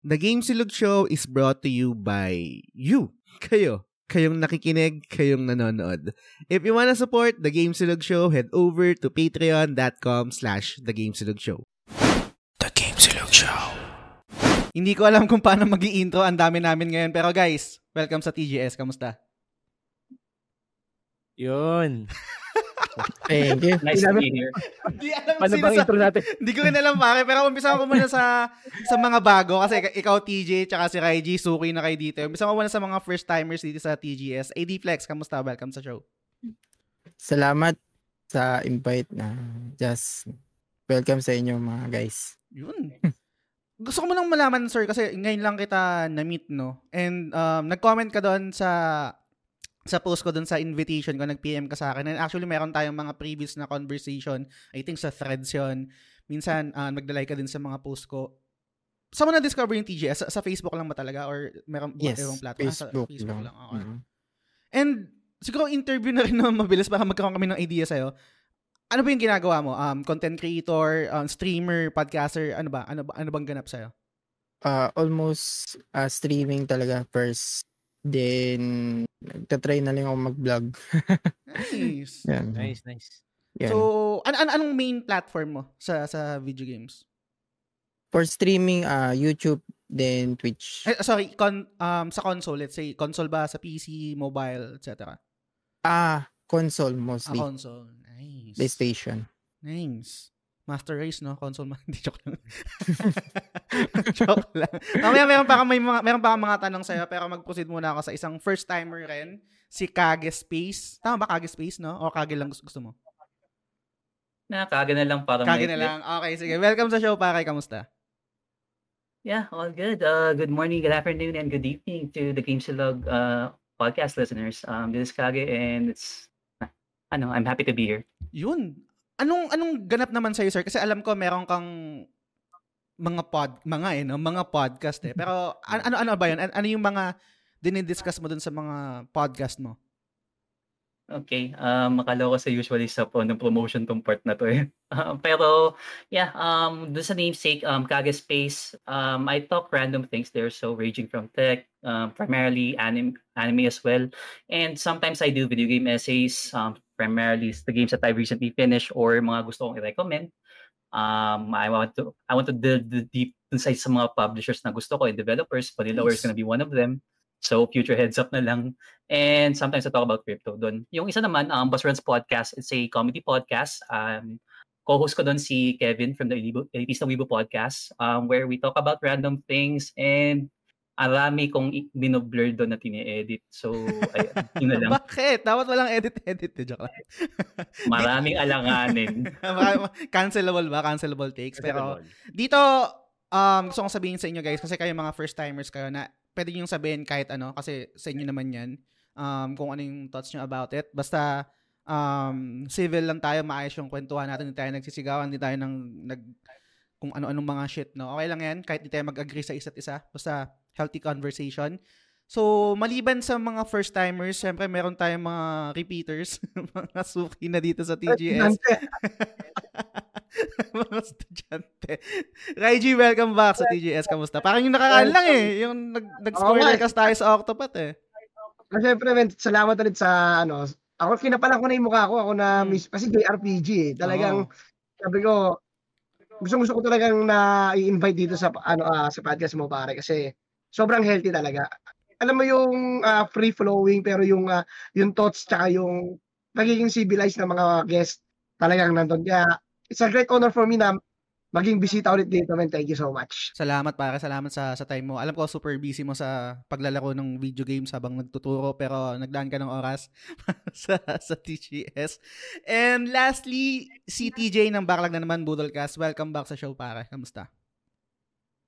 The Game Silog Show is brought to you by you. Kayo. Kayong nakikinig, kayong nanonood. If you wanna support The Game Silog Show, head over to patreon.com slash The Game Silog Show. The Game Silog Show. Hindi ko alam kung paano mag intro Ang dami namin ngayon. Pero guys, welcome sa TGS. Kamusta? Yun. Thank you. Nice to be here. Hindi alam Paano bang sa... intro natin? Hindi ko rin alam pare, pero umpisa ko muna sa sa mga bago kasi ikaw TJ tsaka si Raiji, suki na kayo dito. Umpisa ko muna sa mga first timers dito sa TGS. AD Flex, kamusta? Welcome sa show. Salamat sa invite na just welcome sa inyo mga guys. Yun. Gusto ko mo lang malaman, sir, kasi ngayon lang kita na-meet, no? And um, nag-comment ka doon sa sa post ko doon sa invitation ko, nag-PM ka sa akin. And actually, meron tayong mga previous na conversation. I think sa threads yon Minsan, uh, magdalike ka din sa mga post ko. Saan mo na-discover yung TGS? Sa, sa Facebook lang ba talaga? Or meron ba Yes, ibang platform? Ah, sa Facebook, Facebook lang. lang. Okay. Mhm. And siguro interview na rin naman mabilis para magkaroon kami ng idea sa'yo. Ano ba yung ginagawa mo? Um, content creator, um, streamer, podcaster, ano ba? Ano ba ano bang ganap sa'yo? Ah, almost ah, streaming talaga first. Then, nagtatry na lang ako mag-vlog. Nice. Yan. Nice, nice. yan. So, an an anong main platform mo sa sa video games? For streaming, ah YouTube, then Twitch. Eh, sorry, con, um, sa console, let's say, console ba sa PC, mobile, etc. Ah, console Ah, mostly. console. Nice. PlayStation. Nice. Master Race, no? Console man. Hindi, joke lang. joke lang. Mamaya meron pa may mga, meron pa mga tanong sa'yo, pero mag-proceed muna ako sa isang first-timer rin, si Kage Space. Tama ba Kage Space, no? O Kage lang gusto, gusto mo? Nakaga na lang para Kage may- na lang. Okay, sige. Welcome sa show, pare. Kamusta? Yeah, all good. Uh, good morning, good afternoon, and good evening to the Game Silog uh, podcast listeners. Um, this is Kage, and it's, ano, I'm happy to be here. Yun. Anong anong ganap naman sa'yo, sir? Kasi alam ko meron kang mga pod, mga eh, no? Mga podcast eh. Pero an- ano ano ba 'yun? An- ano yung mga dinidiscuss mo dun sa mga podcast mo? Okay, um, makala ko sa usually sa po ng promotion tong part na to eh. Um, pero, yeah, um, dun sa namesake, um, Kage Space, um, I talk random things there, so ranging from tech, um, primarily anime, anime as well, and sometimes I do video game essays, um, primarily the games that I've recently finished or mga gusto kong i-recommend. Um, I want to I want to delve the deep inside sa mga publishers na gusto ko and developers. Vanillaware is Nice. gonna be one of them. So future heads up na lang. And sometimes I talk about crypto doon. Yung isa naman, um, Boss Runs Podcast, it's a comedy podcast. Um, co-host ko doon si Kevin from the Elitista Weibo Podcast um, where we talk about random things and arami kong binoblur doon na tine-edit. So, ayun, yun na lang. Bakit? Dapat walang edit-edit. Eh, joke lang. Maraming alanganin. Cancelable ba? Cancelable takes. Pero dito, um, gusto kong sabihin sa inyo guys, kasi kayo mga first timers kayo na pwede nyo sabihin kahit ano, kasi sa inyo naman yan, um, kung ano yung thoughts nyo about it. Basta, um, civil lang tayo, maayos yung kwentuhan natin, hindi tayo nagsisigawan, hindi tayo nang, nag, kung ano-anong mga shit, no? Okay lang yan, kahit hindi tayo mag-agree sa isa't isa. Basta, healthy conversation. So, maliban sa mga first timers, syempre meron tayong mga repeaters, mga suki na dito sa TGS. mga estudyante. Raiji, welcome back sa TGS. Kamusta? Parang yung nakaraan lang eh. Yung nag, nag-spoiler cast tayo sa Octopath eh. Ah, Siyempre, men, salamat ulit sa ano. Ako kinapalan ko na yung mukha ko. Ako na Hmm. miss kasi JRPG eh. Talagang Oo. sabi ko gusto gusto ko talagang na i-invite dito sa ano ah, sa podcast mo pare kasi sobrang healthy talaga. Alam mo yung ah, free flowing pero yung ah, yung thoughts tsaka yung nagiging civilized na mga guest talagang nandun. Kaya it's a great honor for me na maging bisita ulit dito, man. Thank you so much. Salamat pare, salamat sa sa time mo. Alam ko super busy mo sa paglalaro ng video games habang nagtuturo pero nagdaan ka ng oras sa sa TGS. And lastly, si TJ ng Backlog na naman Budolcast. Welcome back sa show pare. Kamusta?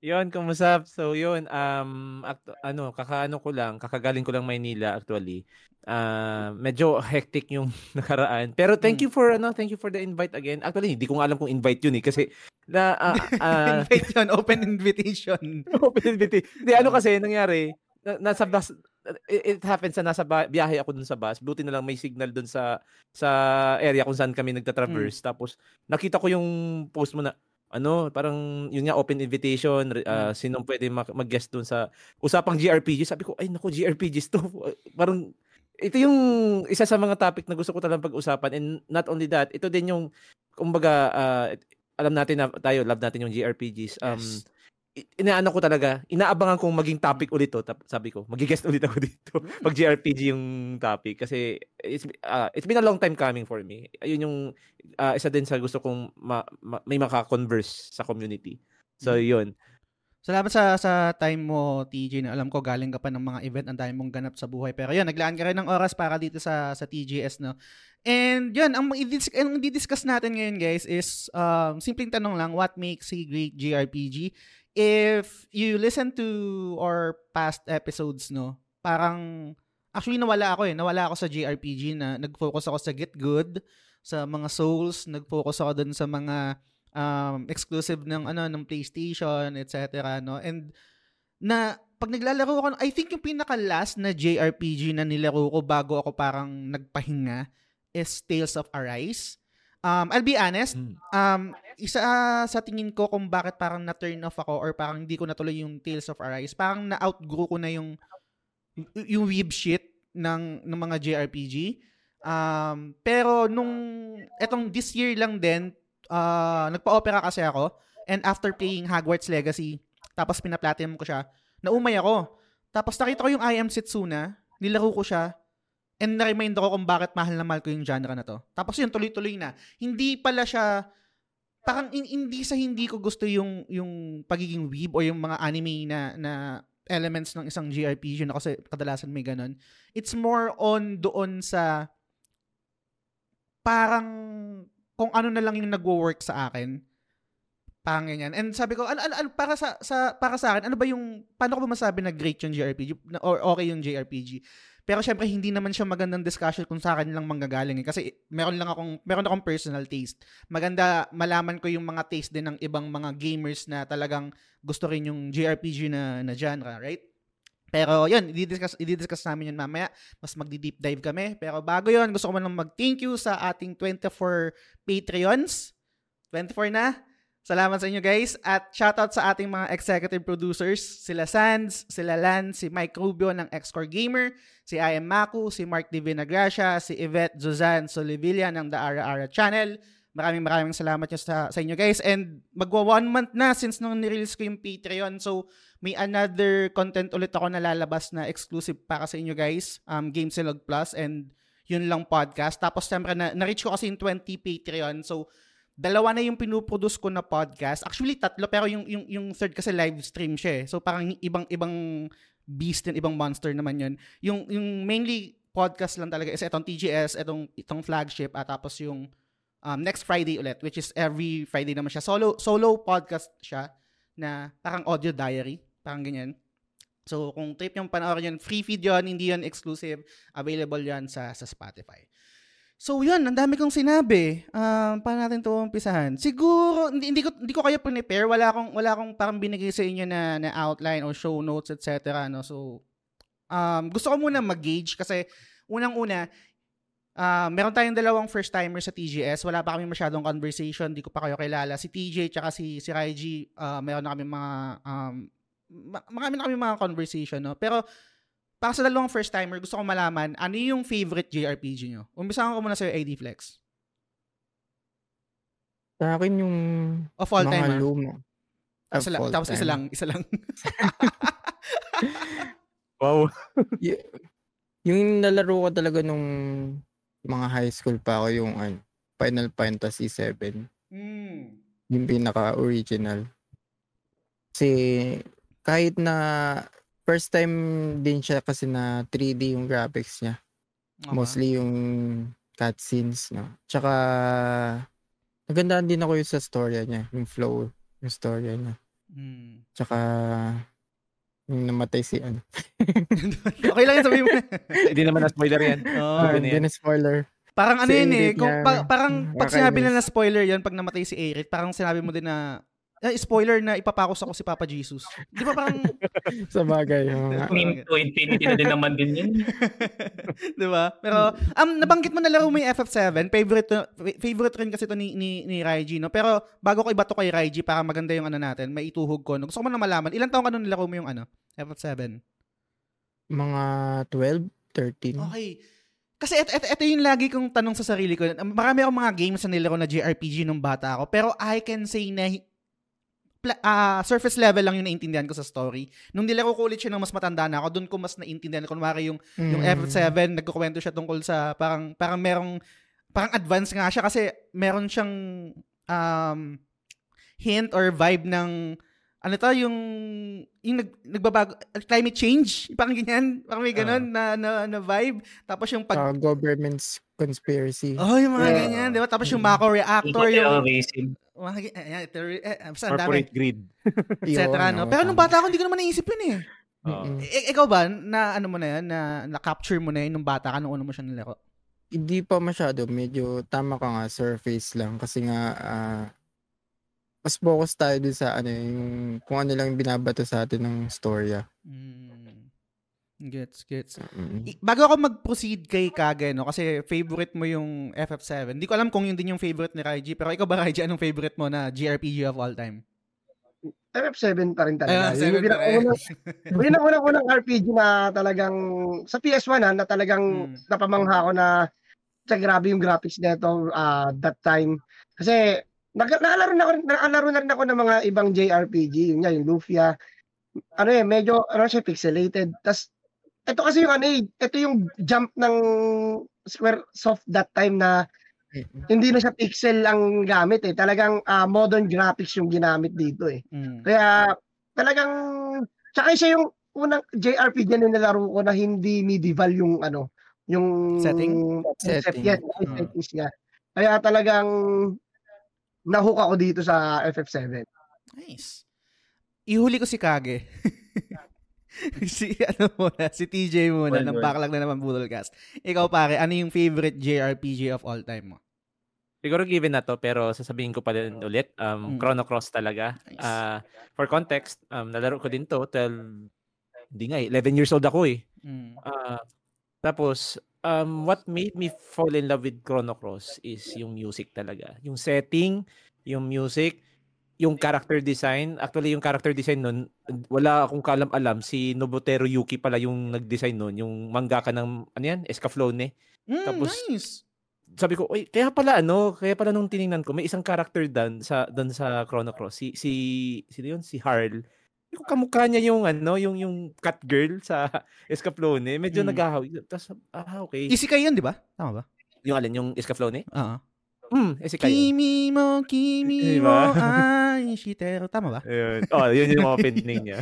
Yun, kumusta? So, yun, um, act- ano, kakaano ko lang, kakagaling ko lang Maynila actually. Ah, medyo hectic yung nakaraan. Pero thank Mm. you for ano, thank you for the invite again. Actually, hindi ko nga alam kung invite yun eh kasi na ah, ah, Invite yun, open invitation. open invitation. Hindi ano kasi nangyari, na, nasa bus it, it happens na nasa ba- biyahe ako dun sa bus. Buti na lang may signal dun sa sa area kung saan kami nagta-traverse. Tapos nakita ko yung post mo na ano, parang yun nga open invitation, ah, sinong pwede mag- mag-guest dun sa usapang GRPG. Sabi ko, ay naku, GRPGs to. parang ito yung isa sa mga topic na gusto ko talagang pag-usapan and not only that, ito din yung kumbaga ah, alam natin na tayo love natin yung GRPGs. Um Yes. Inaano ko talaga, inaabangan kong maging topic ulit to. Sabi ko, magi-guest ulit ako dito. Pag GRPG yung topic kasi it's ah, it's been a long time coming for me. Ayun yung ah, isa din sa gusto kong ma- ma- may maka-converse sa community. So yun. Salamat sa sa time mo, TJ, na alam ko galing ka pa ng mga event, ang dami mong ganap sa buhay. Pero yun, naglaan ka rin ng oras para dito sa sa TGS, no? And yun, ang, ang di-discuss natin ngayon, guys, is um, simpleng tanong lang, what makes a great JRPG? If you listen to our past episodes, no, parang, actually nawala ako eh, nawala ako sa JRPG na nag-focus ako sa Get Good, sa mga Souls, nag-focus ako dun sa mga um, exclusive ng ano ng PlayStation, etc. no. And na pag naglalaro ako, I think yung pinaka last na JRPG na nilaro ko bago ako parang nagpahinga is Tales of Arise. Um, I'll be honest, Mm. um, isa sa tingin ko kung bakit parang na-turn off ako or parang hindi ko natuloy yung Tales of Arise, parang na-outgrow ko na yung yung weeb shit ng, ng mga JRPG. Um, pero nung etong this year lang din, ah, nagpa-opera kasi ako and after playing Hogwarts Legacy, tapos pina-platinum ko siya, naumay ako. Tapos nakita ko yung I Am Setsuna, nilaro ko siya, and na-remind ako kung bakit mahal na mahal ko yung genre na to. Tapos yun, tuloy-tuloy na. Hindi pala siya, parang in- hindi sa hindi ko gusto yung yung pagiging weeb o yung mga anime na na elements ng isang JRPG na kasi kadalasan may ganun. It's more on doon sa parang kung ano na lang yung nagwo-work sa akin. Parang ganyan. And sabi ko, ano, ano, ano, para sa, sa para sa akin, ano ba yung paano ko ba masabi na great yung JRPG na- or okay yung JRPG? Pero syempre hindi naman siya magandang discussion kung sa akin lang manggagaling eh. kasi meron lang akong meron akong personal taste. Maganda malaman ko yung mga taste din ng ibang mga gamers na talagang gusto rin yung JRPG na na genre, right? Pero yun, i-discuss, i-discuss namin yun mamaya. Mas magdi-deep dive kami. Pero bago yun, gusto ko man lang mag-thank you sa ating 24 Patreons. 24 na. Salamat sa inyo guys. At shoutout sa ating mga executive producers. Sila Sands, sila Lan, si Mike Rubio ng Xcore Gamer, si I am Maku, si Mark D. Vinagracia, si Yvette Zuzan Solivilla ng The Ara Ara Channel. Maraming maraming salamat nyo sa, sa inyo guys. And magwa one month na since nung nirelease ko yung Patreon. So, may another content ulit ako nalalabas na exclusive para sa inyo guys. Um, Game Silog Plus and yun lang podcast. Tapos siyempre na, na-reach ko kasi yung 20 Patreon. So, dalawa na yung pinuproduce ko na podcast. Actually, tatlo. Pero yung, yung, yung third kasi live stream siya eh. So, parang ibang-ibang beast and ibang monster naman yun. Yung, yung mainly podcast lang talaga is itong TGS, itong, itong flagship, at tapos yung um, next Friday ulit, which is every Friday naman siya. Solo, solo podcast siya na parang audio diary. Parang ganyan. So, kung trip yung panoorin yun, free feed yun, hindi yun exclusive. Available yan sa, sa Spotify. So, yun, ang dami kong sinabi. Um, paano natin ito umpisahan? Siguro, hindi, hindi, ko, hindi ko kayo prepare. Wala akong, wala akong parang binigay sa inyo na, na outline or show notes, etc. No? So, um, gusto ko muna mag-gauge kasi unang-una, uh, meron tayong dalawang first-timers sa TGS. Wala pa kami masyadong conversation. Hindi ko pa kayo kilala. Si TJ tsaka si, si Raiji, uh, meron na kami mga um, ma- marami na kami mga conversation, no? Pero, para sa dalawang first timer, gusto ko malaman, ano yung favorite JRPG nyo? Umpisahan ko muna sa ID Flex. Sa akin yung Of all mga time, ah. luma. Isa Of lang, all tapos isa time. lang, isa lang. Wow. Y- yung nalaro ko talaga nung mga high school pa ako yung ano, Final Fantasy 7. mm. Yung pinaka-original. Kasi kahit na first time din siya kasi na 3D yung graphics niya. Okay. Mostly yung cutscenes, no? Tsaka nagandahan din ako yung sa storya niya, yung flow, yung storya niya. Mm. Tsaka yung namatay si ano. okay lang yun, sabihin mo. Hindi naman na spoiler yan. Oo. Ah, hindi na spoiler. Parang ano Si yun eh. Kung, pa- parang pag sinabi na na spoiler yun, pag namatay si Eric, parang sinabi mo din na eh, spoiler na ipapakos ako si Papa Jesus. Di ba parang, Sa bagay. Team to Infinity na din naman din yun. di ba? Pero, um, nabanggit mo na laro mo yung FF7. Favorite, favorite rin kasi to ni, ni, ni Raiji, no? Pero, bago ko iba to kay Raiji, para maganda yung ano natin, may ituhog ko. No? Gusto ko man na malaman, ilang taong ka nung nilaro mo yung ano, FF7? Mga 12, 13. Okay. Kasi ito, ito, ito yung lagi kong tanong sa sarili ko. Marami akong mga games na nilaro na JRPG nung bata ako. Pero I can say na ah, surface level lang yung naintindihan ko sa story. Nung nilaro ko ulit siya ng mas matanda na ako, doon ko mas naintindihan. Kunwari yung, yung Mm. F7, nagkukwento siya tungkol sa parang, parang merong, parang advance nga siya kasi meron siyang um, hint or vibe ng ano to, yung, yung nag, nagbabago, climate change, parang ganyan, parang may ganun na, na, na vibe. Tapos yung pag, Ah, government's conspiracy. oh, yung mga Yeah. ganyan, di ba? Tapos yung Mm. Mako reactor, yung, ayan, terror- eh, basta ang dami, Corporate greed. et cetera, no? Pero nung bata ako, hindi ko naman naisip yun eh. Mm-mm. I- ikaw ba, na ano mo na yan, na, na-capture mo na yun nung bata ka, nung una mo siya nilaro? Hindi pa masyado. Medyo tama ka nga, surface lang. Kasi nga, ah, mas focus tayo dun sa ano, yung kung ano lang binabato sa atin ng storya. Mm. Gets, gets. Mm. I- bago ako mag-proceed kay Kage, no, kasi favorite mo yung FF7. Hindi ko alam kung yun din yung favorite ni Raiji, pero ikaw ba, Raiji, anong favorite mo na JRPG of all time? FF7 pa rin talaga. Ayun, Yun yung 7 pa rin. pinakaunang- Yun ang unang-unang RPG na talagang, sa PS1 ha, na talagang Mm. napamangha ko na, sa grabe yung graphics nito ah that time. Kasi, nag, nakalaro na, ako, nakalaro na rin ako ng mga ibang JRPG. Yun nga, yung Lufia. Ano eh, medyo, ano siya, pixelated. Tapos, ito kasi yung ano eh, ito yung jump ng Squaresoft that time na hindi na siya pixel ang gamit eh. Talagang ah, modern graphics yung ginamit dito eh. Mm. Kaya talagang tsaka siya yung unang JRPG na nilaro ko na hindi medieval yung ano, yung Setting? Setting. yan, Ah. settings niya. Kaya talagang nahook ako dito sa FF7. Nice. Ihuli ko si Kage. si ano muna, si TJ muna Well, ng well. backlog na naman Budolcast. Ikaw pare, ano yung favorite JRPG of all time mo? Siguro given na to, pero sasabihin ko pa din ulit, um, Mm. Chrono Cross talaga. Nice. Ah, for context, um, nalaro ko din to, 12, hindi nga eh, 11 years old ako eh. Mm. Ah, tapos, um, what made me fall in love with Chrono Cross is yung music talaga. Yung setting, yung music, yung character design. Actually, yung character design nun, wala akong kalam-alam. Si Nobutero Yuki pala yung nag-design nun. Yung mangaka ng, ano yan, Escaflowne. Mm, Tapos, nice. sabi ko, oy, kaya pala ano, kaya pala nung tiningnan ko, may isang character dan sa dan sa Chrono Cross. Si si sino yun? Si Harl. Ko kamukha niya yung ano, yung yung cat girl sa Escaflowne. Medyo Mm. naghahawi. Tapos ah, okay. Isekai yun, di ba? Tama ba? Yung alin, yung Escaflowne? Oo. Hmm, eh si Kayo. Kimi mo, kimi mo, ay, shitero. Tama ba? Ayun. Oh, yun yung opening niya.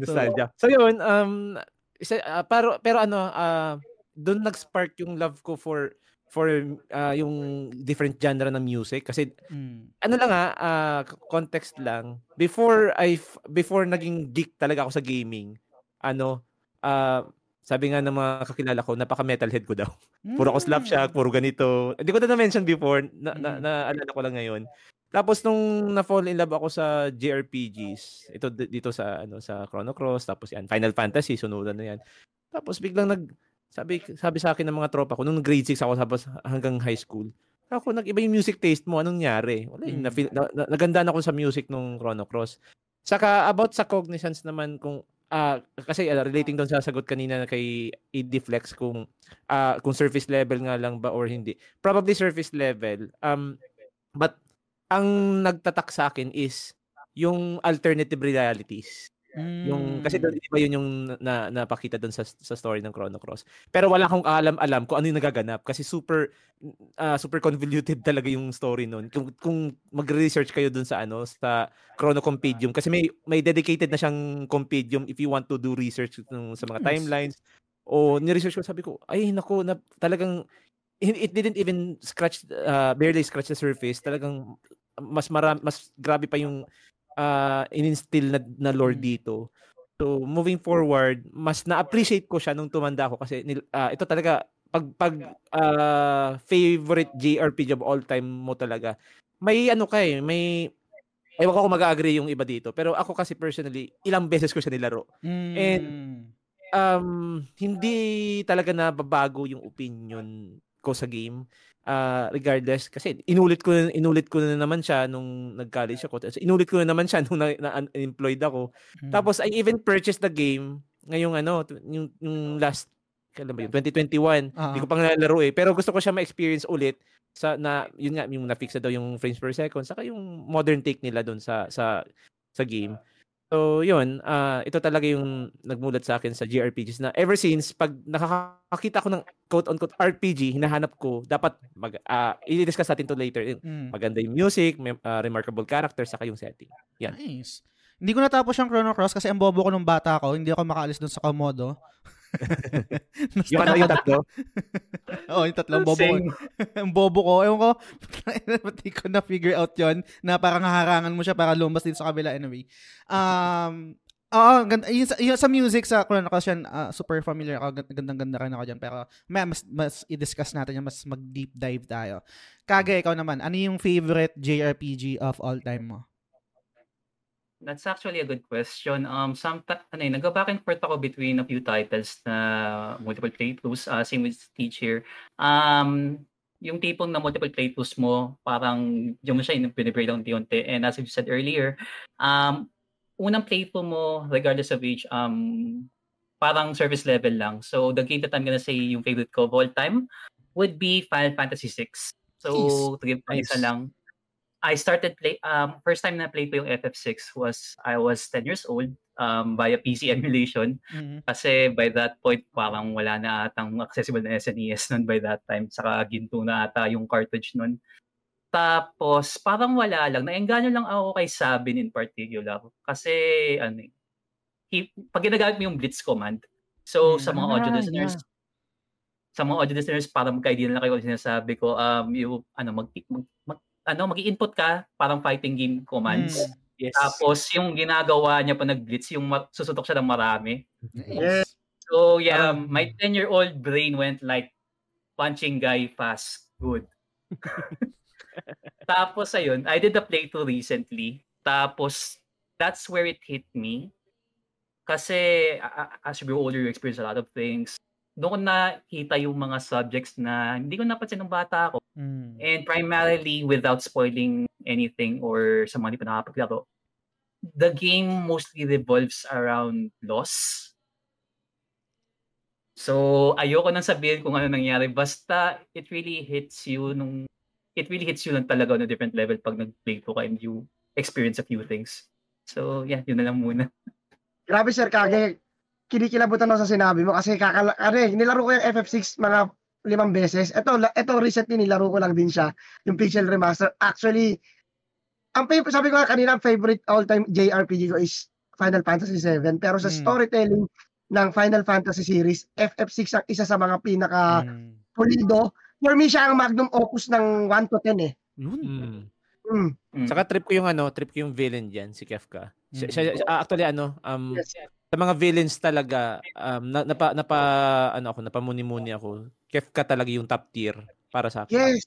Nostalgia. So yun, um isa, ah, pero pero ano, ah doon nag-spark yung love ko for for ah, yung different genre ng music kasi Mm. ano lang ah, ah, context lang. Before I before naging geek talaga ako sa gaming, ano, ah sabi nga ng mga kakilala ko, napaka metalhead ko daw. Puro ako Slapshot, puro ganito. Hindi ko na na-mention before, na, na, Mm. naalala ko lang ngayon. Tapos nung na-fall in love ako sa JRPGs, ito dito sa ano sa Chrono Cross, tapos yan Final Fantasy, sunudan na yan. Tapos biglang nag sabi sabi sa akin ng mga tropa ko nung grade 6 ako tapos hanggang high school. Ako nag-iba yung music taste mo, anong nangyari? Wala, Mm. na, na, na, nagandaan ako sa music nung Chrono Cross. Saka about sa cognizance naman kung ah kasi ah, relating doon sa sagot kanina kay ED Flex kung ah kung surface level nga lang ba or hindi. Probably surface level. Um but ang nagtatak sa akin is yung alternative realities. Yung kasi doon iba yun yung na, napakita doon sa sa story ng Chrono Cross. Pero wala akong alam-alam kung ano yung nagaganap kasi super ah, super convoluted talaga yung story noon. Kung kung magre-research kayo doon sa ano sa Chrono Compendium kasi may may dedicated na siyang compendium if you want to do research nung, sa mga timelines. O ni-research ko sabi ko, ay nako na talagang it didn't even scratch uh, barely scratch the surface. Talagang mas maram, mas grabe pa yung uh, in-instill na, na lore Mm. dito. So, moving forward, mas na-appreciate ko siya nung tumanda ako kasi ah, ito talaga pag pag ah, favorite JRPG of all time mo talaga. May ano ka eh, may Ewan ko kung mag-agree yung iba dito. Pero ako kasi personally, ilang beses ko siya nilaro. And um, hindi talaga nababago yung opinion ko sa game. Uh, regardless kasi inulit ko inulit ko na naman siya nung nag-college ako. Inulit ko na naman siya nung na, na unemployed ako. Mm. Tapos I even purchased the game ngayong ano, yung, yung last kailan ba yun? 2021. Uh-huh. Hindi ko pang nalalaro eh. Pero gusto ko siya ma-experience ulit sa na yun nga yung na-fix na daw yung frames per second saka yung modern take nila doon sa sa sa game. So, yun, uh, ito talaga yung nagmulat sa akin sa JRPGs na ever since, pag nakakakita ko ng quote-unquote RPG, hinahanap ko, dapat mag, uh, i-discuss natin to later. Mm. Maganda yung music, may, uh, remarkable characters, saka yung setting. Yan. Nice. Hindi ko natapos yung Chrono Cross kasi ang bobo ko nung bata ko, hindi ako makaalis doon sa Komodo. yung ano yung tatlo? Oo, oh, yung tatlong bobo ko. Ang bobo ko. Ewan ko, pati ko na-figure out yon na parang harangan mo siya para lumabas dito sa kabila anyway. Um, Oo, ganda, yung, yung, sa music sa Chrono Cross yan, uh, super familiar ako, gandang-ganda rin ako dyan. Pero may, mas, mas i-discuss natin yan, mas mag-deep dive tayo. Kage, ikaw naman, ano yung favorite JRPG of all time mo? That's actually a good question. Um, some ano eh, nag-back and forth ako between a few titles na multiple playthroughs. Uh, same with Teacher. Um, yung tipong na multiple playthroughs mo, parang yung mo siya binibreak unti-unti. And as you said earlier, um, unang playthrough mo, regardless of age, um, parang service level lang. So, the game that I'm gonna say yung favorite ko of all time would be Final Fantasy VI. So, Jeez. to give nice. isa lang, I started play um first time na play ko yung FF6 was I was 10 years old um via PC emulation mm-hmm. kasi by that point parang wala na atang accessible na SNES nun by that time saka ginto na ata yung cartridge nun. Tapos parang wala lang naengganyo lang ako kay Sabin in particular kasi ano eh, he, pag ginagamit mo yung Blitz command so mm-hmm. sa mga audio ah, listeners yeah sa mga audio listeners para magka-idea na kayo sinasabi ko um yung ano mag, mag, mag ano, mag-i-input ka, parang fighting game commands. Mm, yes. Tapos yung ginagawa niya pa nag-blitz, yung ma- susutok siya ng marami. Yes. So yeah, um, my 10-year-old brain went like punching guy fast, good. Tapos ayun, I did the playthrough recently. Tapos that's where it hit me. Kasi as you grow older, you experience a lot of things doon ko nakita yung mga subjects na hindi ko napansin nung bata ako. Mm. And primarily without spoiling anything or sa mga hindi pa nakapaglaro, the game mostly revolves around loss. So, ayoko nang sabihin kung ano nangyari. Basta, it really hits you nung... It really hits you lang talaga on a different level pag nag-play to ka and you experience a few things. So, yeah, yun na lang muna. Grabe, Sir Kage kinikilabutan ako sa sinabi mo kasi kakala, ano, eh, nilaro ko yung FF6 mga limang beses. Ito, ito recently nilaro ko lang din siya, yung Pixel Remaster. Actually, ang sabi ko nga kanina, favorite all-time JRPG ko is Final Fantasy 7. Pero sa hmm. storytelling ng Final Fantasy series, FF6 ang isa sa mga pinaka hmm. pulido. For me, siya ang magnum opus ng 1 to 10 eh. Mm. Mm. Saka trip ko yung ano, trip ko yung villain diyan, si Kefka. Siya, siya, actually ano, um yes sa mga villains talaga um na, napa, napa ano ako napamuni-muni ako. Kefka talaga yung top tier para sa akin. Yes.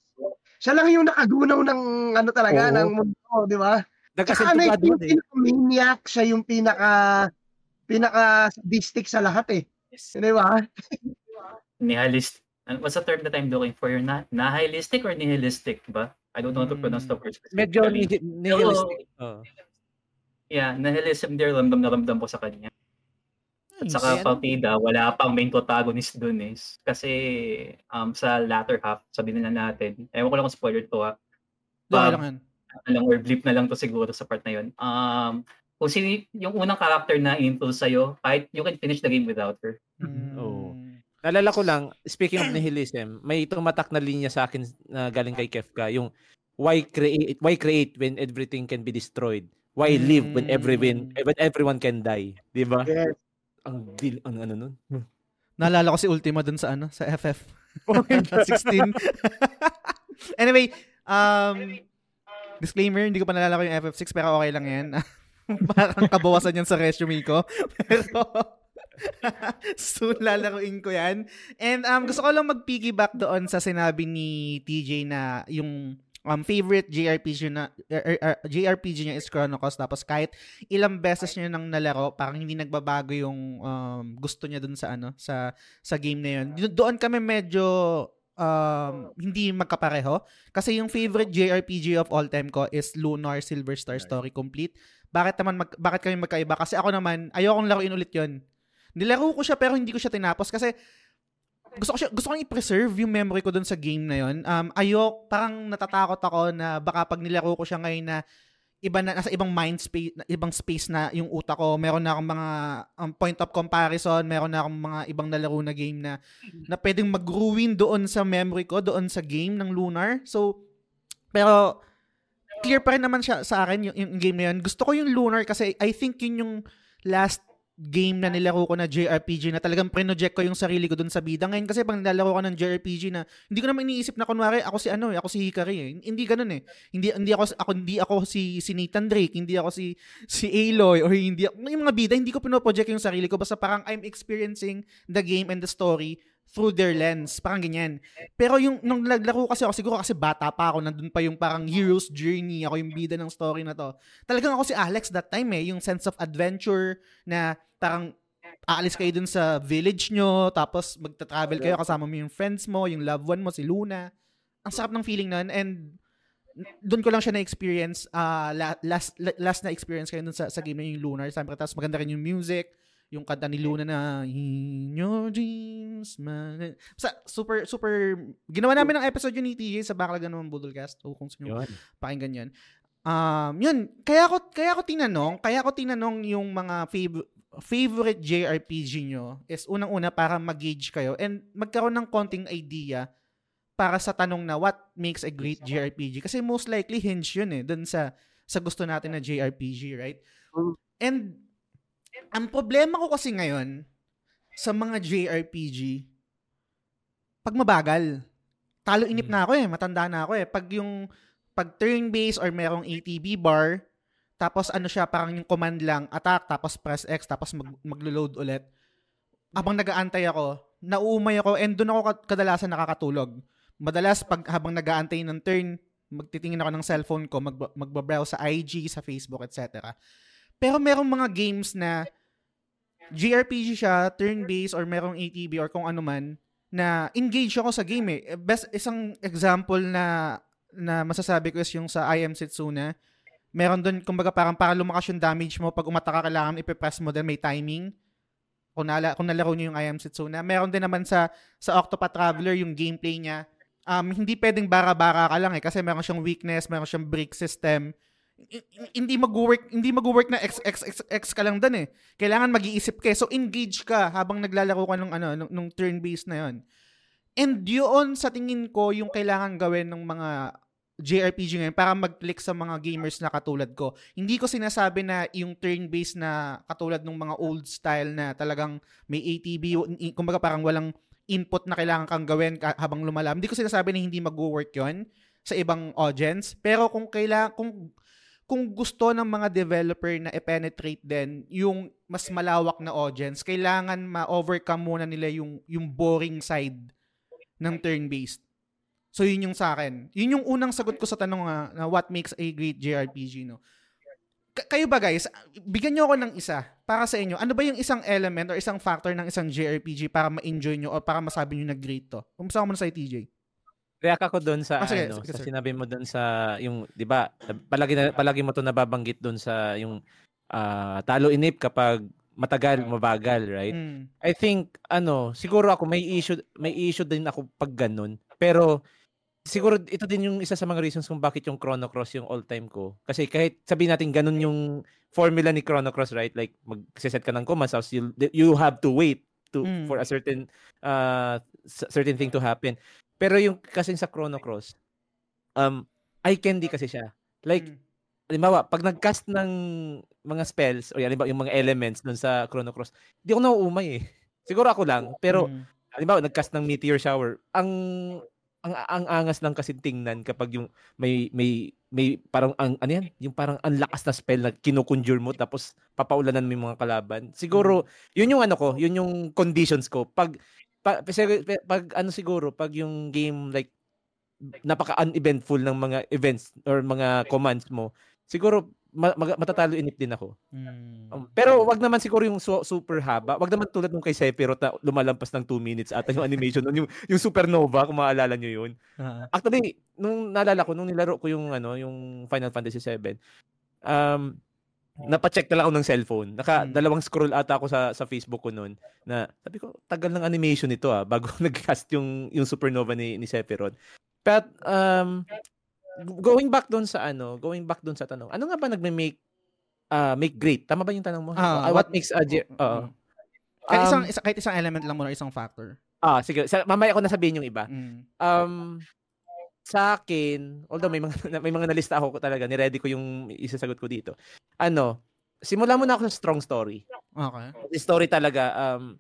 Siya lang yung nakagunaw ng ano talaga Oo. ng mundo, di ba? Saka ano, yung eh. maniac, siya yung pinaka pinaka sadistic sa lahat eh. Yes. Di ba? Nihilist. What's the term that I'm looking for? Your na nihilistic or nihilistic ba? I don't know how to pronounce the word. Medyo nihilistic. Oh. Yeah, nihilism there, ramdam na ramdam ko sa kanya. At saka partida, wala pang main protagonist dun eh. Kasi um, sa latter half, sabi na natin, ewan ko lang kung spoiler to ha. Um, lang lang or blip na lang to siguro sa part na yun. Um, kung sino yung unang character na intro sa'yo, kahit you can finish the game without her. Mm. Oh. Nalala ko lang, speaking of nihilism, may tumatak na linya sa akin na galing kay Kefka, yung why create why create when everything can be destroyed? Why live when everyone hmm. when everyone can die? 'Di ba? Yes. Ang dil, ang ano nun? Naalala ko si Ultima dun sa ano, sa FF. 16. anyway, um, disclaimer, hindi ko pa naalala ko yung FF6 pero okay lang yan. Parang kabawasan yan sa resume ko. pero, soon lalaruin ko yan. And um, gusto ko lang mag-piggyback doon sa sinabi ni TJ na yung um, favorite JRPG na er, er, er, JRPG niya is Chrono Cross tapos kahit ilang beses niya nang nalaro parang hindi nagbabago yung um, gusto niya dun sa ano sa sa game na yun. Do- doon kami medyo um, hindi magkapareho. Kasi yung favorite JRPG of all time ko is Lunar Silver Star Story Complete. Bakit naman mag, bakit kami magkaiba? Kasi ako naman ayokong laruin ulit yon nilaro ko siya pero hindi ko siya tinapos. Kasi gusto ko siya, gusto kong i-preserve yung memory ko dun sa game na yon. Um ayok parang natatakot ako na baka pag nilaro ko siya ngayon na iba na nasa ibang mind space ibang space na yung utak ko. Meron na akong mga um, point of comparison meron na akong mga ibang nalaro na game na na pwedeng mag-ruin doon sa memory ko doon sa game ng Lunar. So pero clear pa rin naman siya sa akin yung, yung game na yun. Gusto ko yung Lunar kasi I think yun yung last game na nilaro ko na JRPG na talagang pre-project ko yung sarili ko dun sa bida. Ngayon kasi pag nilalaro ko ng JRPG na hindi ko naman iniisip na kunwari ako si ano, eh, ako si Hikari eh. Hindi ganoon eh. Hindi hindi ako ako hindi ako si si Nathan Drake, hindi ako si si Aloy or hindi yung mga bida, hindi ko pino-project yung sarili ko basta parang I'm experiencing the game and the story through their lens. Parang ganyan. Pero yung, nung naglaro kasi ako, siguro kasi bata pa ako, nandun pa yung parang hero's journey, ako yung bida ng story na to. Talagang ako si Alex that time eh, yung sense of adventure na parang aalis kayo dun sa village nyo, tapos magta-travel kayo kasama mo yung friends mo, yung loved one mo, si Luna. Ang sarap ng feeling nun and doon ko lang siya na-experience uh, last, last na experience kayo dun sa, sa game na yung Lunar. Siyempre, tapos maganda rin yung music yung kanta ni Luna na In your dreams man. Sa, super super ginawa namin ng episode yun ni TJ sa Baklagan naman Budolcast o kung sino pakinggan yan. Um, yun, kaya ako kaya ako tinanong, kaya ako tinanong yung mga fav- favorite JRPG nyo is unang-una para mag-gauge kayo and magkaroon ng konting idea para sa tanong na what makes a great JRPG kasi most likely hinge yun eh dun sa sa gusto natin na JRPG, right? And ang problema ko kasi ngayon sa mga JRPG, pag mabagal, talo inip na ako eh, matanda na ako eh. Pag yung, pag turn-based or merong ATB bar, tapos ano siya, parang yung command lang, attack, tapos press X, tapos mag, maglo-load ulit. Habang nagaantay ako, nauumay ako, and doon ako kadalasan nakakatulog. Madalas, pag habang nagaantay ng turn, magtitingin ako ng cellphone ko, mag, magbabrowse sa IG, sa Facebook, etc. Pero merong mga games na JRPG siya, turn-based, or merong ATB, or kung ano man, na engage ako sa game eh. Best, isang example na na masasabi ko is yung sa I Am Setsuna. Meron doon, kumbaga parang para lumakas yung damage mo, pag umata ka, kailangan ipipress mo din, may timing. Kung, nala, kung nalaro niyo yung I Am Setsuna. Meron din naman sa, sa Octopath Traveler, yung gameplay niya. Um, hindi pwedeng bara-bara ka lang eh, kasi meron siyang weakness, meron siyang break system hindi mag-work hindi mag-work na x x x x ka lang doon eh. Kailangan mag-iisip ka. Eh. So engage ka habang naglalaro ka ng ano nung, nung turn-based na 'yon. And yun sa tingin ko yung kailangan gawin ng mga JRPG ngayon para mag-click sa mga gamers na katulad ko. Hindi ko sinasabi na yung turn-based na katulad ng mga old style na talagang may ATB, kumbaga parang walang input na kailangan kang gawin habang lumalam. Hindi ko sinasabi na hindi mag-work yon sa ibang audience. Pero kung kailangan, kung kung gusto ng mga developer na i-penetrate din yung mas malawak na audience, kailangan ma-overcome muna nila yung, yung boring side ng turn-based. So, yun yung sa akin. Yun yung unang sagot ko sa tanong na, na what makes a great JRPG, no? K- kayo ba guys, bigyan nyo ako ng isa para sa inyo. Ano ba yung isang element or isang factor ng isang JRPG para ma-enjoy nyo o para masabi nyo na great to? Kumisa ko muna sa TJ. React ako doon sa Ah, sige, ano, sige, sa sinabi mo doon sa yung 'di ba? Palagi na, palagi mo 'to nababanggit doon sa yung ah, talo inip kapag matagal, mabagal, right? Mm. I think ano, siguro ako may issue may issue din ako pag ganun. Pero siguro ito din yung isa sa mga reasons kung bakit yung Chrono Cross yung all-time ko. Kasi kahit sabihin natin ganun yung formula ni Chrono Cross, right? Like mag-set ka ng commands, tapos you, you have to wait to Mm. for a certain uh, certain thing to happen. Pero yung kasi sa Chrono Cross, um, eye candy kasi siya. Like, Mm. halimbawa, pag nag-cast ng mga spells, o halimbawa, yung mga elements dun sa Chrono Cross, di ako nauumay eh. Siguro ako lang, pero Mm. halimbawa, nag-cast ng Meteor Shower, ang ang ang angas lang kasi tingnan kapag yung may may may parang ang ano yan, yung parang ang lakas na spell na kinukonjure mo tapos papaulanan mo yung mga kalaban. Siguro yun yung ano ko, yun yung conditions ko. Pag pag, pag ano siguro, pag yung game like napaka-uneventful ng mga events or mga commands mo, siguro ma- matatalo inip din ako. Mm. Um, pero wag naman siguro yung su- super haba. Wag naman tulad nung kay Sephiroth na lumalampas ng 2 minutes ata yung animation nun, yung, yung supernova kung maalala nyo yun. Ah. Actually, nung naalala ko, nung nilaro ko yung ano, yung Final Fantasy 7, um, napacheck na lang ako ng cellphone. Naka Hmm. dalawang scroll ata ako sa sa Facebook ko noon na sabi ko tagal ng animation nito ah bago nag-cast yung yung supernova ni ni Sephiroth. But um going back doon sa ano, going back doon sa tanong. Ano nga ba nagme-make ah make great? Tama ba yung tanong mo? Ah, Ah, what, what- makes a oo. Mm. Kahit isang, Um, isa, kahit isang element lang muna, isang factor. Ah, sige. Mamaya ko na sabihin yung iba. Mm. Um, sa akin, although may mga may mga nalista ako talaga, ni-ready ko yung isasagot ko dito. Ano, simula muna ako sa strong story. Okay. Story talaga um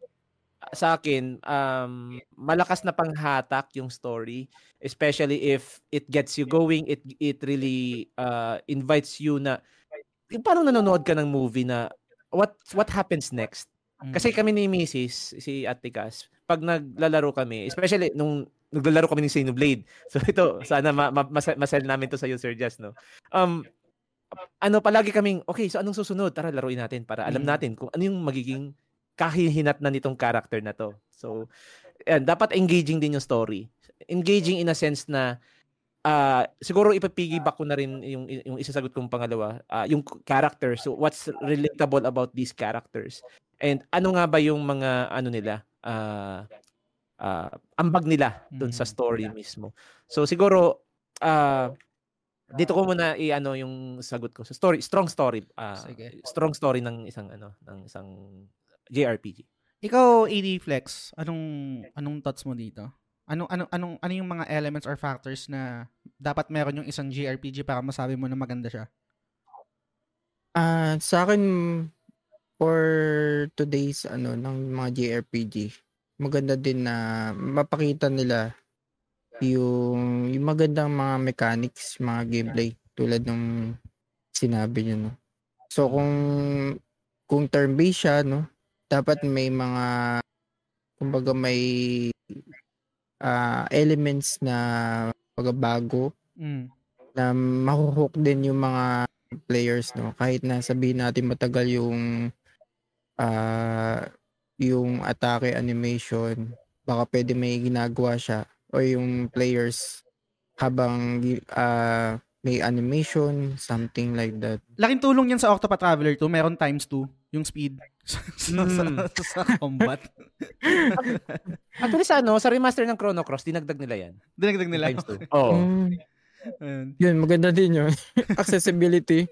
sa akin um malakas na panghatak yung story especially if it gets you going it it really uh invites you na yung parang nanonood ka ng movie na what what happens next Mm. kasi kami ni Mrs. si Ate Cass, pag naglalaro kami, especially nung naglalaro kami ng Xenoblade. So ito, sana ma- ma- mas- masel namin to sa iyo Sir Jazz, no. Um ano palagi kaming okay, so anong susunod? Tara laruin natin para alam Mm. natin kung ano yung magiging kahihinat na nitong character na to. So yan, dapat engaging din yung story. Engaging in a sense na ah siguro ipapiggyback ko na rin yung yung isasagot kong pangalawa, ah, yung character. So what's relatable about these characters? And ano nga ba yung mga ano nila? Ah ah, ambag nila doon sa Mhm. story mismo. So siguro ah dito ko muna i-ano yung sagot ko. So story, strong story. ah, Sige. strong story ng isang ano, ng isang JRPG. Ikaw, AD Flex, anong anong thoughts mo dito? Anong anong anong ano yung mga elements or factors na dapat meron yung isang JRPG para masabi mo na maganda siya? Ah, sa akin for today's ano ng mga JRPG, maganda din na mapakita nila yung yung magandang mga mechanics, mga gameplay tulad ng sinabi niyo no. So kung kung turn-based siya no, dapat may mga kumbaga may ah, elements na pagbabago Mm. na mahuhook din yung mga players no kahit na sabihin natin matagal yung ah yung atake animation baka pwede may ginagawa siya o yung players habang ah, may animation something like that Laking tulong yan sa Octopath Traveler 2, meron times 2 yung speed sa, sa, Mm. sa, sa combat. Actually sa ano, sa remaster ng Chrono Cross, dinagdag nila yan. Dinagdag nila. Times two. Oo. Mm, Ayun. yun maganda din yun accessibility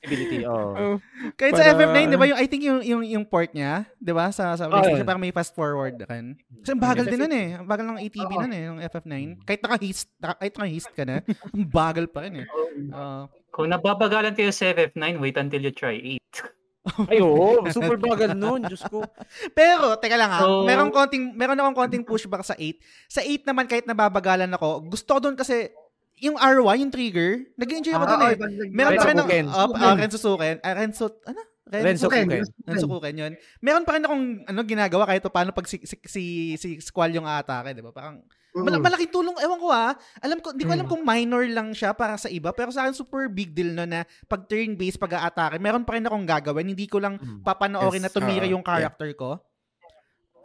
Ability, oo. Oh, Kahit sa Para- FF9, 'di ba, yung I think yung yung yung port niya, 'di ba, sa sa Oo, PlayStation yun. parang may fast forward kan. Kasi ang bagal din nun eh. Ang bagal ng ATV Oo. nun eh, ng FF9. Kahit naka-haste, naka, kahit naka-haste ka na, ang bagal pa rin eh. Oo. Kung nababagalan kayo sa FF9, wait until you try 8. Ay, oo. Super bagal nun. Diyos ko. Pero, teka lang ha, So- meron konting, meron akong konting pushback sa 8. Sa 8 naman, kahit nababagalan ako, gusto ko doon kasi, yung R1, yung trigger, nag-enjoy ako doon eh. Meron pa rin Rensukuken. uh, uh, Renzo Suken, uh, Renzo, ano? Renzo Suken. Kuken. Renzo Kuken yun. Meron pa rin akong ano, ginagawa kahit pa paano pag si, si, si, si Squall yung atake, di ba? Parang, mal- malaking tulong, ewan ko ah, alam ko, hindi ko alam Mm. kung minor lang siya para sa iba, pero sa akin super big deal no na pag turn-based pag-aatake, meron pa rin akong gagawin, hindi ko lang Mm. papanoorin Yes, na tumira yung character ko.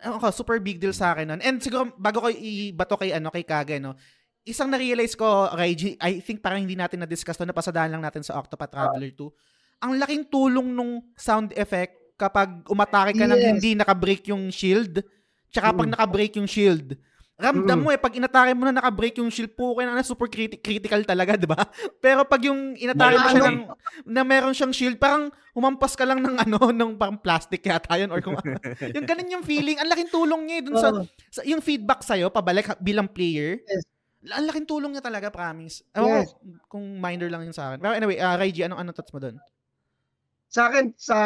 Ewan ko, super big deal sa akin nun. And siguro, bago ko ibato kay, ano, kay Kage, no, isang na-realize ko, Raiji, I think parang hindi natin na-discuss to, napasadaan lang natin sa Octopath Traveler 2. Ang laking tulong nung sound effect kapag umatake ka ng Yes. hindi naka-break yung shield, tsaka pag Mm. naka-break yung shield. Ramdam Mm. mo eh, pag inatake mo na naka-break yung shield, po na na super criti- critical talaga, di ba? Pero pag yung inatake mo siya ng, na meron siyang shield, parang humampas ka lang ng ano, ng parang plastic yata yun, or kung yung ganun yung feeling. Ang laking tulong niya eh, dun sa, sa, yung feedback sa'yo, pabalik bilang player. Yes. Ang laking tulong niya talaga, promise. Ewan Yes. ko kung minor lang yun sa akin. Pero anyway, uh, Raiji, anong ano thoughts mo doon? Sa akin, sa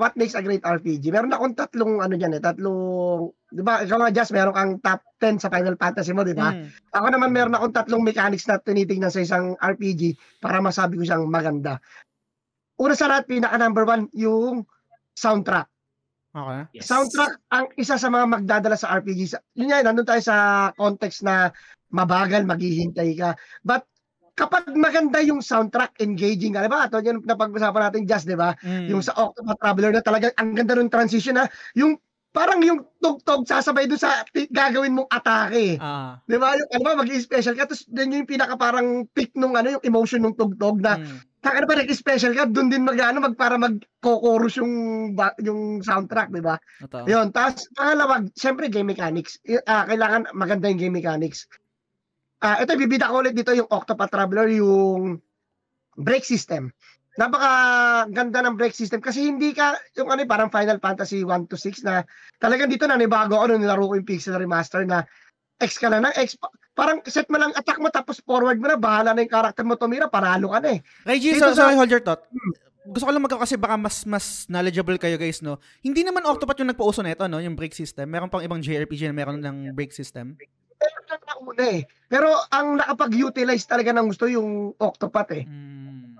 what makes a great RPG, meron akong tatlong ano dyan eh, tatlong, di ba, ikaw nga Jazz, meron kang top 10 sa Final Fantasy mo, di ba? Mm. Ako naman meron akong tatlong mechanics na tinitingnan sa isang RPG para masabi ko siyang maganda. Una sa lahat, pinaka number one, yung soundtrack. Okay. Yes. Soundtrack ang isa sa mga magdadala sa RPG. Sa- Yun yan, nandun tayo sa context na mabagal, maghihintay ka. But kapag maganda yung soundtrack, engaging ka, di ba? Ito yung napag-usapan natin just, di ba? Mm. Yung sa Octopath Traveler na talagang ang ganda ng transition na yung parang yung tugtog sasabay doon sa ti- gagawin mong atake. Ah. Di ba? Yung, ano ba, mag-special ka, tapos doon yung pinaka parang peak nung ano, yung emotion ng tugtog na Mm. Taka na ba nag-special ka, doon din mag ano, mag para mag-chorus yung ba- yung soundtrack, di ba? Yun, tapos pangalawa, syempre game mechanics. Ah, kailangan maganda yung game mechanics. Ah, ito bibida ko ulit dito yung Octopath Traveler, yung brake system. Napaka ganda ng brake system kasi hindi ka yung ano eh, parang Final Fantasy 1 to 6 na talagang dito na nibago ako nung nilaro ko yung Pixel Remaster na X ka na ng X pa- parang set mo lang attack mo tapos forward mo na bahala na yung character mo tumira panalo ka na eh. Reggie, so, sorry, hold your thought. Gusto ko lang magkaw kasi baka mas mas knowledgeable kayo guys, no? Hindi naman Octopath yung nagpauso na ito, no? Yung brake system. Meron pang ibang JRPG na meron ng brake system. Pero lang na una eh. Pero ang nakapag-utilize talaga ng gusto yung Octopath eh. Mm.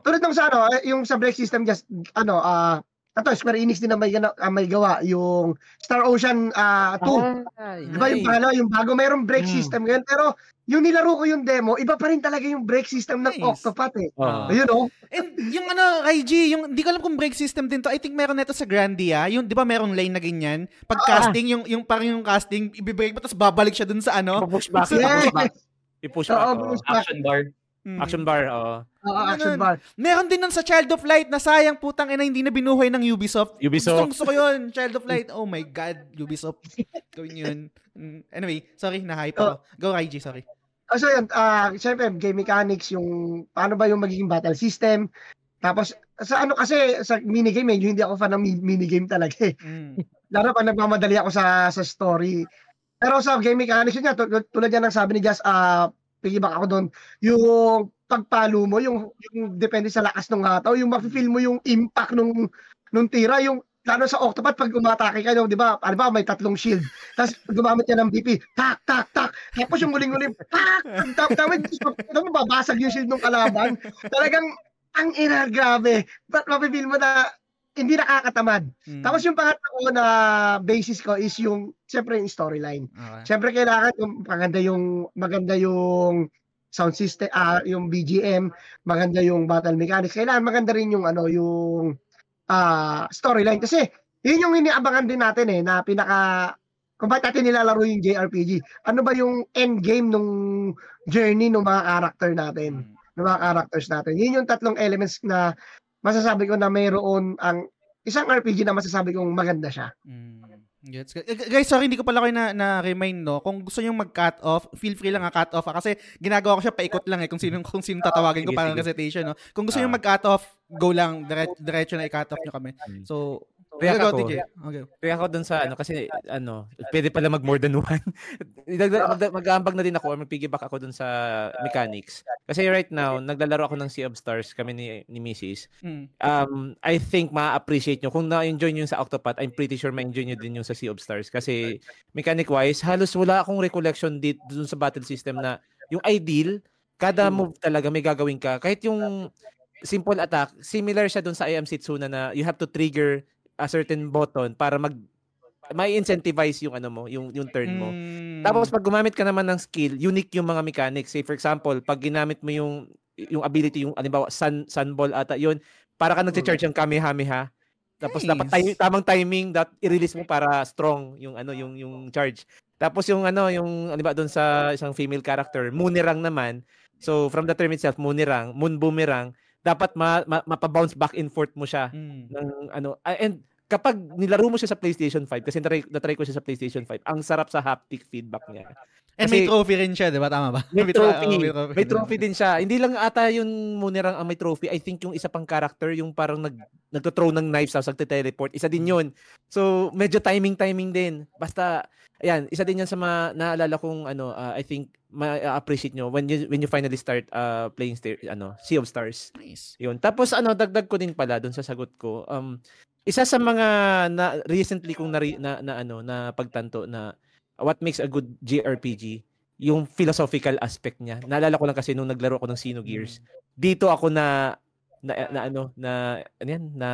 Tulad ng sa ano, eh, yung sa brake system just ano ah ito, Square Enix din na may, ah, may gawa, yung Star Ocean ah 2. Ay, Di ba yung pangalawa, yung bago, mayroong brake Mm. system ngayon. Pero yung nilaro ko yung demo, iba pa rin talaga yung brake system ng Nice. Octopath eh. Oo. Ayun oh. And yung ano, Raiji, yung di ko alam kung brake system din to. I think meron nito sa Grandia. Yung 'di ba merong lane na ganyan? Pag Ah. casting, yung yung parang yung casting, ibe-brake mo tapos babalik siya dun sa ano. I-push back. Yes. I-push back. I-push back. Oo. push back. Action bar. Mm. Action bar, oo. Oo, action Ganun. bar. Meron din nun sa Child of Light na sayang putang ina hindi na binuhay ng Ubisoft. Ubisoft. Gusto, gusto ko yun. Child of Light. Oh my God. Ubisoft. Gawin yun. Mm, Anyway, sorry, na-hype ako. Go, Raiji, sorry. Ah, so yun, ah syempre, game mechanics, yung paano ba yung magiging battle system. Tapos, sa ano kasi, sa minigame, eh, hindi ako fan ng mi- minigame talaga eh. Mm. Lalo pag nagmamadali ako sa sa story. Pero sa game mechanics yun nga, tul- tulad yan ng sabi ni Jazz, ah piggyback ako doon, yung pagpalo mo, yung, yung depende sa lakas ng hataw, yung mafe-feel mo yung impact nung, nung tira, yung lalo sa Octopath, pag umatake ka, yung, di ba, ano ba, may tatlong shield. Tapos gumamit niya ng BP, tak, tak, tak. Tapos yung muling-muling, tak, tak, tak, tak, mababasag yung shield ng kalaban. Talagang, ang ina, grabe. Ba't mafe-feel mo na hindi nakakatamad. Mm. Tapos yung pangatlo na basis ko is yung siyempre yung storyline. Okay. Siyempre kailangan yung maganda yung maganda yung sound system, ah yung BGM, maganda yung battle mechanics. Kailangan maganda rin yung ano yung ah storyline kasi yun yung iniabangan din natin eh na pinaka kung bakit natin nilalaro yung JRPG. Ano ba yung end game nung journey ng mga character natin? Mm. ng mga characters natin. Yun yung tatlong elements na masasabi ko na mayroon ang isang RPG na masasabi kong maganda siya. Mm. Gets. Guys, sorry, hindi ko pala kayo na, na-remind, no? Kung gusto nyo mag-cut off, feel free lang nga cut off. ah. Kasi ginagawa ko siya paikot lang eh, kung sino, kung sino tatawagin ko parang recitation, no? Kung gusto nyo Ah. mag-cut off, go lang. Dire- diretso na i-cut off nyo kami. Mm. So, React ako. TJ. Okay. Kaya ako dun sa ano kasi ano, pwede pala mag more than one. Mag-aambag na din ako or mag-piggyback ako dun sa mechanics. Kasi right now, naglalaro ako ng Sea of Stars kami ni ni Mrs. Mm. Um, I think ma-appreciate nyo. Kung na-enjoy nyo yung sa Octopath, I'm pretty sure ma-enjoy nyo din yung sa Sea of Stars. Kasi mechanic-wise, halos wala akong recollection dito dun sa battle system na yung ideal, kada move talaga may gagawin ka. Kahit yung simple attack, similar siya dun sa I Am Setsuna na you have to trigger a certain button para mag may incentivize yung ano mo, yung yung turn mo. Mm. Tapos pag gumamit ka naman ng skill, unique yung mga mechanics. Say for example, pag ginamit mo yung yung ability, yung halimbawa sun sunball ata yun, para ka nagche-charge ng Kamehameha. Tapos dapat Nice. time, tamang timing that i-release mo para strong yung ano yung yung charge. Tapos yung ano yung ano ba doon sa isang female character, Moonirang naman. So from the term itself, Moonirang, Moon Boomerang, dapat ma, ma, mapa-bounce back and forth mo siya Mm. ng ano ah, and kapag nilaro mo siya sa PlayStation 5 kasi natry, natry ko siya sa PlayStation 5 ang sarap sa haptic feedback niya. And may Kasi- trophy rin siya, di ba? Tama ba? may tro- trophy. oh, may trophy din siya. Hindi lang ata yung Munirang ang may trophy. I think yung isa pang character yung parang nag nagto-throw ng knives sa nagte-teleport. Isa din yun. So medyo timing timing din. Basta ayan isa din yan sa mga naalala kong ano ah, I think ma-appreciate nyo when you when you finally start uh, playing sta- ano Sea of Stars Nice. yun. Tapos ano, dagdag ko din pala doon sa sagot ko. Um isa sa mga na recently kong na, na, na ano na pagtanto na what makes a good JRPG yung philosophical aspect niya. Naalala ko lang kasi nung naglaro ako ng Xenogears. Dito ako na na, na ano na ano yan na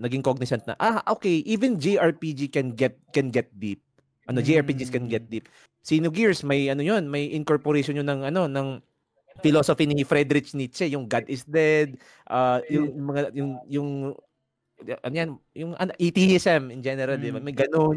naging cognizant na ah okay even JRPG can get can get deep ano JRPGs can get Mm. deep Xenogears may ano yun may incorporation yun ng ano ng philosophy ni Friedrich Nietzsche yung God is dead uh, yung mga yung yung ano yan yung ano, atheism in general di ba Mm. may ganun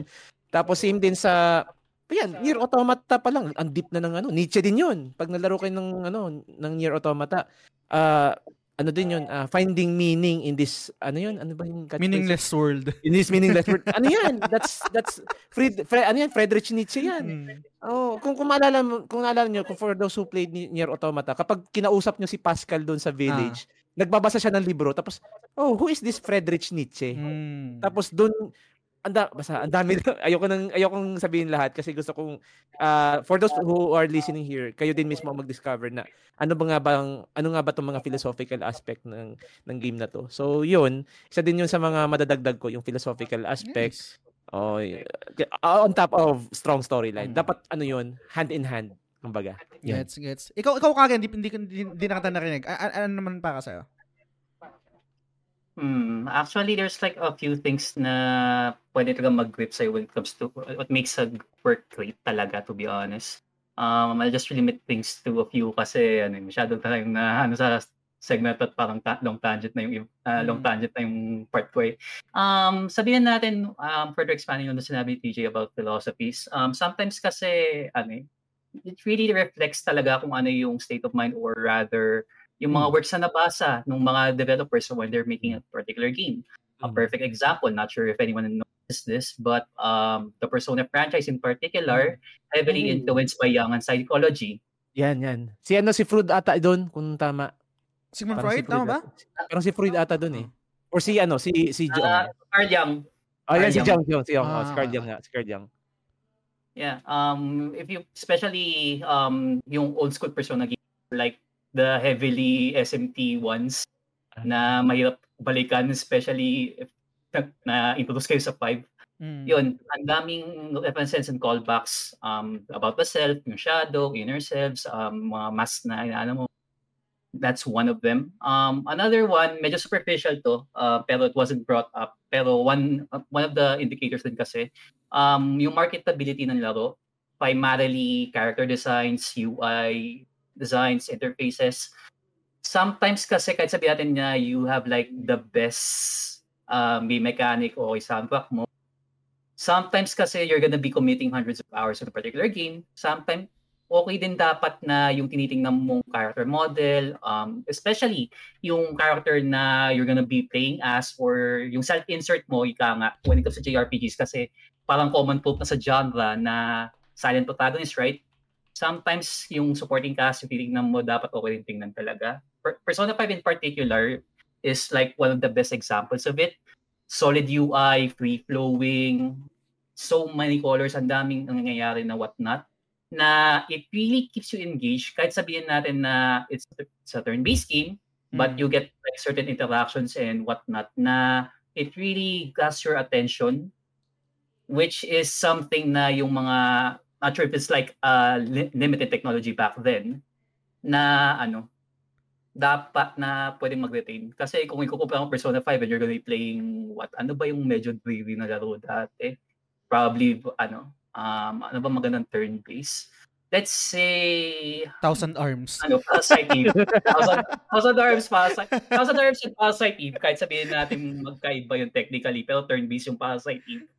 tapos same din sa yan, Nier Automata pa lang, ang deep na ng ano, Nietzsche din 'yun. Pag nalaro kayo ng ano, ng Nier Automata, ah ano din 'yun, ah, finding meaning in this ano 'yun, ano ba yung catchphrase? Meaningless world. in this meaningless world. ano 'yan? That's that's Fried, Fre, ano 'yan? Friedrich Nietzsche 'yan. Mm. Oh, kung kung maalala kung naalala niyo, kung for those who played Ni- Nier Automata, kapag kinausap niyo si Pascal doon sa village, nagbabasa siya ng libro tapos oh, who is this Friedrich Nietzsche? Mm. Tapos doon anda basta ang dami ayoko nang ayokong sabihin lahat kasi gusto kong ah, for those who are listening here kayo din mismo mag-discover na ano ba nga bang ano nga ba tong mga philosophical aspect ng ng game na to so yun isa din yun sa mga madadagdag ko yung philosophical aspect Nice. oh uh, on top of strong storyline Mm. dapat ano yun hand in hand kumbaga Yun. Gets, gets. Ikaw, ikaw kagad, hindi, hindi, hindi, hindi na kita narinig. Ano naman para sa'yo? Hmm, actually, there's like a few things na pwede talaga mag-grip sa'yo when it comes to what makes a work great talaga, to be honest. Um, I'll just limit things to a few kasi ano, masyado tayong na ano sa segment at parang ta- long tangent na yung ah, long Mm. tangent na yung part ko eh. Um, sabihin natin um, further expanding on the sinabi ni TJ about philosophies. Um, sometimes kasi ano eh, it really reflects talaga kung ano yung state of mind or rather yung mga works na nabasa ng mga developers when they're making a particular game. A Mm. perfect example, not sure if anyone knows this, but um, the Persona franchise in particular, heavily influenced by Jungian psychology. yan yan si ano si Freud ata doon kung tama Sigmund Freud, si tama ba? parang si Freud ata doon eh or si ano si si Jung Ah, Carl Jung, oh yan si Carl Jung Jung si Jung oh, si Ah. Carl Jung nga si Carl Jung yeah. Um, if you, especially um, yung old school Persona game, like the heavily SMT ones, na mahirap balikan, especially if na introduce kayo sa 5. Mm. yun, ang daming references and callbacks um, about the self, yung shadow, inner selves, um, mga mask na inaano mo. That's one of them. Um, another one, medyo superficial to, uh, pero it wasn't brought up. Pero one uh, one of the indicators din kasi, um, yung marketability ng laro, primarily character designs, UI designs, interfaces. Sometimes kasi kahit sabihin natin na you have like the best um, may mechanic o soundtrack mo, sometimes kasi you're gonna be committing hundreds of hours on a particular game. Sometimes, okay din dapat na yung tinitingnan mong character model, um, especially yung character na you're gonna be playing as or yung self-insert mo, ika nga, when it comes to JRPGs kasi parang common trope na sa genre na silent protagonist, right? Sometimes yung supporting cast, yung titingnan mo, dapat okay din tingnan talaga. Per- Persona 5 in particular is like one of the best examples of it solid UI, free-flowing, so many colors, ang daming nangyayari na whatnot, na it really keeps you engaged. Kahit sabihin natin na it's, it's a turn-based game, but Mm. you get like certain interactions and whatnot na it really grabs your attention, which is something na yung mga, not sure if it's like uh, li- limited technology back then, na ano, dapat na pwedeng mag-retain. Kasi kung ikukumpara mo Persona 5 and you're gonna be playing what, ano ba yung medyo dreary na laro dati? Probably, ano, um, ano ba magandang turn base? Let's say, Thousand Arms. ano, Parasite Eve. Thousand, thousand Arms, Parasite, Thousand Arms and Parasite Eve, kahit sabihin natin magkaiba yung technically, pero turn base yung Parasite Eve.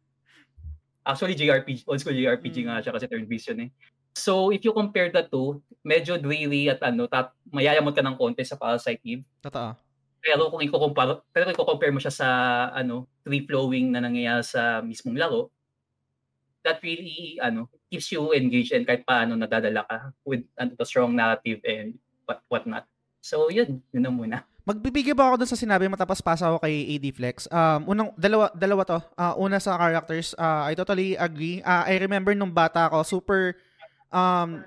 Actually, JRPG, old school JRPG nga siya kasi turn base yun eh. So, if you compare the two, medyo dreary at ano, tat, mayayamot ka ng konti sa Parasite Eve. Totoo. Pero kung i-compare, pero kung i-compare mo siya sa ano, free flowing na nangyayari sa mismong laro, that really ano, keeps you engaged and kahit paano nadadala ka with ano, the strong narrative and what whatnot. So yun, yun na muna. Magbibigay ba ako dun sa sinabi mo tapos pasa ako kay AD Flex? Um, unang, dalawa, dalawa to. Ah, una sa characters, ah, I totally agree. Ah, I remember nung bata ako, super, um,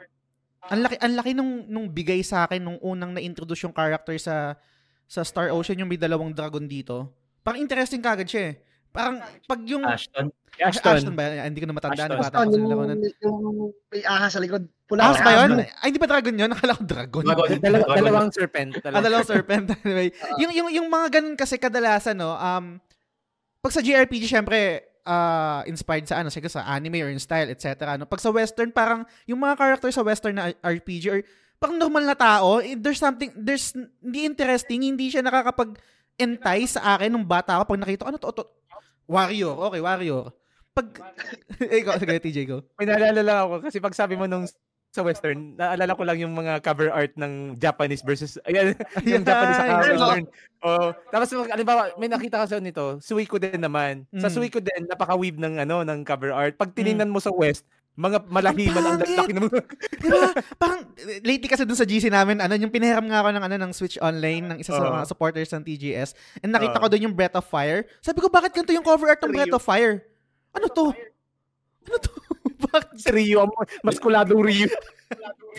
ang laki, ang laki nung, nung bigay sa akin nung unang na-introduce yung character sa, sa Star Ocean, yung may dalawang dragon dito. Parang interesting kagad siya eh. Parang pag yung Ashton. Si Ashton. Ashton ba? Hindi ko na matandaan. Ashton. Bata ko Ashton, sa yung, yung may ahas sa likod. Pula Ahas ba yun? Ahas Ay, hindi ba dragon yun? Nakala ko dragon. Dragon. Dragon. dalawang serpent. Ah, Dalawang serpent. anyway, yung, yung, yung mga ganun kasi kadalasan, no, um, pag sa JRPG, syempre, uh, inspired sa ano, sige, sa anime or in style, etc. No? Pag sa western, parang yung mga character sa western na RPG or parang normal na tao, eh, there's something, there's, hindi interesting, hindi siya nakakapag entice sa akin nung bata ako pag nakita ko, ano to, to, warrior, okay, warrior. Pag, ikaw, sige, TJ, go. May naalala lang ako kasi pag sabi mo nung sa Western, naalala ko lang yung mga cover art ng Japanese versus, ayan, yung Ayan. Japanese sa Western. Oh, tapos halimbawa, may nakita ka sa nito, Suiko din naman. Sa Mm. Suiko din, napaka-weave ng ano, ng cover art. Pag tiningnan mo sa West, mga malahiman ang pangit! laki ng mga Di ba? Parang, lately kasi dun sa GC namin, ano, yung pinahiram nga ako ng, ano, ng Switch Online, ng isa sa Oo. mga supporters ng TGS, and nakita Oo. ko dun yung Breath of Fire. Sabi ko, bakit ganito yung cover art ng. Breath of Fire? Ano to? Ano to? bakit si Ryu, ang maskuladong Ryu.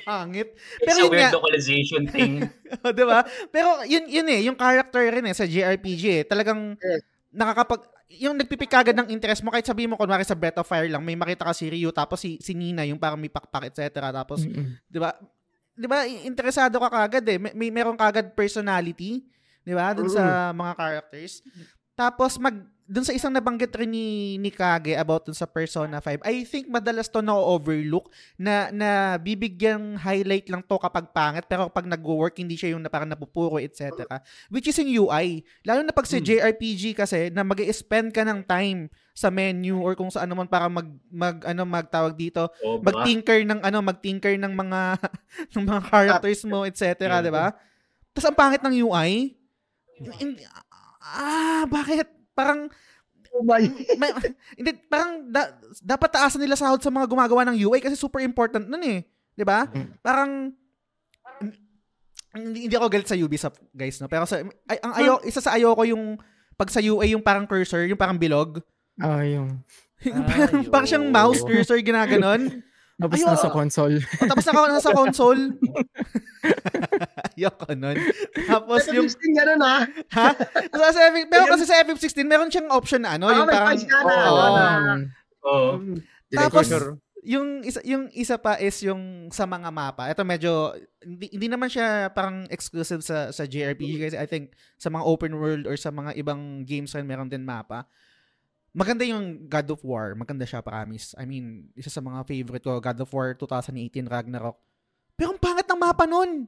pangit? It's Pero a yun weird nga, localization thing. Oh, 'di ba? Pero yun yun eh, yung character rin eh sa JRPG eh. Talagang Yes. nakakapag yung nagpipik agad ng interest mo kahit sabihin mo kunwari sa Breath of Fire lang may makita ka si Ryu tapos si si Nina yung parang may pakpak etc. Tapos Mm-mm. 'di ba? 'Di ba interesado ka kagad eh. May, may meron kagad personality, 'di ba? Dun sa mga characters. Tapos mag dun sa isang nabanggit rin ni, ni Kage about dun sa Persona 5, I think madalas to na-overlook na, na bibigyang highlight lang to kapag pangit pero pag nag-work hindi siya yung na parang napupuro etc. Which is yung UI. Lalo na pag sa Hmm. JRPG kasi na mag spend ka ng time sa menu or kung saan naman para mag, mag ano magtawag dito Sobra. mag-tinker ng ano, mag-tinker ng mga ng mga characters mo, etc., Yeah. 'di ba? Tapos ang pangit ng UI. Hindi- ah, bakit? Parang Oh my. may, hindi parang da- dapat taasan nila sahod sa mga gumagawa ng UI kasi super important nun eh, 'di ba? Mm. Parang hindi, hindi ako galit sa Ubisoft, guys, no. Pero sa ay, ang ayo isa sa ayoko yung pag sa UI yung parang cursor, yung parang bilog. Ah, yung. parang, Ay, parang siyang mouse cursor ginaganon. Tapos Ayun. nasa console. O, tapos naka, nasa console. Ayoko nun. Tapos yung, Yung gano'n ha. ha? So, sa F- pero kasi sa FF16, meron siyang option na ano, Ah, yung parang, ka na, Oo. ano na. Oo. Mm. Tapos, yung isa, yung isa pa is yung sa mga mapa. Ito medyo, hindi, hindi naman siya parang exclusive sa, sa JRPG kasi I think sa mga open world or sa mga ibang games rin meron din mapa. Maganda yung God of War. Maganda siya, promise. I mean, isa sa mga favorite ko, God of War 2018 Ragnarok. Pero ang pangit ng mapa nun.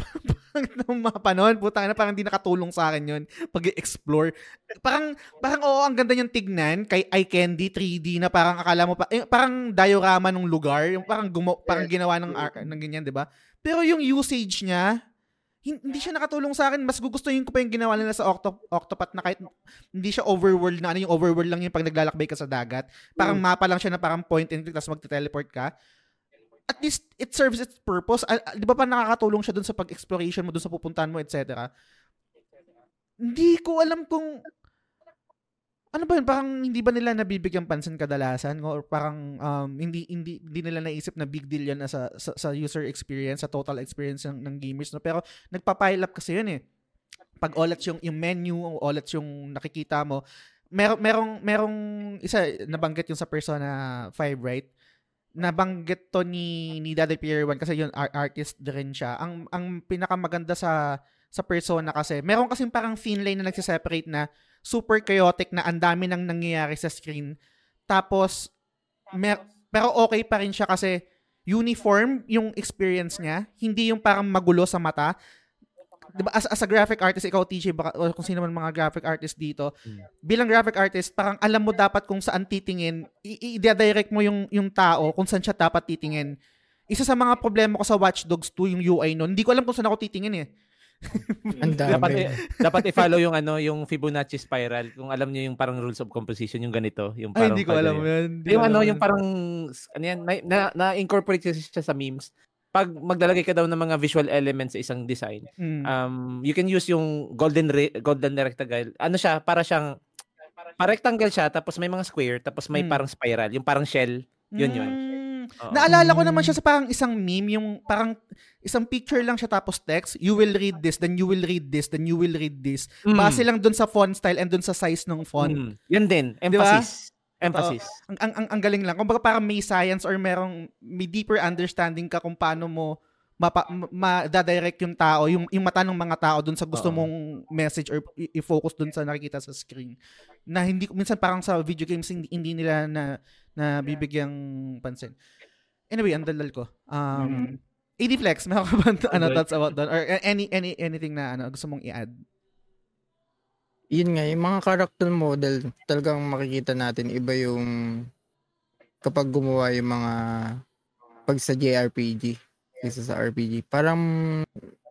pangit ng mapa nun. Puta na, parang hindi nakatulong sa akin yun pag-explore. Parang, parang oo, ang ganda niyang tignan kay eye candy 3D na parang akala mo pa, eh, parang diorama ng lugar, yung parang gumo, parang ginawa ng, ng ganyan, di ba? Pero yung usage niya, hindi siya nakatulong sa akin. Mas gugustuhin ko pa yung ginawa nila sa Octo- Octopath na kahit hindi siya overworld na ano yung overworld lang yung pag naglalakbay ka sa dagat. Parang mapa lang siya na parang point and click tapos magte-teleport ka. At least it serves its purpose. Al- di ba pa nakakatulong siya dun sa pag-exploration mo, dun sa pupuntahan mo, etc. Hindi ko alam kung ano ba yun? Parang hindi ba nila nabibigyan pansin kadalasan? Or parang um, hindi, hindi, hindi nila naisip na big deal yan sa, sa, sa user experience, sa total experience ng, ng gamers. No? Pero nagpa-pile up kasi yun eh. Pag olats yung, yung menu, olats yung nakikita mo, merong, merong, merong isa, nabanggit yung sa Persona 5, right? Nabanggit to ni, ni Daddy Pierre 1 kasi yun, ar- artist din siya. Ang, ang pinakamaganda sa, sa Persona kasi, meron kasing parang thin line na nagsiseparate na super chaotic na ang dami nang nangyayari sa screen. Tapos, mer- pero okay pa rin siya kasi uniform yung experience niya. Hindi yung parang magulo sa mata. Diba, as, as a graphic artist, ikaw, TJ, baka, o kung sino man mga graphic artist dito, bilang graphic artist, parang alam mo dapat kung saan titingin, i-direct mo yung, yung tao kung saan siya dapat titingin. Isa sa mga problema ko sa Watch Dogs 2, yung UI nun, hindi ko alam kung saan ako titingin eh. Ang dapat dami. i- dapat i-follow yung ano, yung Fibonacci spiral. Kung alam niyo yung parang rules of composition yung ganito, yung Ay, parang hindi ko alam yan. Hindi Yung ano, yung parang ano yan, na, na, na-incorporate kasi siya sa memes. Pag maglalagay ka daw ng mga visual elements sa isang design, Mm. um, you can use yung golden re- golden rectangle. Ano siya, para siyang pa rectangle siya tapos may mga square tapos may Mm. parang spiral, yung parang shell. Yun yun. Oo. Naalala ko naman siya sa parang isang meme, yung parang isang picture lang siya tapos text, you will read this, then you will read this, then you will read this. Mm. Base lang dun sa font style and dun sa size ng font. Mm. Yan din, Di ba? emphasis. Emphasis. Ang, ang, ang, ang galing lang. Kumbaga parang may science or merong may deeper understanding ka kung paano mo mapa, ma- ma-direct yung tao, yung, yung mata ng mga tao dun sa gusto Oo. mong message or i-focus dun sa nakikita sa screen. Na hindi, minsan parang sa video games, hindi, hindi nila na, na bibigyang pansin. Anyway, ang dalal ko. Um, Mhm. AD Flex, meron ka ba ano, thoughts about doon? Or any, any, anything na ano, gusto mong i-add? Yun nga, yung mga character model, talagang makikita natin iba yung kapag gumawa yung mga pag sa JRPG kaysa sa RPG. Parang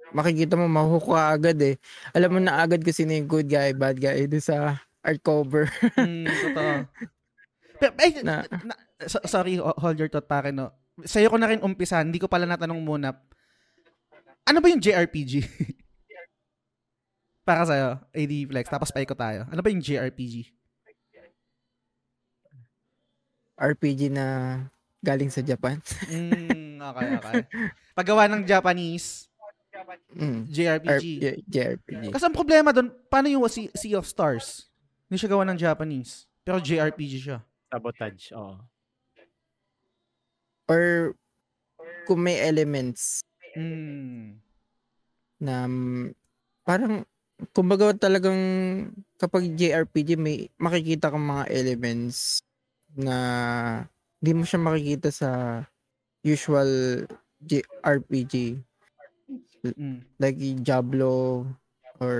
makikita mo, mahuka agad eh. Alam mo na agad kung sino yung good guy, bad guy doon sa art cover. Mm, totoo. Pero, ay, Na- na- so- sorry, ho- hold your thought pare, no? Sa'yo ko na rin umpisa, hindi ko pala natanong muna. Ano ba yung JRPG? Para sa'yo, AD Flex, tapos paiko tayo. Ano ba yung JRPG? RPG na galing sa Japan. Mm, okay, okay. Paggawa ng Japanese, Mm. JRPG. R- JRPG. Kasi ang problema doon, paano yung sea, sea of Stars? Hindi siya gawa ng Japanese. Pero JRPG siya. Sabotage. Oo. Or kung may elements Mm. na parang kumbaga talagang kapag JRPG may makikita kang mga elements na hindi mo siya makikita sa usual JRPG Mm. like Diablo or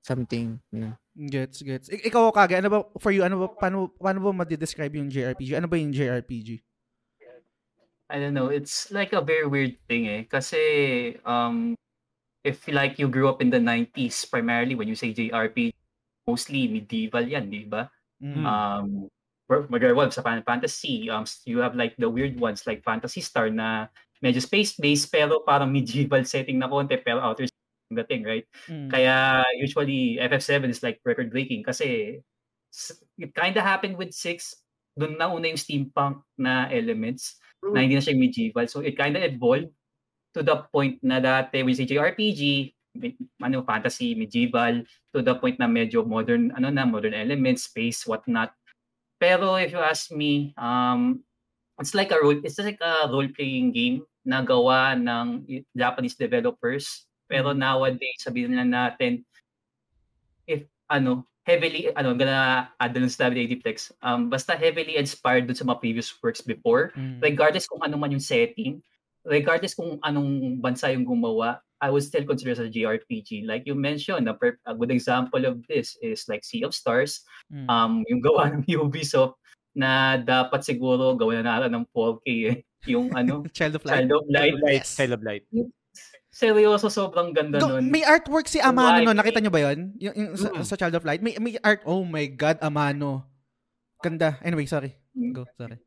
something. No? Gets, gets. Ik- ikaw, Kage, ano ba, for you, ano ba, paano, paano ba ma-describe yung JRPG? Ano ba yung JRPG? I don't know. It's like a very weird thing eh. Kasi um, if like you grew up in the 90s, primarily when you say JRPG, mostly medieval yan, di ba? Mm. Um, mag sa Fantasy, um, you have like the weird ones like Fantasy Star na medyo space-based pero parang medieval setting na konti pero outer the thing, right? Mm. Kaya usually FF7 is like record breaking kasi it kind of happened with 6 doon na una yung steampunk na elements na hindi na siya medieval. So it kind of evolved to the point na dati when JRPG, ano, fantasy, medieval, to the point na medyo modern, ano na, modern elements, space, whatnot. Pero if you ask me, um, it's like a role, it's like a role-playing game na gawa ng Japanese developers. Pero nowadays, sabihin na natin, if, ano, heavily, ano, I'm gonna add dun sa WAD Flex, um, basta heavily inspired dun sa mga previous works before, Mm. regardless kung ano man yung setting, regardless kung anong bansa yung gumawa, I would still consider as a JRPG. Like you mentioned, a, per- a good example of this is like Sea of Stars, Mm. um, yung gawa ng Ubisoft na dapat siguro gawin na natin ng 4K eh. Yung ano, Child of Light. Child of Light. Light, Yes. Child of Light. Seryoso, sobrang ganda Go- nun. may artwork si Amano no, nakita nyo ba yun? Yung, yung sa, Mm. sa Child of Light. May, may art, oh my God, Amano. Ganda. Anyway, sorry. Mm. Go, sorry.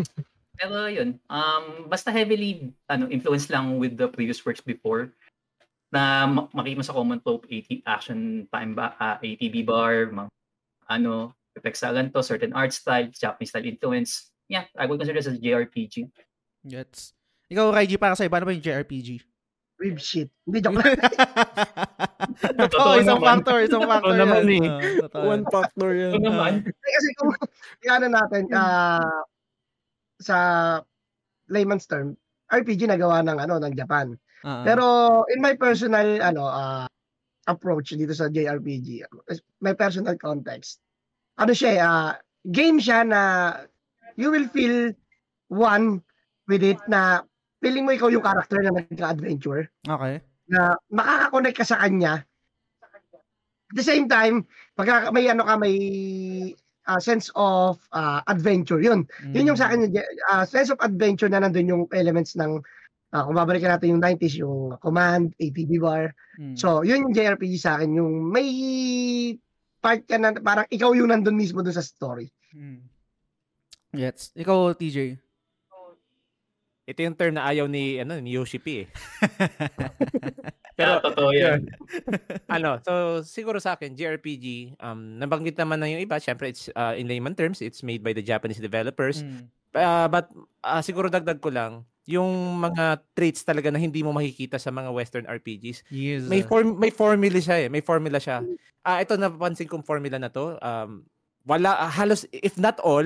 Pero yun, um, basta heavily ano, influenced lang with the previous works before na ma- makikita sa common trope, AT, action time ba, ah, ATB bar, mga, ano, effects sa ganito, certain art style, Japanese style influence. Yeah, I would consider this as JRPG. Gets. Ikaw, Raiji, para sa'yo, paano ba yung JRPG? Rib shit. Hindi, joke lang. Totoo, isang naman. factor, isang factor. naman yan. eh. Ah, totoo One yan. factor yan. Ito naman, Kasi kung ano natin, ah, sa layman's term, RPG nagawa ng ano ng Japan. Ah, ah. Pero in my personal ano ah, approach dito sa JRPG, my personal context. Ano siya, eh, ah, game siya na you will feel one with it na feeling mo ikaw yung character na nagka-adventure Okay. na makakakonect ka sa kanya. At the same time, pagka may ano ka, may ah, sense of ah, adventure. Yun. Yun yung sa akin, ah, sense of adventure na nandun yung elements ng, ah, kung babalikan natin yung 90s, yung command, ATB bar. Mm. So, yun yung JRPG sa akin, yung may part ka na, parang ikaw yung nandun mismo dun sa story. Mm. Gets. Ikaw, TJ. Ito yung term na ayaw ni ano ni Yoshi P eh. Pero totoo yan. ano, so siguro sa akin, JRPG, um, nabanggit naman na yung iba, syempre it's uh, in layman terms, it's made by the Japanese developers. Mm. Uh, but uh, siguro dagdag ko lang, yung mga traits talaga na hindi mo makikita sa mga western RPGs. Yes. May form may formula siya eh, may formula siya. Ah, ito napapansin kong formula na to. Um, wala ah, halos if not all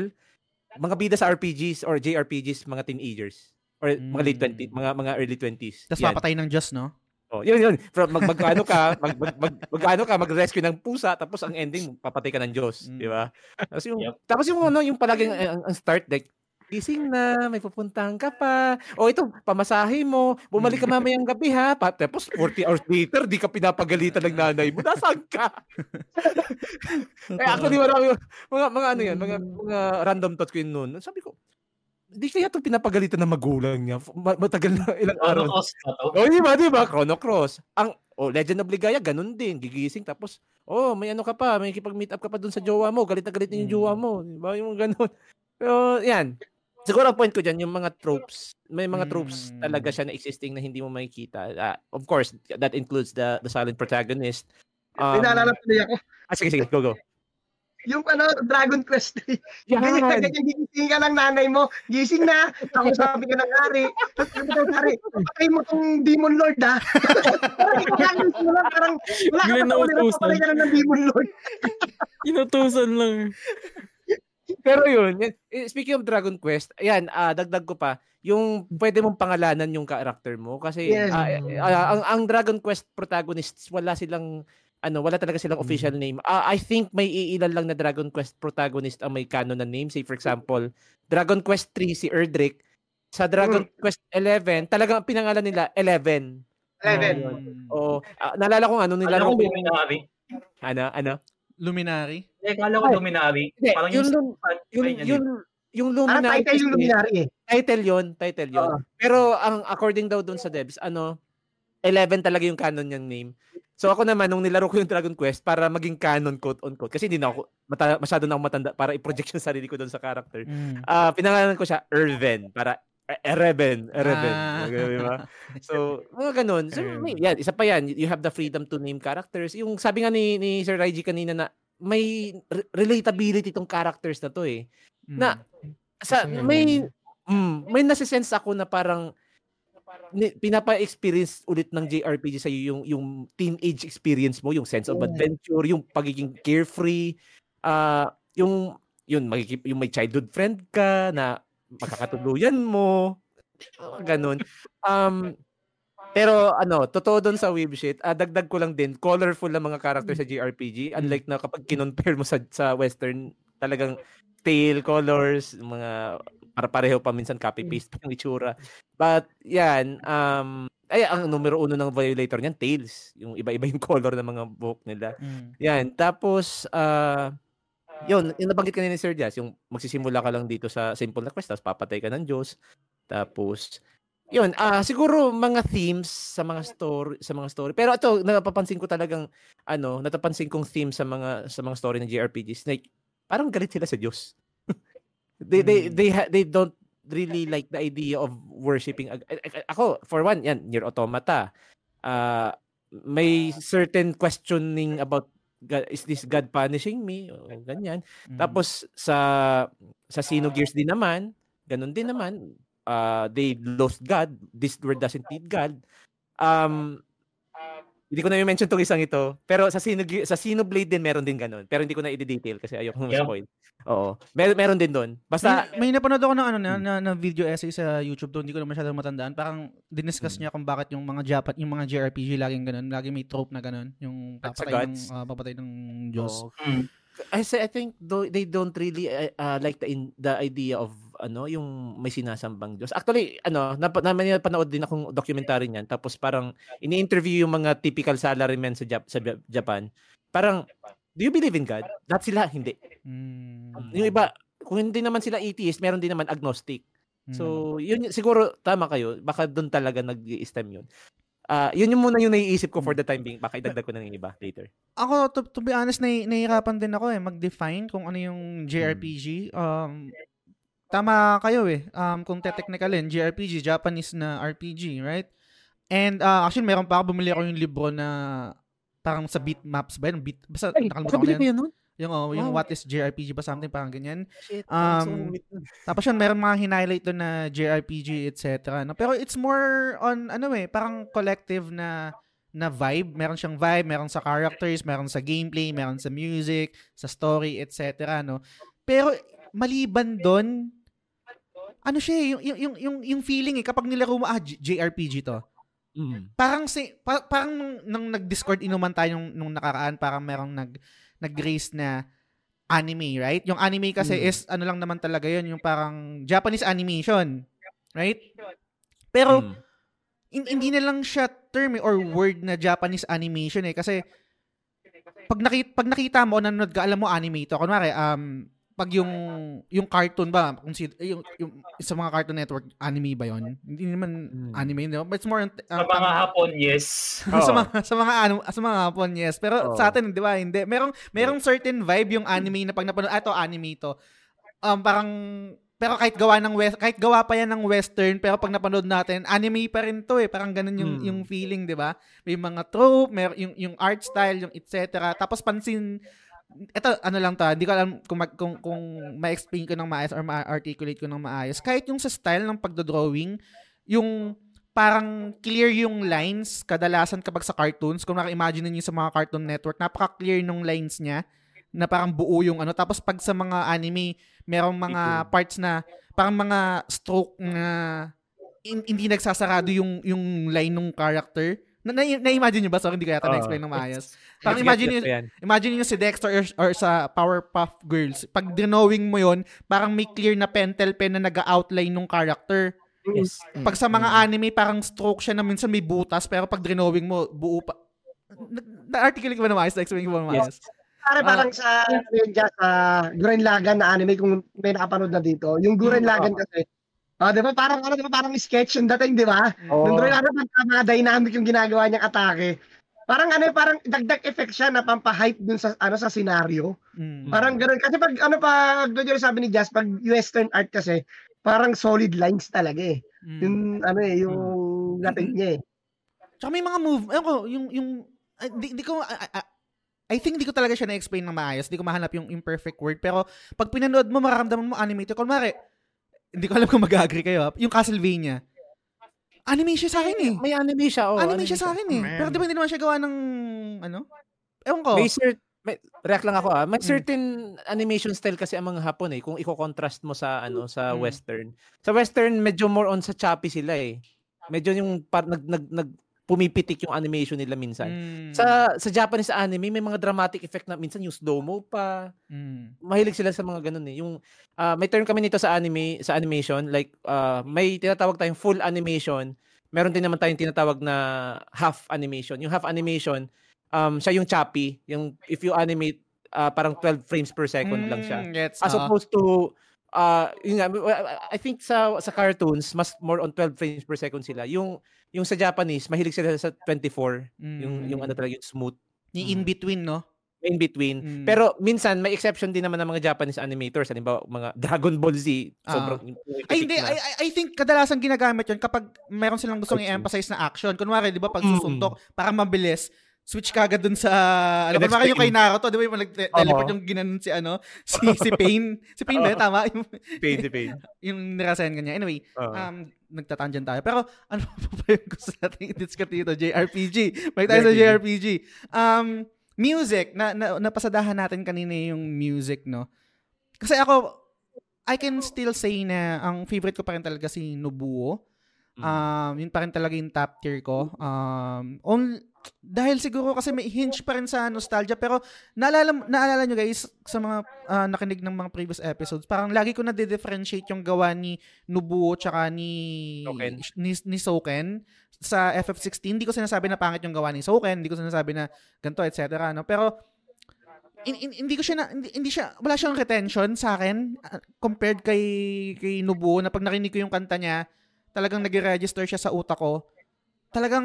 mga bida sa RPGs or JRPGs mga teenagers or mga late 20 Mm. mga mga early 20s. Tapos papatay ng Diyos, no? Oh, yun yun. From mag magkano ka, mag, mag, mag, magkano ka, mag-rescue ng pusa tapos ang ending papatay ka ng Diyos, Mm. di ba? Tapos yung Yep. tapos yung ano, yung palaging ang, ang start deck gising na, may pupuntahan ka pa. O ito, pamasahe mo. Bumalik ka mamayang gabi ha. Pa- Tapos 40 hours later, di ka pinapagalitan ng nanay mo. Nasaan ka? eh, actually, marami, mga, mga ano yan, mga, mga random thoughts ko yun noon. Sabi ko, di kaya ito pinapagalitan ng magulang niya. Ma- Matagal na ilang araw. Cost na to? Oh, di ba, di ba? Chrono Cross. Ang oh, Legend of Ligaya, ganun din. Gigising tapos, oh, may ano ka pa, may kipag-meet up ka pa dun sa jowa mo. Galit na galit na yung Mm. jowa mo. Di ba? Yung ganun. Pero, yan. Siguro ang point ko dyan, yung mga tropes. May mga tropes Mm. talaga siya na existing na hindi mo makikita. Ah, of course, that includes the the silent protagonist. Um, naalala tuloy ako. ah, sige, sige. Go, go. Yung ano, Dragon Quest. Yan! Ganyan na ganyan, gigising ka ng nanay mo. Gising na. Tapos sabi ka ng hari. Tapos sabi ka ng hari, patay mo tong Demon Lord ha. parang ikakalins mo lang. Parang wala ka pa na ulit. Patay ka ng Demon Lord. Inutusan lang. Pero yun, speaking of Dragon Quest, ayan, ah, dagdag ko pa, yung pwede mong pangalanan yung character mo kasi Yes. ah, eh, ah, ang ang Dragon Quest protagonists wala silang ano, wala talaga silang official name. Ah, I think may iilan lang na Dragon Quest protagonist ang may canon na name. Say for example, Dragon Quest 3 si Erdrick. Sa Dragon Quest 11, talagang pinangalan nila 11. Eleven. Mm. O ah, naalala ko Alam nilaro ko yung Luminary. ano, ano? Luminary? Eh, kala ko Luminary. Hindi, Parang yung, yung, lum- yung, yun, yung, yung Parang Luminary. title yung luminary eh. Title yon title yon Oo. Pero ang according daw doon sa devs, ano, 11 talaga yung canon niyang name. So ako naman, nung nilaro ko yung Dragon Quest, para maging canon quote on quote, kasi hindi na ako, mata, masyado na ako matanda para i-project yung sarili ko doon sa character. Mm. Ah, pinangalan ko siya Erven, para E- Ereven, Ereven. Ah. Di ba? So, mga ganun. So, may, yan, isa pa yan. You have the freedom to name characters. Yung sabi nga ni, ni Sir Raiji kanina na may re- relatability tong characters na to eh. Mm. Na, sa, may, mm, may nasisense ako na parang pinapa-experience ulit ng JRPG sa yung yung teenage experience mo, yung sense of adventure, yung pagiging carefree, ah yung yun magiging yung may childhood friend ka na makakatuluyan mo, ganun. Um pero ano, totoo doon sa web shit, ah, dagdag ko lang din, colorful ang mga character sa JRPG unlike na kapag kinompare mo sa sa western, talagang tail colors, mga para pareho pa minsan copy paste pa yung itsura. But yan, um ay ang numero uno ng violator niyan tails, yung iba-iba yung color ng mga buhok nila. Mm. Yan, tapos ah yun, yung nabanggit kanina ni Sir Jazz, yung magsisimula ka lang dito sa simple na quest, tapos papatay ka ng Diyos. Tapos, yun, ah siguro mga themes sa mga story, sa mga story. Pero ito, napapansin ko talagang, ano, natapansin kong theme sa mga, sa mga story ng JRPGs, like, parang galit sila sa Diyos. They, they, Hmm. they, ha- they don't really like the idea of worshiping. Ako, for one, yan, Nier Automata. Ah, may certain questioning about God, is this God punishing me? O ganyan. Mm. Tapos sa sa Xenogears din naman, ganun din naman. Uh, they lost God. This word doesn't need God. Um hindi ko na i-mention tong isang ito. Pero sa Sino sa Xenoblade din meron din ganun. Pero hindi ko na i-detail kasi ayoko na Yep. spoil. Oo. Mer- meron din doon. Basta may, may napanood ako ng ano na, na, na video essay sa YouTube doon, hindi ko na masyadong matandaan. Parang diniscuss Mm. niya kung bakit yung mga Japan, yung mga JRPG laging ganun, laging may trope na ganun, yung papatay ng gods. ah, papatay ng Diyos. Oo. Mm. I say I think though they don't really uh, uh, like the in, the idea of ano yung may sinasambang Diyos. Actually, ano, nap- na, may napanood din akong documentary niyan tapos parang ini-interview yung mga typical salarymen sa Jap- sa Jap- Japan. Parang do you believe in God? Lahat sila hindi. Mm. Yung iba kung hindi naman sila atheist, meron din naman agnostic. Mm. So, yun siguro tama kayo. Baka doon talaga nag-stem yun. Ah, yun yung muna yung naiisip ko for the time being. Baka idagdag ko na ng iba later. ako to, to be honest nahi, nahihirapan din ako eh mag-define kung ano yung JRPG. Um tama kayo eh. Um kung te-technicalin, JRPG Japanese na RPG, right? And uh, actually, meron pa ako, bumili ako yung libro na parang sa beat maps ba yun? Beat, basta Ay, nakalimutan ko na yun. nun? Yung, oh, yung Wow. what is JRPG ba something, parang ganyan. Shit. Um, so. Tapos yun, meron mga hinighlight doon na JRPG, etc. No? Pero it's more on, ano eh, parang collective na na vibe. Meron siyang vibe, meron sa characters, meron sa gameplay, meron sa music, sa story, etc. No? Pero maliban doon, ano siya eh, yung, yung, yung, yung, yung feeling eh, kapag nilaro mo, ah, JRPG to. Mm. Parang si pa- parang nung, nung nag-Discord inuman tayo nung, nung nakaraan, parang merong nag nag-raise na anime, right? Yung anime kasi Mm. is ano lang naman talaga 'yun, yung parang Japanese animation, right? Pero Mm. hin- hindi na lang siya term eh, or word na Japanese animation eh kasi pag nakita pag nakita mo o nanonood ka, alam mo anime to. Kunwari, um pag yung yung cartoon ba kung si yung, yung sa mga Cartoon Network anime ba yon hindi naman Mm. anime no but it's more on- Sa uh, mga hapon, yes. sa mga sa mga ano sa mga hapon yes. Pero Oo. sa atin di ba hindi. Merong merong certain vibe yung anime na pag napanood ah to anime to. Um parang pero kahit gawa ng west kahit gawa pa yan ng western pero pag napanood natin anime pa rin to eh. Parang ganun yung Hmm. yung feeling di ba? May mga trope mer yung yung art style yung etc tapos pansin ito ano lang to ah, hindi ko alam kung mag, kung, kung ma-explain ko ng maayos or ma-articulate ko ng maayos. Kahit yung sa style ng pagdodrawing yung parang clear yung lines kadalasan kapag sa cartoons kung naka-imagine niyo sa mga Cartoon Network napaka-clear nung lines niya na parang buo yung ano. Tapos pag sa mga anime merong mga parts na parang mga stroke na in- hindi nagsasarado yung yung line ng character na, na, na-imagine niyo ba? Sorry, hindi ko yata Oo. na-explain ng maayos. Parang imagine yan. imagine niyo si Dexter or, or sa Powerpuff Girls. Pag drawing mo yon parang may clear na pentel pen na nag-outline ng character. Yes. Pag sa mga anime, parang stroke siya na minsan may butas, pero pag drawing mo, buo pa. Na- Na-articulate ko ba na maayos? Na-explain ko ba na maayos? Pare, parang sa, ano yun dyan, sa Guren Lagan na anime, kung may nakapanood na dito, yung Guren Lagan kasi, ah, di ba, parang, ano, di ba, parang sketch yung dating, di ba? Oo. Nung Lagan, pagka mga dynamic yung ginagawa niyang atake, parang ano, parang dagdag effect siya na pampahype dun sa, ano, sa scenario. Mm. Parang ganun. Kasi pag, ano pa, doon sabi ni Jazz, pag western art kasi, parang solid lines talaga eh. Mm. Yung, ano eh, yung dating niya eh. Tsaka may mga move, ayun ko, yung, yung, ah, di, di ko, ah, ah, I think di ko talaga siya na-explain ng maayos. Di ko mahanap yung imperfect word. Pero pag pinanood mo, mararamdaman mo animated. Kunwari, hindi ko alam kung mag-agree kayo. ah, Yung Castlevania. Anime siya sa akin eh. May anime siya. Oh, anime siya sa akin eh. Man. Pero di ba hindi naman siya gawa ng, ano? Ewan ko. May cert may, react lang ako ah. May Mm. certain animation style kasi ang mga Hapon eh kung i-contrast mo sa ano sa Mm. western. Sa western medyo more on sa choppy sila eh. Medyo yung par, nag nag nag pumipitik yung animation nila minsan. Mm. Sa sa Japanese anime may mga dramatic effect na minsan yung slow mo pa. Mm. Mahilig sila sa mga ganun eh. Yung ah, may term kami nito sa anime sa animation like ah, may tinatawag tayong full animation. Meron din naman tayong tinatawag na half animation. Yung half animation um siya yung choppy, yung if you animate ah, parang 12 frames per second lang siya. Mm, Gets, As opposed to uh, yun nga, I think sa sa cartoons mas more on 12 frames per second sila. Yung yung sa Japanese mahilig sila sa 24, yung yung ano talaga yung smooth Yung in-between, no? in between. Mm. Pero minsan may exception din naman ng mga Japanese animators, halimbawa mga Dragon Ball Z, sobrang Ah. Ay, hindi. I, I- I think kadalasan ginagamit yun kapag meron silang gustong i-emphasize na action. Kunwari, di ba, pag Mm. susuntok, para mabilis, switch ka agad dun sa, next kunwari yung kay. Naruto, di ba, yung nag-teleport yung ginanon si, ano, si, si Pain. Si Pain ba? Tama? Yung, pain to pain. yung nirasayan kanya. Anyway, Oo. um, nagtatangent tayo. Pero, ano pa ba yung gusto natin i-discuss dito? JRPG. Balik tayo sa JRPG. Um, music. Na, na, napasadahan natin kanina yung music, no? Kasi ako, I can still say na ang favorite ko pa rin talaga si Nobuo. Mm. Um, yun pa rin talaga yung top tier ko. Um, on, dahil siguro kasi may hinge pa rin sa nostalgia pero naalala naalala nyo guys sa mga ah, nakinig ng mga previous episodes parang lagi ko na differentiate yung gawa ni Nobuo tsaka ni Soken. ni, ni Soken sa FF16 hindi ko sinasabi na pangit yung gawa ni Soken hindi ko sinasabi na ganito etc no pero in- in- hindi ko siya na, hindi, hindi siya wala siyang retention sa akin ah, compared kay kay Nobuo na pag narinig ko yung kanta niya talagang nag-register siya sa utak ko talagang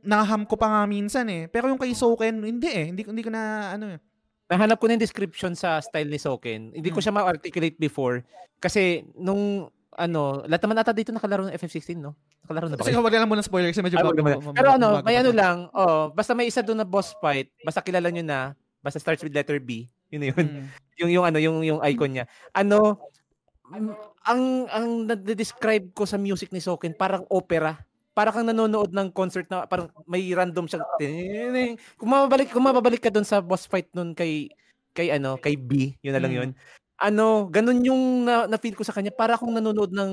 naham ko pa nga minsan eh. Pero yung kay Soken, hindi eh. Hindi, ko- hindi ko na, ano eh. Nahanap ko na yung description sa style ni Soken. Hindi ko Mm. siya ma-articulate before kasi nung ano, lahat naman ata dito nakalaro ng FF16, no? Nakalaro na ba Sige, wag lang muna spoiler kasi medyo Ay, bago- Pero ano, bago- may ano lang, oh, basta may isa doon na boss fight, basta kilala nyo na, basta starts with letter B, yun na yun. Mm. yung yung ano, yung yung icon niya. Ano, ang ang na-describe ko sa music ni Soken parang opera. Para kang nanonood ng concert na parang may random tining. Kung mababalik, kung mababalik ka doon sa boss fight nun kay kay ano, kay B, yun na lang Mm. yun. Ano, ganun yung na, na-feel ko sa kanya para akong nanonood ng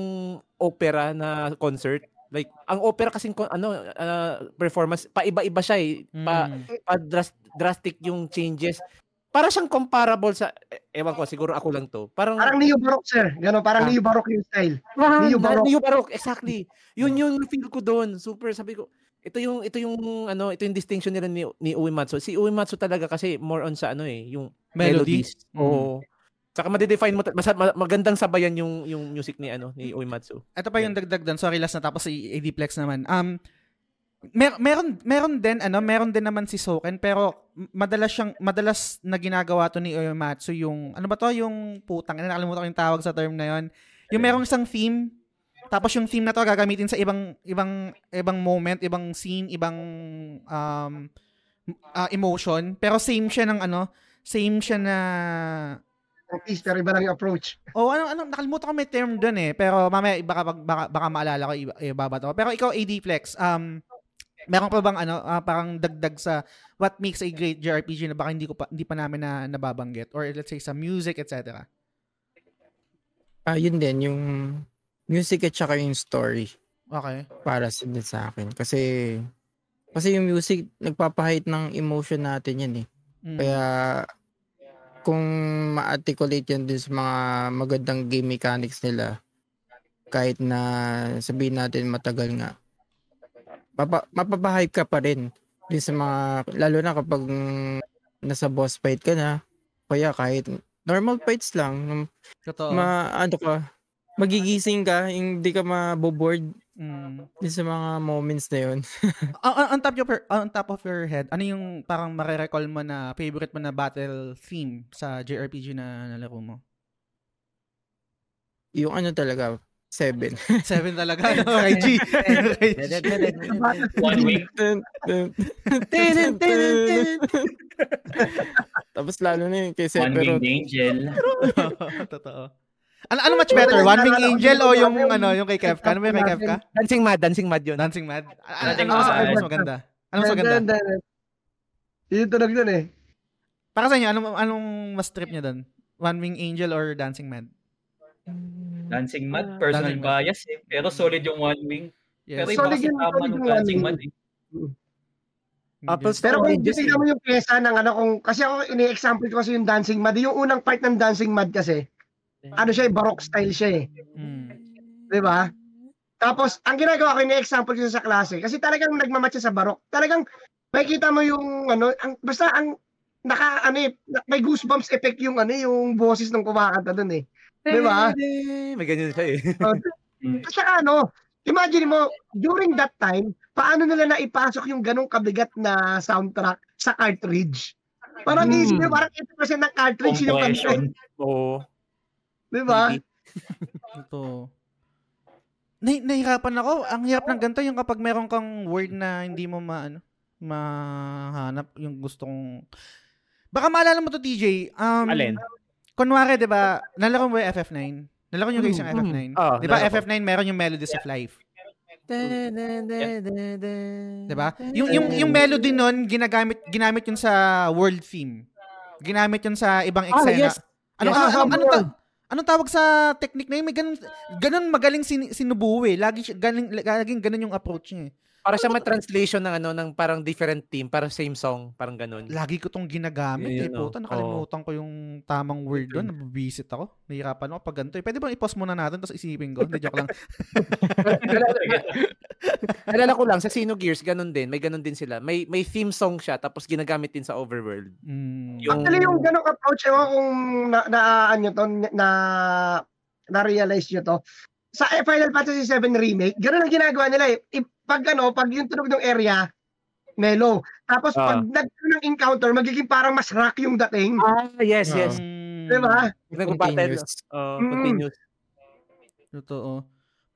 opera na concert. Like, ang opera kasing ko- ano, ah, performance, paiba-iba siya eh. Pa, Mm. pa dras- drastic yung changes. Para siyang comparable sa, eh, ewan ko, siguro ako lang to. Parang, Parang Neo Baroque, sir. Gano'n, parang Ah. Neo Baroque yung style. Ah, Neo Baroque. Neo Baroque, exactly. Yun yung feel ko doon. Super, sabi ko, ito yung ito yung ano, ito yung distinction nila ni ni Uematsu. Si Uematsu talaga kasi more on sa ano eh, yung Melody. melodies. Oo. Tsaka ma-define mo mas, ma- magandang sabayan yung yung music ni ano ni Uematsu. Ito pa yung dagdag doon. Sorry, last na tapos si AD Plex naman. Um, mer- meron meron din ano, meron din naman si Soken pero madalas siyang madalas na ginagawa to ni Uematsu yung ano ba to yung putang ina nakalimutan ko yung tawag sa term na yon. Yung merong isang theme tapos yung theme na to gagamitin sa ibang ibang ibang moment, ibang scene, ibang um uh, emotion pero same siya ng ano, same siya na Artist, pero iba lang yung approach. Oh, ano ano nakalimutan ko may term doon eh, pero mamaya baka baka, baka maalala ko iba- ko. Pero ikaw AD Flex, um meron pa bang ano ah, parang dagdag sa what makes a great JRPG na baka hindi ko pa hindi pa namin na nababanggit or let's say sa music etc. Ah, yun din, yung music at saka yung story Okay. para sa din sa akin. Kasi, kasi yung music, nagpapahit ng emotion natin yan eh. Mm. Kaya, kung ma-articulate yan din sa mga magandang game mechanics nila, kahit na sabihin natin matagal nga, mapa, mapapahype ka pa rin din sa mga, lalo na kapag nasa boss fight ka na, kaya kahit normal fights lang, Totoo. ma, ano ka, magigising ka, hindi ka maboboard Mm. din sa mga moments na yun. on, on- top of your on top of your head, ano yung parang mare-recall mo na favorite mo na battle theme sa JRPG na nalaro mo? yung ano talaga, seven. Seven talaga. no? Kay G. One wing. Tapos lalo na yung kay One Sephiroth. winged angel. Totoo. Ano ano much better? One Wing Angel o yung ano, yung kay Kefka? Ano ba yung kay Kefka? Dancing Mad, Dancing Mad yun. Dancing Mad. Ano, ano, ano mas maganda? Ano mas maganda? Yung tunog dun eh. Para sa inyo, anong, anong mas trip niya doon? One Wing Angel or Dancing Mad? Dancing Mad, personal Dancing Mad. bias eh. Pero solid yung one wing. Yes. Pero Solid yung- tama ng yung Dancing one Mad eh. Apples Pero kung tingnan mo yung pyesa ng ano, kung, kasi ako ini-example ko kasi yung Dancing Mad, yung unang part ng Dancing Mad kasi, ano siya eh, baroque style siya eh. Mm. Di ba? Tapos, ang ginagawa ko, ini-example ko sa klase, kasi talagang nagmamatch siya sa baroque. Talagang, makikita mo yung, ano, ang, basta ang, naka, ano eh, may goosebumps effect yung, ano, yung boses ng kumakanta dun eh. Di ba? May ganyan siya eh. At saka ano, imagine mo, during that time, paano nila naipasok yung ganong kabigat na soundtrack sa cartridge? Parang Hmm. isip parang 80% ng cartridge yung Compression. Oo. Di ba? Ito. Nah- nahihirapan ako. Ang hirap ng ganito yung kapag meron kang word na hindi mo maano mahanap yung gustong Baka maalala mo to TJ. Um, Alin? Kunwari, 'di ba? Nalaro mo yung FF9? Nalaro nyo guys yung Mm, FF9? Ah, 'Di ba nalaro ko. FF9 meron yung Melodies of Life? 'Di ba? Yung yung yung melody nun ginagamit ginamit yun sa world theme. Ginamit yun sa ibang Ah, eksena. yes. Ano Yes. ano Ah, ano, ano, World. ta- anong tawag sa technique na yun? May ganun ganun magaling sin, sinubuo eh. Lagi galing laging ganun yung approach niya eh. Para siya ma-translation ng ano ng parang different team, para same song, parang ganun. Lagi ko tong ginagamit eh. Yun, oh. Puta, nakalimutan ko yung tamang word doon. Nabibisit ako. Nahihirapan ako pag ganito eh. Pwede bang i-pause muna natin tapos isipin ko? Hindi, joke lang. Alala ko lang sa Xenogears ganun din, may ganun din sila. May may theme song siya tapos ginagamit din sa Overworld. Mm. Yung Actually, yung ganong approach, ewan kung na, na, ano to, na, na-realize nyo to. Sa Final Fantasy 7 Remake, ganun ang ginagawa nila eh. I- pag ano, pag yung tunog ng area, mellow. Tapos Ah. pag nagkaroon ng encounter, magiging parang mas rock yung dating. Ah, yes, Oo. yes. Mm. Di ba? Nagpo-battle. Continuous. Mm. continuous. Totoo.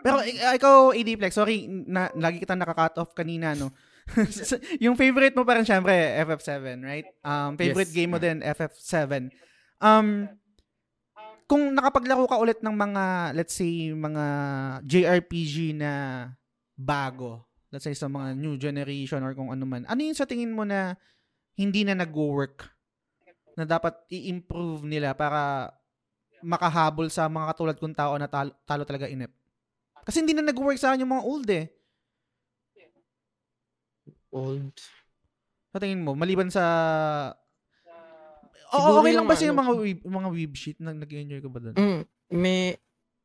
Pero ik- ikaw, AD Flex, sorry, na, lagi kita naka-cut off kanina, no? yung favorite mo pa rin, syempre, FF7, right? Um, favorite Yes. game mo din, FF7. Um, kung nakapaglaro ka ulit ng mga, let's say, mga JRPG na bago, let's say sa mga new generation or kung ano man, ano yung sa tingin mo na hindi na nag-work na dapat i-improve nila para makahabol sa mga katulad kong tao na talo, talo talaga inip. Kasi hindi na nag-work sa akin yung mga old eh. Old. Sa tingin mo, maliban sa... Oo, Siguro okay lang yung ba sa yung ano- mga weeb, mga weeb shit? Nag- Nag-enjoy ka ba doon? Mm, may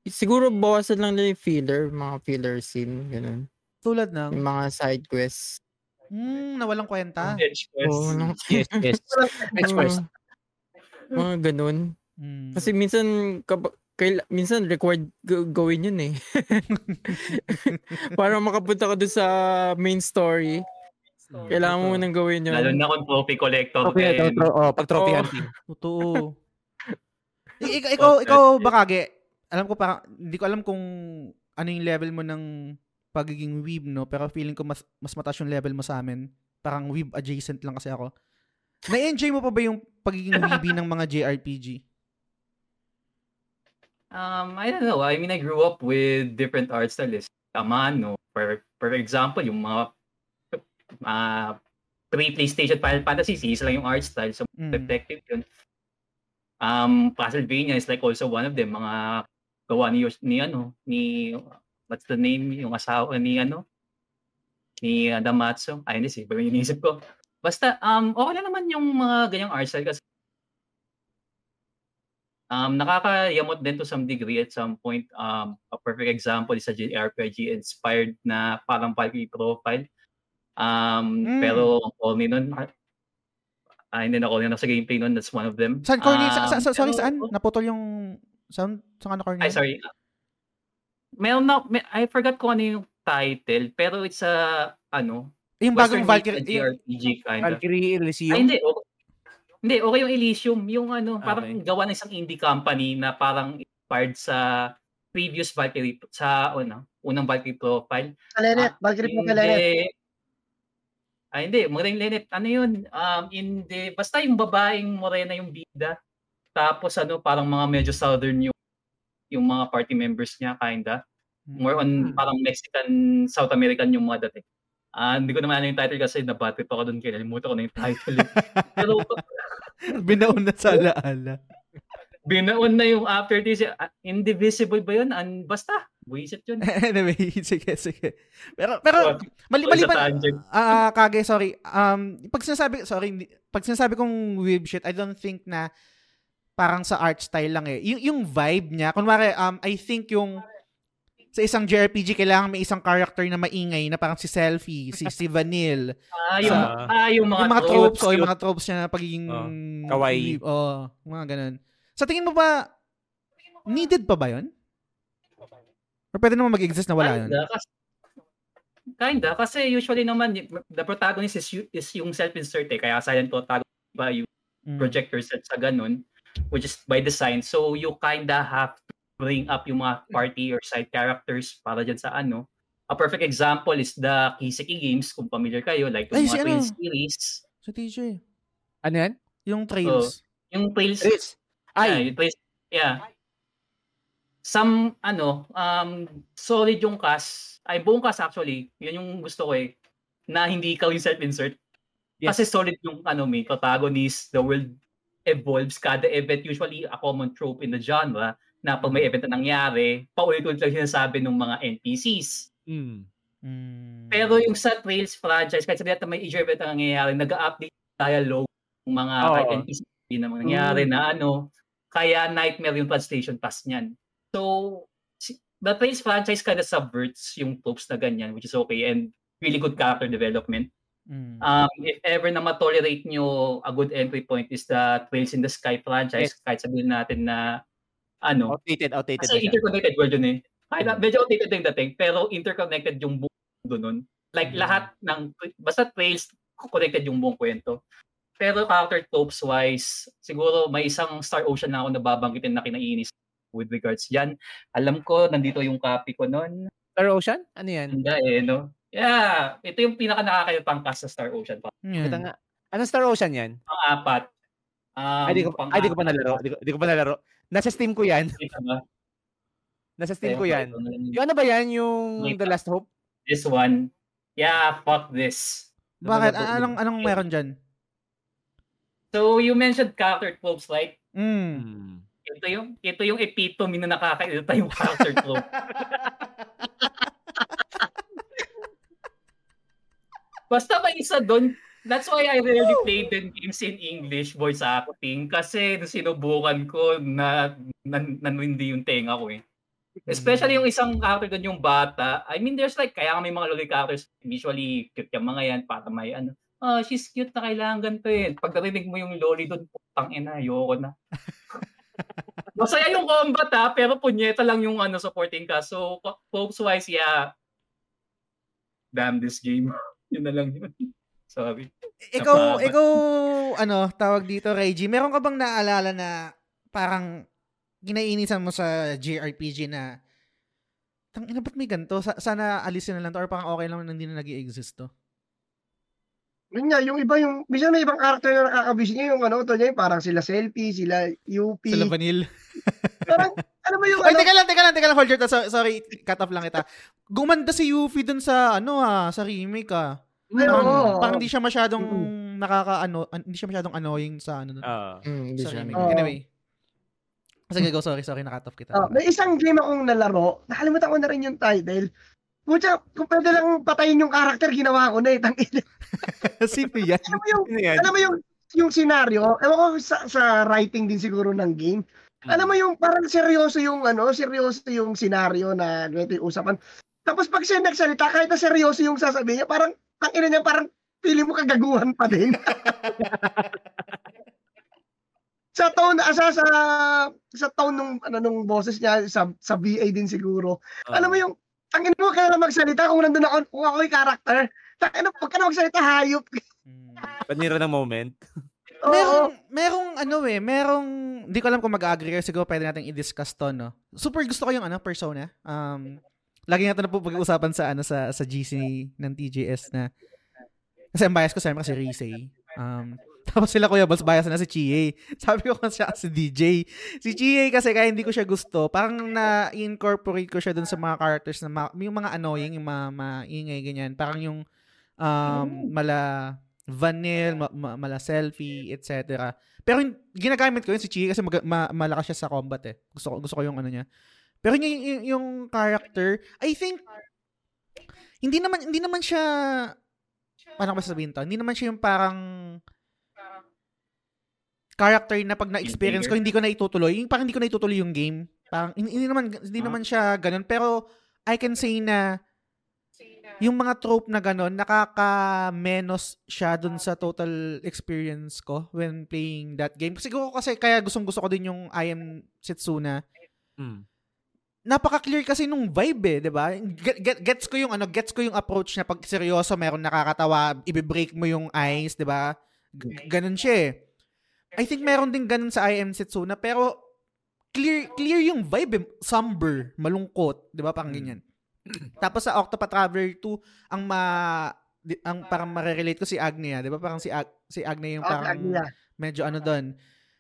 siguro bawasan lang nila yung filler, mga filler scene, ganun. Tulad ng, Yung mga side quests. hmm, nawalang kwenta. Edge quest. Oo, nang, Yes, yes. Edge quest. mga ganun. Hmm. Kasi minsan, kab- kaila, minsan required g- gawin yun eh. Para makapunta ka doon sa main story, kailangan mo nang gawin yun. Lalo na kung trophy collector. Okay, eh, tro- oh, pag trophy Oo. hunting. Totoo. I- ikaw, ikaw, ikaw bakage, alam ko pa, hindi ko alam kung ano yung level mo ng pagiging weeb, no? Pero feeling ko mas, mas mataas yung level mo sa amin. Parang weeb adjacent lang kasi ako. Na-enjoy mo pa ba yung pagiging weeby ng mga JRPG? Um, I don't know. I mean, I grew up with different art styles. Amano, for for example, yung mga uh, pre-PlayStation Final Fantasy, isa lang yung art style. So, Mm. detective yun. Um, Castlevania is like also one of them. Mga gawa ni, ni ano, ni, what's the name, yung asawa ni ano, ni uh, Damatsu. Ay, hindi, si, ba yung iniisip ko. Basta, um, okay na naman yung mga ganyang art style kasi um, nakakayamot din to some degree at some point. Um, a perfect example is a JRPG inspired na parang Valkyrie profile. Um, Mm. Pero ang corny nun, ah, hindi na corny na sa gameplay nun, that's one of them. Saan, Corny? sa, sa, Um, sa- sorry, pero- saan? Naputol yung sound? Saan ka? Ay, sorry. Meron na, may, I forgot kung ano yung title, pero it's a, ano, Yung bagong Western Valkyrie. Valkyrie, yung- JRPG kind of. Valkyrie Elysium. Ay, hindi. Okay. Hindi, okay yung Elysium. Yung ano, parang Okay. gawa ng isang indie company na parang inspired sa previous Valkyrie, sa ano, unang Valkyrie profile. Sa Lenet, Valkyrie po kay Lenet. Hindi. Ay, hindi. Morena Lenet. Ano yun? Um, hindi. Basta yung babaeng morena yung bida. Tapos ano, parang mga medyo southern yung yung mga party members niya, kinda. More on parang Mexican, South American yung mga dating. Ah, hindi ko naman ano yung title kasi nabati pa ako doon kaya nalimutan ko na yung title. eh. Pero Binaon na sa alaala. binaon na yung after this. ah, Indivisible ba yun? An, basta, buisit yun. anyway, sige, sige. Pero, pero, mali, mali tangent. Ah, kage, sorry. Um, pag sinasabi, sorry, pag sinasabi kong weeb shit, I don't think na parang sa art style lang eh. Yung, yung vibe niya, kunwari, um, I think yung sa isang JRPG, kailangan may isang character na maingay na parang si Selfie, si, si Vanille. Ah, yung, Sa- ah, yung mga, yung mga tropes. tropes, o cute. yung mga tropes niya na pagiging... Oh, kawaii. Oh, mga ganun. Sa tingin mo ba, needed pa ba yun? Or pwede naman mag-exist na wala yun? Kinda, kasi, kinda, kasi usually naman, the protagonist is, y- is yung self-insert eh, kaya silent protagonist ba yung Mm. project yourself sa ganun, which is by design. So, you kinda have to bring up yung mga party or side characters para dyan sa ano. A perfect example is the Kiseki games, kung familiar kayo, like Ay, yung si mga ano? Trails series. Sa TJ. Ano yan? Yung trails. Yung Trails, yeah, Ay, yung Trails, yeah. Some, ano, um, solid yung cast, ay buong cast actually, yun yung gusto ko eh, na hindi ikaw yung self-insert. Yes. Kasi solid yung ano may protagonist, the world evolves, kada event usually a common trope in the genre na pag may event na nangyari, paulit-ulit lang sinasabi ng mga NPCs. mm. Mm. Pero yung sa Trails franchise, kahit sabihin natin may each event na nangyayari, nag-update dialogue ng mga Oo. kahit NPC na nangyayari na ano, kaya nightmare yung translation pass niyan. So, the Trails franchise kind of subverts yung tropes na ganyan, which is okay, and really good character development. Mm. Um, if ever na ma-tolerate nyo a good entry point is the Trails in the Sky franchise, kahit sabihin natin na ano, outdated, outdated na kasi interconnected world yun eh. Kahit na- medyo outdated yung dating, pero interconnected yung buong mundo nun. Like Mm. lahat ng, basta Trails, connected yung buong kwento. Pero character tropes wise, siguro may isang Star Ocean na ako nababanggitin na kinainis. with regards yan. Alam ko, nandito yung copy ko nun. Star Ocean? Ano yan? Hindi eh, no? Yeah, ito yung pinaka nakakayotang cast sa Star Ocean. Yan. Kita nga. Anong Star Ocean yan? apat. Um, ay, di ko, ay, di ko pa nalaro. Di ko, di ko pa nalaro. Nasa Steam ko yan. Ba? Nasa Steam ko yan. ito na lang. Yung ano ba yan? Yung Wait. The Last Hope? This one. Yeah, fuck this. Bakit? A- Anong, anong meron dyan? So, you mentioned character tropes, right? Mm. Hmm. Ito yung ito yung epitome na nakakairita yung character trope. Basta may isa doon. That's why I rarely play the games in English voice acting kasi sinubukan ko na nan, nanwindi yung tenga ko eh. Especially yung isang character doon yung bata. I mean, there's like, kaya may mga loli characters, visually cute yung mga yan para may ano, ah, she's cute na kailangan ganito eh. Pag narinig mo yung loli doon, putang ina, ayoko na. Masaya yung combat ha, pero punyeta lang yung ano supporting ka. So, folks wise, yeah. Damn this game. yun na lang yun. Sorry. Ikaw, Napaka- ikaw, ano, tawag dito, Reggie, meron ka bang naalala na parang ginainisan mo sa JRPG na tang ina ba't may ganito? Sa- sana alisin na lang to or parang okay lang na hindi na nag exist to. Yun nga, yung iba yung, minsan may ibang character na nakakabis niya yung ano, to niya, yung parang sila selfie, sila UP. Sa Lavanil. Parang, ano ba yung Ay, ano? teka lang, teka lang, teka lang, hold your thought. So- Sorry, cut off lang kita. Gumanda si Yuffie dun sa, ano ha, sa remake ah. Ay, Parang, oo. parang hindi siya masyadong Mm. nakaka-ano, an- hindi siya masyadong annoying sa ano. Ah. Mm, hindi sa siya. remake. Oo. Anyway. Sige, go. Sorry, sorry, nakat off kita. Ah, may isang game akong nalaro, nakalimutan ko na rin yung title. Pucha, kung pwede lang patayin yung character, ginawa ko na eh. Tangina. Sino yan? Alam mo yung, Ano yan? alam mo yung, yung scenario, ewan ko sa, sa writing din siguro ng game. Alam mo yung parang seryoso yung ano, seryoso yung scenario na ganito yung usapan. Tapos pag siya nagsalita, kahit na seryoso yung sasabihin niya, parang, ang ina niya, parang pili mo kagaguhan pa din. sa tone, asa sa sa tone nung ano nung boses niya sa sa VA din siguro. Ah. Alam mo yung tangin mo ka na magsalita kung nandun ako kung ako yung character. Tangin mo, pag ka na magsalita hayop. Hmm. Panira ng moment. Oo. Merong, merong ano eh, merong, hindi ko alam kung mag-agree kayo, siguro pwede natin i-discuss to, no? Super gusto ko yung ano, persona. Um, lagi natin na po pag-uusapan sa ano sa sa GC ng TGS na kasi ang bias ko sa kasi Risei. Um, tapos sila kuya Balls bias na si Chie. Sabi ko kasi siya si DJ. Si Chie kasi kaya hindi ko siya gusto. Parang na-incorporate ko siya dun sa mga characters na ma- yung mga annoying, yung mga maingay ganyan. Parang yung um, mala vanil, ma- ma- mala selfie, etc. Pero yung, ginagamit ko yun si Chie kasi mag- ma- malakas siya sa combat eh. Gusto ko, gusto ko yung ano niya. Pero yung, yung, yung character, I think, hindi naman, hindi naman siya, paano ko ba sabihin to? Hindi naman siya yung parang, character na pag na-experience ko, hindi ko na itutuloy. Yung parang hindi ko na itutuloy yung game. Parang, hindi, hindi naman, hindi naman siya ganun. Pero, I can say na, yung mga trope na ganun, nakaka-menos siya dun sa total experience ko when playing that game. Siguro kasi kaya gustong gusto ko din yung I Am Setsuna. Mm. Napaka-clear kasi nung vibe eh, 'di ba? Get, get- gets ko yung ano, gets ko yung approach na pag seryoso, meron nakakatawa, ibe-break mo yung eyes, 'di ba? G- ganun siya eh. I think meron din ganun sa I Am Setsuna pero clear clear yung vibe, eh. somber, malungkot, 'di ba? Parang ganyan. Tapos sa Octopath Traveler 2, ang ma ang parang marerelate ko si Agnia, 'di ba? Parang si Ag, si Agnia yung Okay, parang Agnia. medyo ano doon.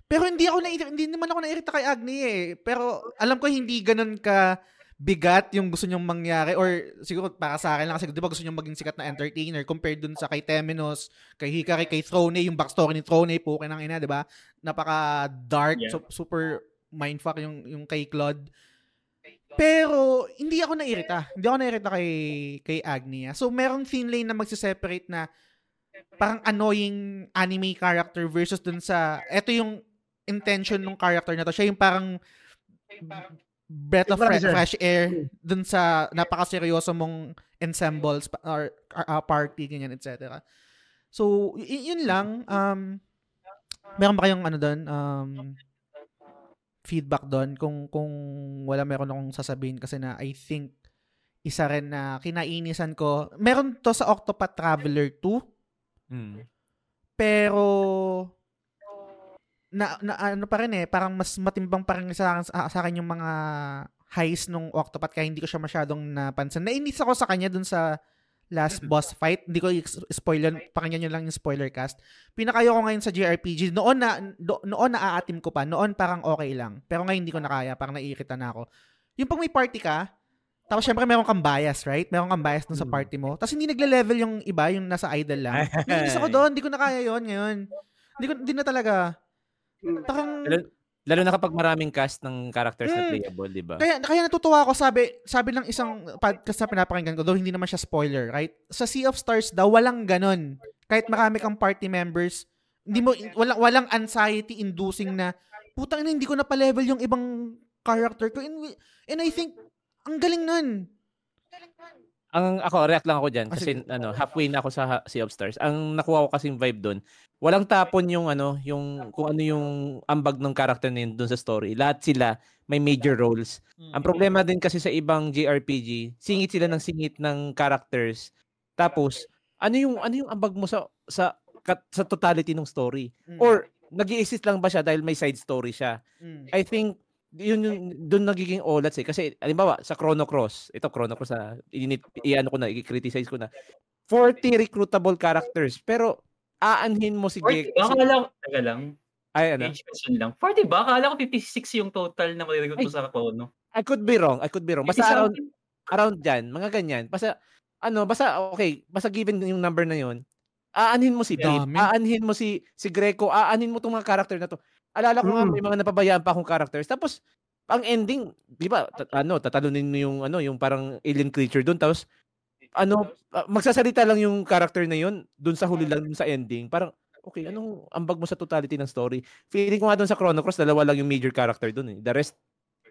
Pero hindi ako na hindi naman ako nairita kay Agni eh. Pero alam ko hindi ganun ka bigat yung gusto nyong mangyari or siguro para sa akin lang kasi 'di ba gusto nyong maging sikat na entertainer compared dun sa kay Temenos, kay Hikari, kay Throne, yung backstory ni Throne, pukin ng ina, 'di ba? Napaka dark, Yeah. su- super mindfuck yung yung kay Claude. Pero hindi ako nairita. Hindi ako nairita kay kay Agnia. So merong thin line na magse-separate na parang annoying anime character versus dun sa eto yung intention ng character na to. Siya yung parang breath of fre- Fresh fresh air dun sa napakaseryoso mong ensembles or uh, party ganyan etc. So y- yun lang um meron ba kayong ano doon um feedback doon kung kung wala meron akong sasabihin kasi na I think isa rin na kinainisan ko. Meron to sa Octopath Traveler 2 Mm. pero na, na ano pa rin eh, parang mas matimbang pa rin sa, sa, sa akin yung mga highs nung Octopath kaya hindi ko siya masyadong napansin. Nainis ako sa kanya dun sa last boss fight. Hindi ko spoiler, pakinggan nyo lang yung spoiler cast. Pinakayo ko ngayon sa JRPG. Noon na, do, noon naaatim ko pa. Noon parang okay lang. Pero ngayon hindi ko na kaya. Parang naiirita na ako. Yung pag may party ka, tapos syempre meron kang bias, right? Meron kang bias dun sa party mo. Tapos hindi nagle-level yung iba, yung nasa idle lang. Nainis ako doon. Hindi ko na kaya yon ngayon. Hindi ko, hindi na talaga. Parang, Lalo, na kapag maraming cast ng characters na Hmm. playable, di ba? Kaya kaya natutuwa ako sabi sabi ng isang podcast na pinapakinggan ko though hindi naman siya spoiler, right? Sa Sea of Stars daw walang ganon. Kahit marami kang party members, hindi mo walang walang anxiety inducing na putang ina hindi ko na pa-level yung ibang character ko and, and I think ang galing nun. Ang ako react lang ako diyan Ah, kasi sige. ano, halfway na ako sa Sea of Stars. Ang nakuha ko kasing vibe doon, walang tapon yung ano, yung kung ano yung ambag ng character na yun doon sa story. Lahat sila may major roles. Ang problema din kasi sa ibang JRPG, singit sila ng singit ng characters. Tapos, ano yung ano yung ambag mo sa sa kat- sa totality ng story? Mm. Or nag-i-exist lang ba siya dahil may side story siya? Mm. I think yun yung doon nagiging olats eh kasi halimbawa sa Chrono Cross ito Chrono Cross na init iano ko na i-criticize ko na 40 recruitable characters pero aanhin mo si 40 Gek ba? si, Akala ko, taga lang. ay ano question lang. 40 ba? Akala ko 56 yung total na mariregot mo Ay. sa Chrono. I could be wrong I could be wrong basta around around dyan mga ganyan basta ano basta okay basta given yung number na yun aanhin mo si Dami. aanhin mo si si Greco aanhin mo tong mga character na to alala ko nga Mm. may mga napabayaan pa akong characters tapos ang ending di ba ta- ano tatalunin mo yung ano yung parang alien creature doon tapos ano ah, magsasalita lang yung character na yun doon sa huli lang sa ending parang okay anong ambag mo sa totality ng story feeling ko nga doon sa Chrono Cross dalawa lang yung major character doon eh the rest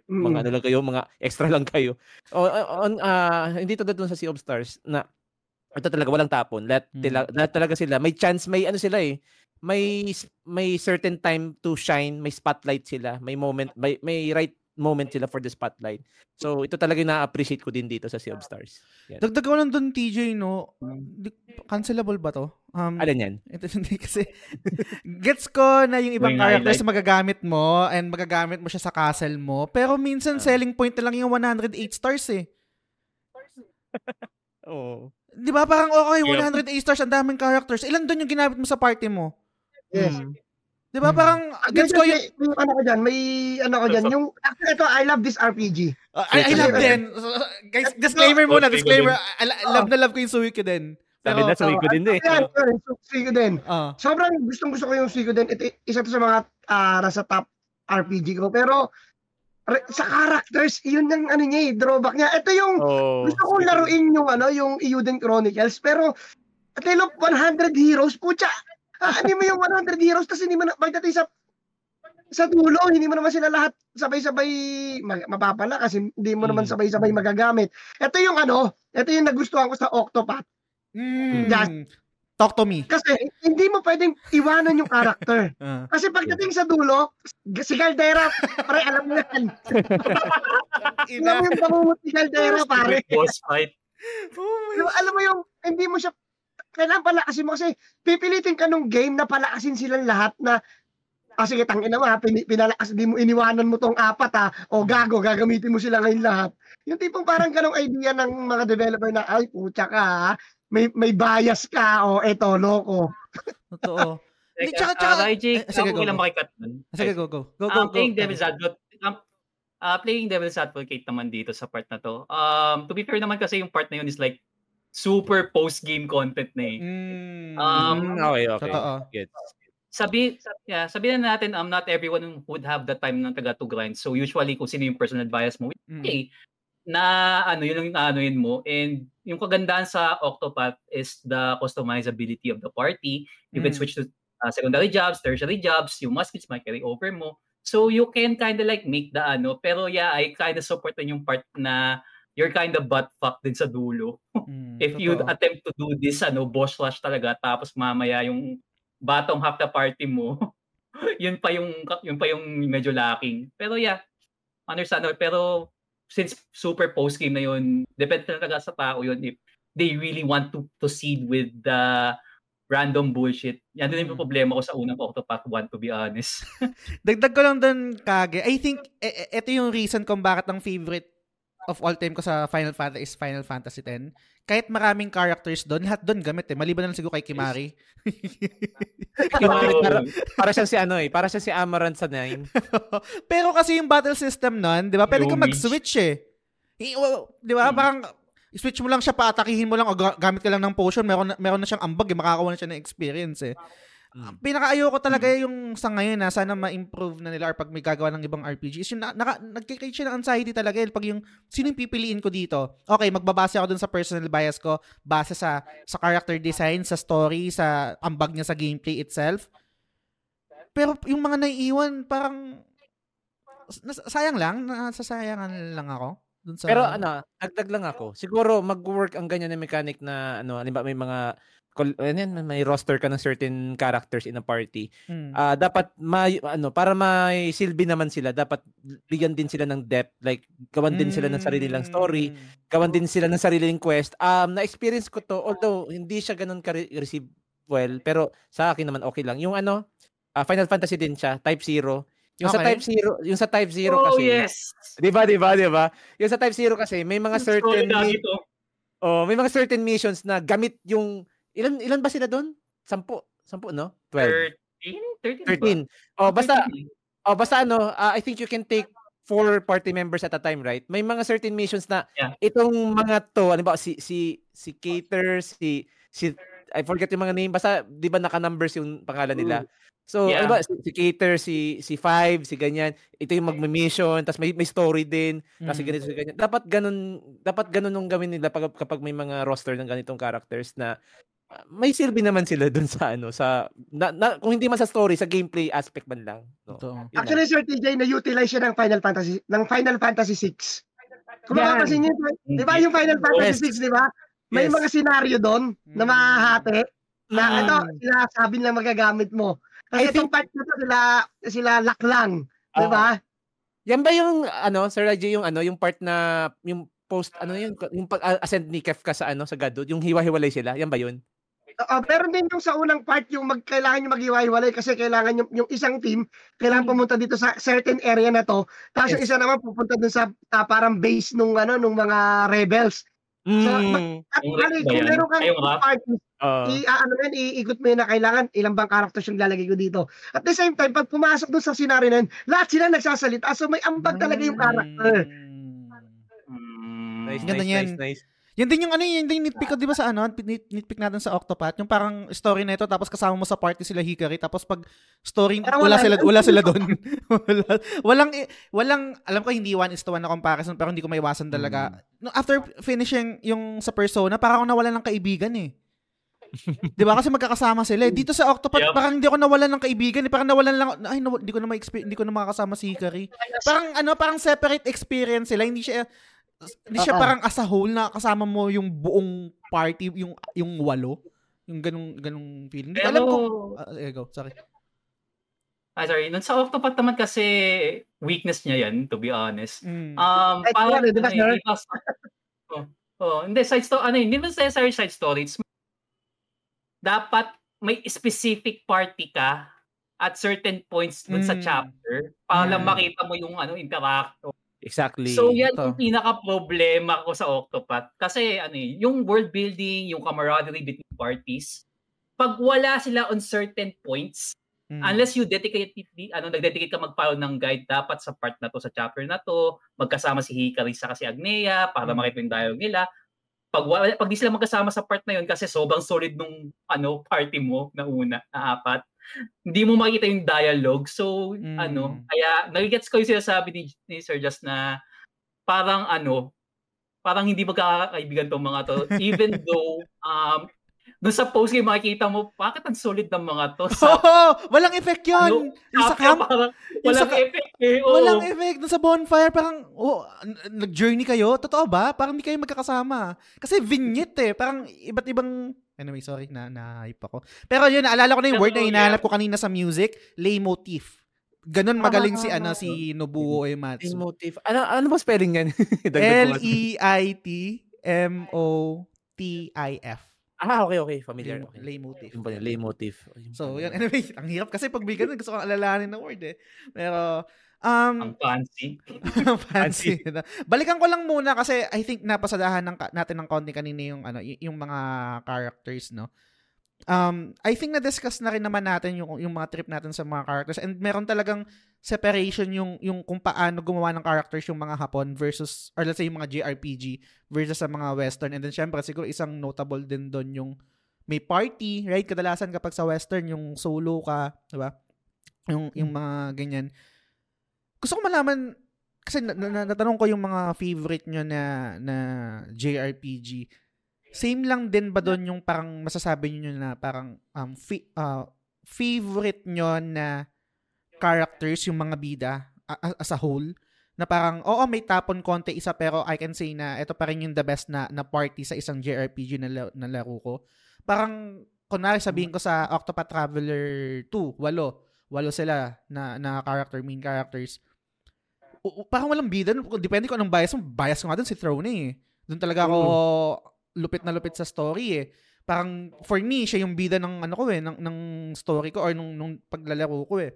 mga Mm. ano lang kayo, mga extra lang kayo. O, on, ah, hindi to doon sa Sea of Stars na ito talaga walang tapon. Lahat, Mm. tila, lahat talaga sila. May chance, may ano sila eh. May may certain time to shine, may spotlight sila, may moment, may may right moment sila for the spotlight. So ito talaga yung na-appreciate ko din dito sa Sea of Stars. Yan. Dagdag ko lang doon TJ no. Di- Cancelable ba to? Um, Alin yan? Ito hindi kasi gets ko na yung ibang Yung characters highlight. magagamit mo and magagamit mo siya sa castle mo. Pero minsan Ah. selling point na lang yung 108 stars eh. Oo. 'Di ba? Parang okay, Yeah. 108 stars ang daming characters. Ilan doon yung ginamit mo sa party mo? Yes. Hmm. 'Di ba? Hmm. Parang Ah, gets ko yung may, may ano ko dyan, may ano ko dyan, yung, actually ito, I love this RPG. Uh, I, I love din. Guys, disclaimer muna, disclaimer. I, I love na love ko yung Suiko din. Sabi na, suwi ko din eh. Ayan, ayan, so, Suiko din. Ah. Sobrang gustong gusto ko yung Suiko din. Ito, isa to sa mga ah, nasa top RPG ko. Pero, sa characters, yun yung ano niya eh, drawback niya. Ito yung, Oh, gusto kong laruin yung ano, yung Euden Chronicles, pero at least 100 heroes, pucha. Ah, hindi mo yung 100 heroes tapos hindi mo na pagdating sa sa dulo, hindi mo naman sila lahat sabay-sabay mag, mapapala kasi hindi mo naman Hmm. sabay-sabay magagamit. Ito yung ano, ito yung nagustuhan ko sa Octopath. Mm. Just- Talk to me. Kasi hindi mo pwedeng iwanan yung character. Ah. Kasi pagdating sa dulo, si Caldera, pare alam mo yan. Alam mo yung bangungot ni Caldera, pare. Boss fight. Oh my alam mo yung, hindi mo siya, kailangan palakasin mo kasi pipilitin ka nung game na palakasin silang lahat na Ah, sige, tangin na ma, pin, pinalakas, di mo iniwanan mo tong apat ha, o gago, gagamitin mo sila ngayon lahat. Yung tipong parang ganong idea ng mga developer na, ay, pucha ka ha, may, may bias ka, o eto, loko. Totoo. Hindi, Like, tsaka, tsaka, uh, Raiji, eh, sige, go, lang go. makikat nun. Sige, go, go. Go, go, Um, go. playing devil's advocate, um, uh, playing devil's advocate naman dito sa part na to. Um, to be fair naman kasi yung part na yun is like super post-game content na eh. Mm. Um, Mm, okay, okay. Totoo. Gets. sabi, yeah, sabihin na natin, um, not everyone would have the time ng taga to grind. So usually, kung sino yung personal bias mo, Mm. okay, na ano yun ang aanuin mo. And yung kagandahan sa Octopath is the customizability of the party. You can Mm. switch to uh, secondary jobs, tertiary jobs, yung muskets might carry over mo. So you can kind of like make the ano. Pero yeah, I kind of support yung part na you're kind of butt fucked din sa dulo. Mm, If you attempt to do this ano boss rush talaga tapos mamaya yung bottom half the party mo yun pa yung yun pa yung medyo lacking pero yeah understandable pero since super post game na yun depende talaga sa tao yun if they really want to proceed with the random bullshit. Yan din yung problema ko sa unang Octopath 1 to be honest. Dagdag ko lang dun, Kage. I think, e- e- ito yung reason kung bakit ang favorite of all time ko sa Final Fantasy is Final Fantasy X. Kahit maraming characters doon, lahat doon gamit eh. Maliban na lang siguro kay Kimari. Kimari, para, para siya si ano eh, para siya si Amaranth sa 9. Pero kasi yung battle system nun, di ba, pwede ka Lumage. mag-switch eh. I- well, Di ba, Hmm. parang switch mo lang siya, paatakihin mo lang, o ga- gamit ka lang ng potion, meron na, meron na siyang ambag, eh, makakawa na siya ng experience eh. Mm. Pinaka-ayoko talaga yung sa ngayon na sana ma-improve na nila or pag may gagawa ng ibang RPG is yung na, naka, nagkikreate siya ng anxiety talaga eh. Pag yung, sino yung pipiliin ko dito? Okay, magbabase ako dun sa personal bias ko, base sa sa character design, sa story, sa ambag niya sa gameplay itself. Pero yung mga naiiwan, parang sayang lang, nasasayangan lang ako. Dun sa, Pero ano, dagdag lang ako. Siguro mag-work ang ganyan na mechanic na ano, halimbawa may mga may roster ka ng certain characters in a party. Mm. Ah, dapat may ano, para may silbi naman sila, dapat bigyan din sila ng depth, like gawan din sila ng sarili nilang story, Mm. gawan din sila ng sarili nilang quest. Um, na-experience ko to, although hindi siya ganun ka-receive well, pero sa akin naman okay lang. Yung ano, ah, Final Fantasy din siya, Type 0. Yung sa Okay. Type 0, yung sa Type 0 oh, kasi, yes! 'di ba, 'di ba, 'di ba? Yung sa Type 0 kasi may mga certain. Oh, may mga certain missions na gamit yung ilan ilan ba sila doon? Sampu, sampu no? 12. 13? 13 13. Oh, basta oh, basta ano, ah, I think you can take four party members at a time, right? May mga certain missions na Yeah. itong mga to, ano ba si si si Cater, si si I forget yung mga name basta 'di ba naka-numbers yung pangalan nila. So, Yeah. ano ba si, si Cater, si si Five, si ganyan. Ito yung magme-mission, tapos may may story din, kasi Mm. ganito si ganyan. Dapat ganun dapat ganun yung gawin nila pag, kapag may mga roster ng ganitong characters na may silbi naman sila dun sa ano sa na, na- kung hindi man sa story sa gameplay aspect man lang no? Lang. Actually, Sir TJ, na-utilize siya ng Final Fantasy ng Final Fantasy 6. Kung mapapansin niyo, di ba yung Final Fantasy Yes. 6, di ba? May Yes. mga senaryo doon na Mm. mahahati na Mm. ito, sinasabi lang magagamit mo. Kasi I itong part na to, sila, sila laklang. Di ba? yan ba yung ano Sir Raji yung ano yung part na yung post ano yun yung pag ah, ascend ni Kefka sa ano sa Godod yung hiwa-hiwalay sila yan ba yun Uh, meron din yung sa unang part yung mag, kailangan yung maghiwa-hiwalay kasi kailangan yung, yung isang team kailangan pumunta dito sa certain area na to. Tapos yung Yes. isa naman pupunta dun sa ah, parang base nung ano nung mga rebels. mm. At Yung bali, rap ba kung meron kang yung party, Oo. i ah, ano yan, iikot mo yun na kailangan ilang bang characters yung lalagay ko dito. At the same time, pag pumasok dun sa scenario na yun, lahat sila nagsasalita. So may ambag talaga yung character. Mm. Mm. nice nice, niyan. nice nice Yan din yung ano yun din nitpick ko 'di ba sa ano, nit, nitpick natin sa Octopath, yung parang story na ito tapos kasama mo sa party sila Hikari tapos pag story Parang wala wala sila yan. wala sila doon. wala, walang i- walang alam ko hindi one is to one na comparison pero hindi ko maiwasan talaga. No, after finishing yung sa Persona, parang ako nawalan ng kaibigan eh. 'Di ba kasi magkakasama sila. eh. Dito sa Octopath Yup. parang hindi ako nawalan ng kaibigan, eh. parang nawalan lang ay naw- hindi ko na ma-experience, hindi ko na makakasama si Hikari. Parang ano, parang separate experience sila, hindi siya hindi siya Oo. parang as a whole na kasama mo yung buong party, yung yung walo. Yung ganung ganung feeling. Hindi ko Pero, alam Ah, eh, go, sorry. ah, sorry, nun sa Octopath naman kasi weakness niya yan, to be honest. Mm. Um, parang, ano, sir? eh, di ba, oh, oh, hindi, side story, ano, yun, hindi necessary side story. It's, dapat may specific party ka at certain points dun sa Mm. chapter para lang Mm. makita mo yung ano interact exactly So yan Ito. yung pinaka-problema ko sa Octopath. Kasi ano eh, yung world building, yung camaraderie between parties, pag wala sila on certain points, Mm. unless you dedicate, ano, nag-dedicate ka mag-follow ng guide, dapat sa part na to, sa chapter na to, magkasama si Hikari sa si Agnea para Mm. makita yung dialogue nila. Pag, wala, pag di sila magkasama sa part na yun kasi sobrang solid nung ano, party mo na una, na apat, hindi mo makita yung dialogue. So, Mm. ano, kaya nagigets ko yung sinasabi ni, ni Sir Just na parang ano, parang hindi magkakaibigan tong mga to. Even though, um, dun sa post kayo makikita mo, bakit ang solid ng mga to? Sa, Oo, walang effect 'yon. yung sa camp, parang sa walang ka- effect eh. Oo. walang effect dun sa bonfire parang oh, nag-journey kayo. Totoo ba? Parang hindi kayo magkakasama. Kasi vignette eh, parang iba't ibang Anyway, sorry na na-hype ako. Pero yun, naalala ko na yung word na hinahanap ko kanina sa music, leitmotif. Ganon magaling si ano si Nobuo Uematsu. motive ano ano ba spelling yan L E I T M O T I F. Ah, okay, okay. Familiar. Lay, Okay. lay motif. Yung pala, lay motif. So, yun. Anyway, ang hirap kasi pag may ganun, gusto kong alalahanin ng word eh. Pero, um, Ang fancy. fancy. Balikan ko lang muna kasi I think napasadahan ng, natin ng konti kanina yung, ano, y- yung mga characters, no? Um, I think na-discuss na rin naman natin yung, yung mga trip natin sa mga characters and meron talagang separation yung, yung kung paano gumawa ng characters yung mga Hapon versus, or let's say yung mga JRPG versus sa mga Western. And then syempre, siguro isang notable din doon yung may party, right? Kadalasan kapag sa Western, yung solo ka, di ba? Yung, yung mga ganyan. Gusto ko malaman, kasi na, na, natanong ko yung mga favorite nyo na, na JRPG. Same lang din ba doon yung parang masasabi nyo na parang um, fi- uh, favorite nyo na characters, yung mga bida as a whole? Na parang, oo, may tapon konti isa pero I can say na ito pa rin yung the best na, na party sa isang JRPG na, na laro ko. Parang, kunwari sabihin ko sa Octopath Traveler 2, walo. Walo sila na, na character, main characters. O, o- parang walang bida. Depende ko anong bias mo. Bias ko nga dun si Throne eh. Doon talaga ako lupit na lupit sa story eh. Parang for me, siya yung bida ng ano ko eh, ng, ng story ko or nung, nung paglalaro ko eh.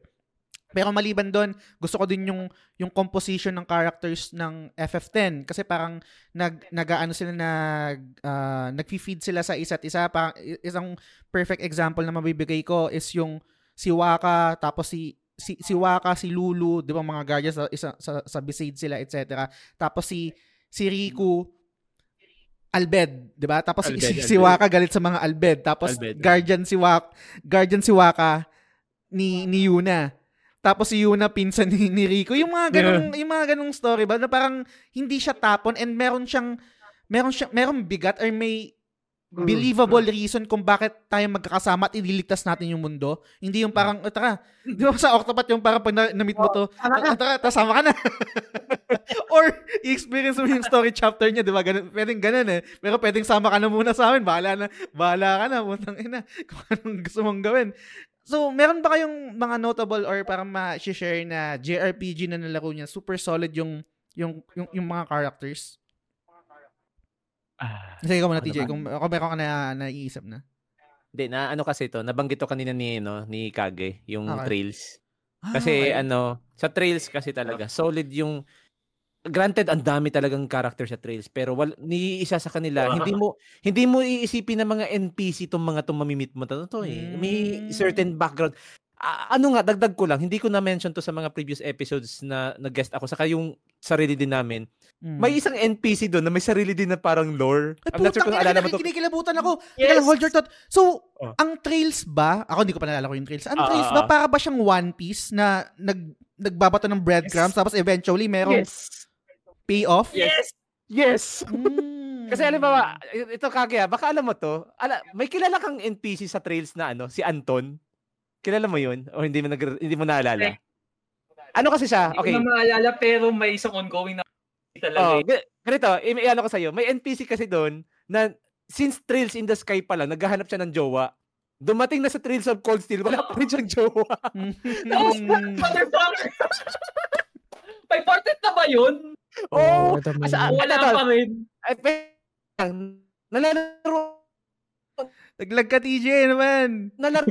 Pero maliban doon, gusto ko din yung yung composition ng characters ng FF10 kasi parang nag nagaano sila nag uh, nagfi-feed sila sa isa't isa. Parang isang perfect example na mabibigay ko is yung si Waka tapos si si, si Waka, si Lulu, 'di ba mga guardians sa isa, sa, sa Besaid sila, etc. Tapos si si Riku Albed, 'di ba? Tapos si- Albed, si, si Albed. Waka galit sa mga Albed. Tapos Albed. guardian si Waka, guardian si Waka ni ni Yuna. Tapos si Yuna pinsan ni, ni Rico. Yung mga ganung yung mga ganung story ba na parang hindi siya tapon and meron siyang meron siya meron bigat or may. Believable reason kung bakit tayo magkakasama at ililigtas natin yung mundo. Hindi yung parang, oh, tara, di ba sa Octopath yung parang pag na- na-meet mo to, Tama ka. "Ah, tara, tara, sama ka na. Or, i-experience mo yung story chapter niya, di ba? Ganun, pwedeng ganun eh. Pero pwedeng sama ka na muna sa amin. Bahala na, bahala ka na. Putang ina. Kung anong gusto mong gawin. So, meron ba kayong mga notable or parang ma-share na JRPG na nalaro niya? Super solid yung yung yung, yung mga characters. Ah. Sige, ikaw muna, Ano TJ. ba? Kung, kung meron ka na naiisip na. Hindi, na ano kasi to, nabanggit to kanina ni, no, ni Kage, yung Okay. trails. Ah, Kasi okay. ano, sa trails kasi talaga, solid yung granted ang dami talagang character sa trails pero wal ni isa sa kanila Ah. hindi mo hindi mo iisipin ng mga NPC tong mga tong mamimit mo to, to eh. May Mm. certain background. Ah, ano nga dagdag ko lang, hindi ko na mention to sa mga previous episodes na nag-guest ako saka yung sarili din namin. Mm. May isang NPC doon na may sarili din na parang lore. Ay, I'm not sure kung alala mo to. kinikilabutan ako. Teka Yes. lang, hold your thought. So, Oh. ang trails ba, ako hindi ko pa nalala ko yung trails. Ang Ah, trails ah, ba, ah. para ba siyang One Piece na nag, nagbabato ng breadcrumbs tapos eventually merong Yes. payoff? Yes. Yes. Mm. Kasi alam mo, ito kagaya, baka alam mo to, ala, may kilala kang NPC sa Trails na ano, si Anton. Kilala mo yun? O hindi mo, nag, hindi mo naalala? Ano kasi siya? Hindi Okay. ko na maalala pero may isang ongoing na talaga. Oh, eh. ganito, i- i- ano ko sa'yo, may NPC kasi doon na since Trails in the Sky pa lang, naghahanap siya ng jowa. Dumating na sa Trails of Cold Steel, wala pa rin siyang jowa. Tapos, Mm. motherfucker! May portrait na ba yun? Oh, ito may- asa- Wala to? pa rin. Ay, pe- nalalaro Naglag ka, TJ, naman. nalaro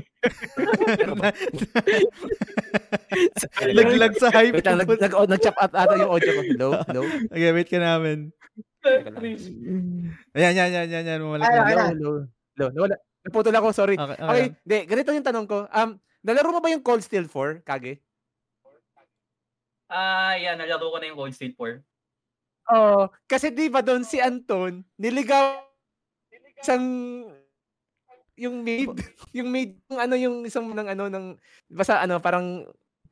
Naglag sa hype. Wait lang, nag, nag, oh, nag-chop out ata yung audio ko. Hello? Hello? Okay, wait ka namin. Ayan, yan, yan, yan, yan. Ay, Hello? Ayan. Hello? Hello? Nawala. Naputol ako, sorry. Okay, okay. Okay, di, ganito yung tanong ko. Um, nalaro mo ba yung Cold Steel 4, Kage? Ah, yan. Nalaro ko na yung Cold Steel 4. Oo. Kasi di ba doon si Anton, niligaw isang yung maid, yung maid, yung ano yung isang ng ano ng basta ano parang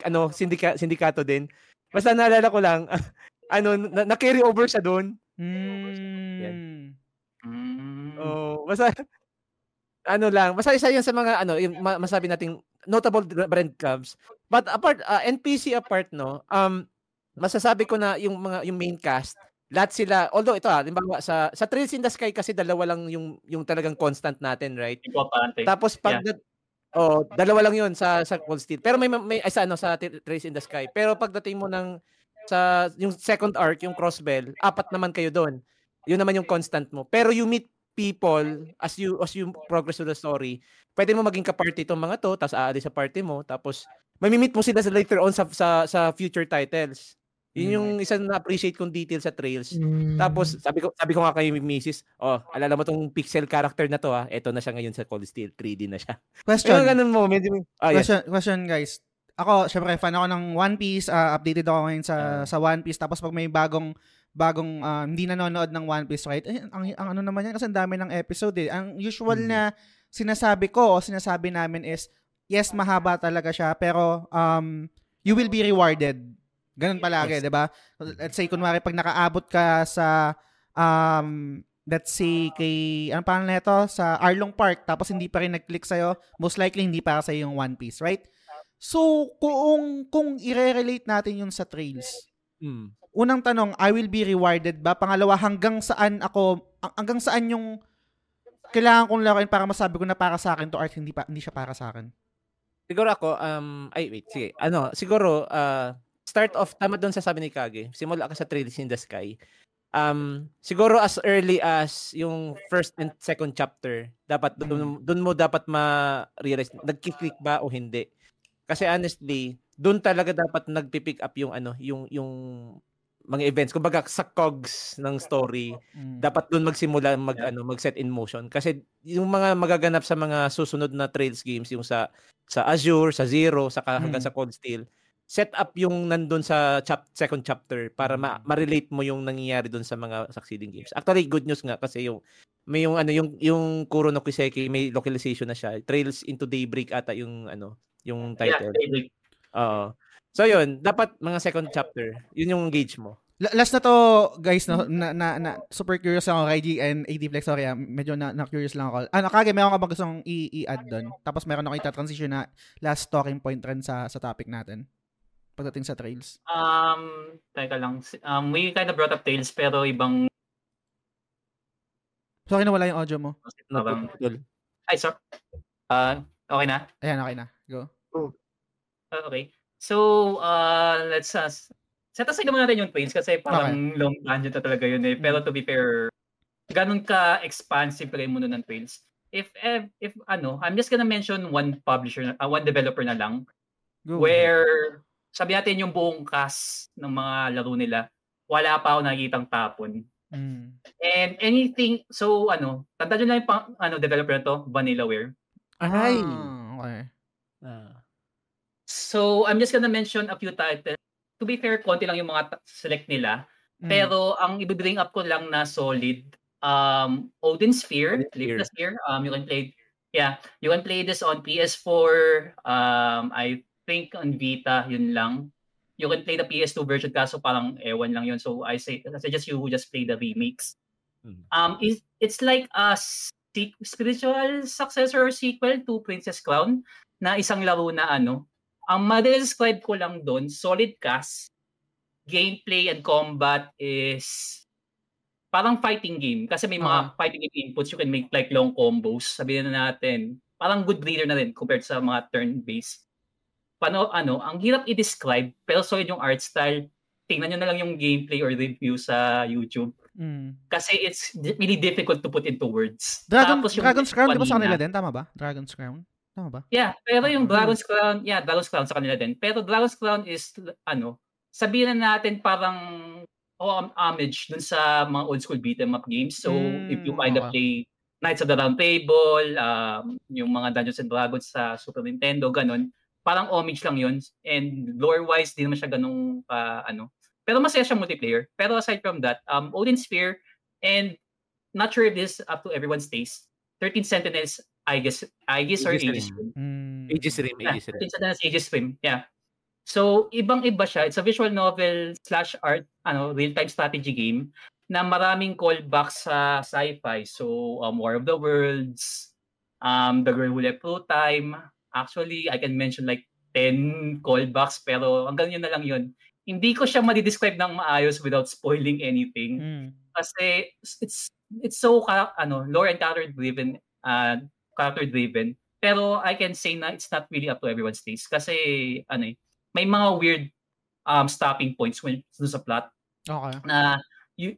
ano sindika, sindikato din. Basta naalala ko lang ano na, na carry over siya doon. Mm. Mm. Oh, basta ano lang, basta isa yun sa mga ano, yung ma- masabi nating notable brand clubs. But apart uh, NPC apart no, um masasabi ko na yung mga yung main cast lahat sila although ito ah, limbawa sa sa Trails in the Sky kasi dalawa lang yung yung talagang constant natin, right? Importante. Tapos pag dat- oh, dalawa lang 'yun sa sa Cold Steel. Pero may may ay, sa ano sa Tra- Trails in the Sky. Pero pagdating mo ng sa yung second arc, yung Crossbell, apat naman kayo doon. Yun naman yung constant mo. Pero you meet people as you as you progress with the story, pwede mo maging ka-party itong mga to, tapos aalis sa party mo, tapos mamimit mo sila sa later on sa sa, sa future titles. Yun yung isang na-appreciate kong detail sa Trails. Tapos Hmm. sabi ko sabi ko nga kay Mrs. Oh, alala mo tong pixel character na to ah. Ito na siya ngayon sa Cold Steel, 3D na siya. Question. Yung ganun moment. Ah, yes. Question, question guys. Ako, syempre fan ako ng One Piece. ah, updated ako ngayon sa Ah. sa One Piece. Tapos pag may bagong bagong ah, hindi nanonood ng One Piece, right? Eh, ang, ang ano naman yan kasi ang dami ng episode eh. Ang usual Hmm. na sinasabi ko o sinasabi namin is yes, mahaba talaga siya pero um you will be rewarded. Ganun palagi, Yes. 'di ba? Let's say kunwari pag nakaabot ka sa um let's say kay ano pangalan nito sa Arlong Park tapos hindi pa rin nag-click sa'yo, most likely hindi para sa yung One Piece, right? So, kung kung i-relate natin yun sa trails, Mm. unang tanong, I will be rewarded ba? Pangalawa, hanggang saan ako, ang- hanggang saan yung kailangan kong laruin para masabi ko na para sa akin to art, hindi, pa, hindi siya para sa akin. Siguro ako, um, ay wait, sige. Ano, siguro, uh, start off, tama doon sa sabi ni Kage, simula ka sa Trails in the Sky. Um, siguro as early as yung first and second chapter, dapat doon, doon mo dapat ma-realize, nagkiklik ba o hindi. Kasi honestly, doon talaga dapat nagpipick up yung ano, yung yung mga events. Kumbaga sa cogs ng story, Mm. dapat doon magsimula mag ano mag-set in motion kasi yung mga magaganap sa mga susunod na Trails games yung sa sa Azure, sa Zero, saka hanggang Mm. sa Cold Steel, set up yung nandun sa chap- second chapter para ma- ma-relate mo yung nangyayari doon sa mga succeeding games. Actually, good news nga kasi yung may yung ano yung yung Kuro no Kiseki may localization na siya. Trails into Daybreak ata yung ano, yung Yeah, title. Daybreak. Oo. So yun, dapat mga second chapter, yun yung gauge mo. La- Last na to, guys, no, na, na, na, super curious ako, Raiji and AD Flex, sorry, ah, medyo na, na curious lang ako. Ano, kage, meron ka ba gustong i- i-add doon? Tapos meron ako ita-transition na last talking point rin sa, sa topic natin. Pagdating sa trails. Um, teka lang. Um, we kind of brought up Tales pero ibang Sorry na wala yung audio mo. Naputol. ay sorry. Uh, okay na? Ayan, okay na. Go. Uh, okay. So, uh, let's uh, set aside naman natin yung Tales kasi parang long tangent na talaga yun eh. Pero to be fair, ganun ka expansive pala yung mundo ng Tales. If, if, if ano, I'm just gonna mention one publisher, uh, one developer na lang Go. where sabi natin yung buong cast ng mga laro nila, wala pa ako nakikitang tapon. Mm. And anything, so ano, tanda nyo lang yung pang, ano, developer na to, Vanillaware. Ay. Ah, okay. Ah. So, I'm just gonna mention a few titles. To be fair, konti lang yung mga select nila. Mm. Pero ang i-bring up ko lang na solid, um, Odin Sphere, Odin Live the Sphere. Um, you can play, yeah, you can play this on PS4. Um, I think on Vita, yun lang. You can play the PS2 version kaso parang ewan lang yun. So I say, I suggest you just play the remakes. Mm. Um, it's, it's like a se- spiritual successor or sequel to Princess Crown na isang laro na ano. Ang ma-describe ko lang doon, solid cast, gameplay and combat is parang fighting game kasi may mga Ah. fighting game inputs you can make like long combos sabihin na natin parang good reader na rin compared sa mga turn paano ano ang hirap i-describe pero solid yung art style tingnan nyo na lang yung gameplay or review sa YouTube Mm. kasi it's really difficult to put into words Dragon, Tapos yung Dragon's Crown, di ba sa kanila din? Tama ba? Dragon's Crown? Tama ba? Yeah, pero yung Mm. Dragon's Crown, yeah, Dragon's Crown sa kanila din. Pero Dragon's Crown is ano, sabihin na natin parang oh, homage dun sa mga old school beat 'em up games. So if you Mm, kind of okay. play Knights of the Round Table, um, yung mga Dungeons and Dragons sa Super Nintendo, ganun, parang homage lang yun. And lore-wise, di naman siya ganung pa, ano. Pero masaya siya multiplayer. Pero aside from that, um, Odin Sphere, and not sure if this up to everyone's taste, 13 Sentinels, I guess, I guess or Aegis Aegis Rim. Mm. Aegis Rim, Yeah, Aegis Rim. Prince Adonis Aegis Rim. Yeah. So, ibang-iba siya. It's a visual novel slash art, ano, real-time strategy game na maraming callbacks sa sci-fi. So, um, War of the Worlds, um, The Girl Who Left Through Time. Actually, I can mention like 10 callbacks pero hanggang yun na lang yun. Hindi ko siya ma-describe ng maayos without spoiling anything Mm. kasi it's it's so ka- ano lore and character driven uh character driven pero I can say na it's not really up to everyone's taste kasi ano eh, may mga weird um stopping points when sa plot Okay. na you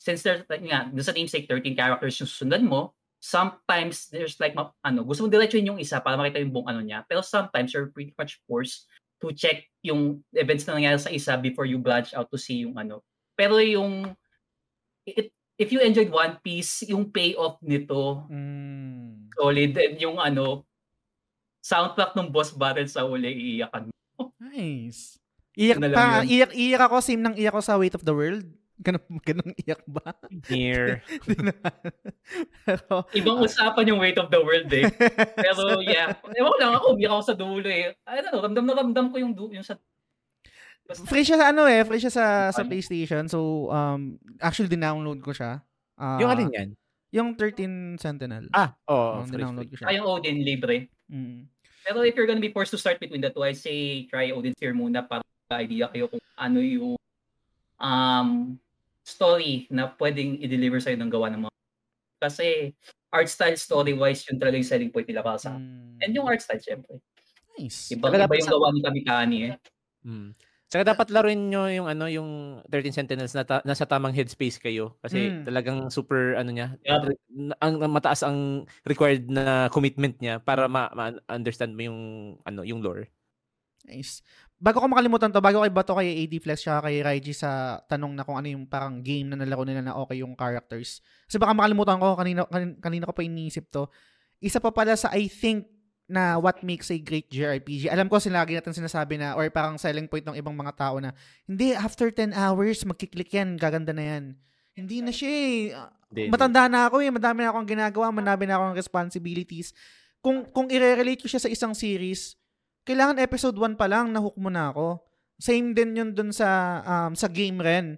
since there's like nga, doon sa namesake 13 characters yung susundan mo, sometimes there's like ma- ano, gusto mo diretsuhin yung isa para makita yung buong ano niya, pero sometimes you're pretty much forced to check yung events na nangyari sa isa before you branch out to see yung ano. Pero yung it, if you enjoyed One Piece, yung payoff nito Mm. solid and yung ano soundtrack ng boss battle sa uli iiyakan mo. Nice. Iyak pa, iyak, iyak ako, same ng iyak ko sa Weight of the World. Ganun, ganun iyak ba? Naman. Pero, Ibang usapan yung weight of the world eh. Pero yeah, ewan ko lang ako, umiyak ako sa dulo eh. I don't know, ramdam na ramdam ko yung, du- yung sa... Basta, free siya sa ano eh, free siya sa sa Ano? PlayStation. So um actually dinownload ko siya. Ah, yung alin yan? Yung 13 Sentinel. Ah, oo. Oh, oh, dinownload ko siya. ah, yung Odin, libre. Mm. Pero if you're gonna be forced to start between the two, I say try Odin Sphere muna para idea kayo kung ano yung um story na pwedeng i-deliver sa'yo ng gawa ng mga kasi art style story-wise yun talaga yung selling point nila para sa Mm. And yung art style, syempre. Nice. Iba, iba yung sa- gawa ni Kamikani eh. Mm. Saka dapat laruin nyo yung ano yung 13 Sentinels na ta- nasa tamang headspace kayo kasi Mm. talagang super ano niya Yeah. ang mataas ang required na commitment niya para ma- ma-understand mo yung ano yung lore. Nice. Bago ko makalimutan to, bago kay bato kay AD Flex siya kay Raiji sa tanong na kung ano yung parang game na nalaro nila na okay yung characters. Kasi baka makalimutan ko, kanina, kanina, kanina ko pa iniisip to. Isa pa pala sa I think na what makes a great JRPG. Alam ko sila lagi natin sinasabi na or parang selling point ng ibang mga tao na hindi, after 10 hours, magkiklik yan, gaganda na yan. Hindi na siya eh. Hindi, Matanda na ako eh, madami na akong ginagawa, madami na akong responsibilities. Kung kung i-relate ko siya sa isang series, kailangan episode 1 pa lang nahook mo na ako. Same din yun dun sa um, sa game ren.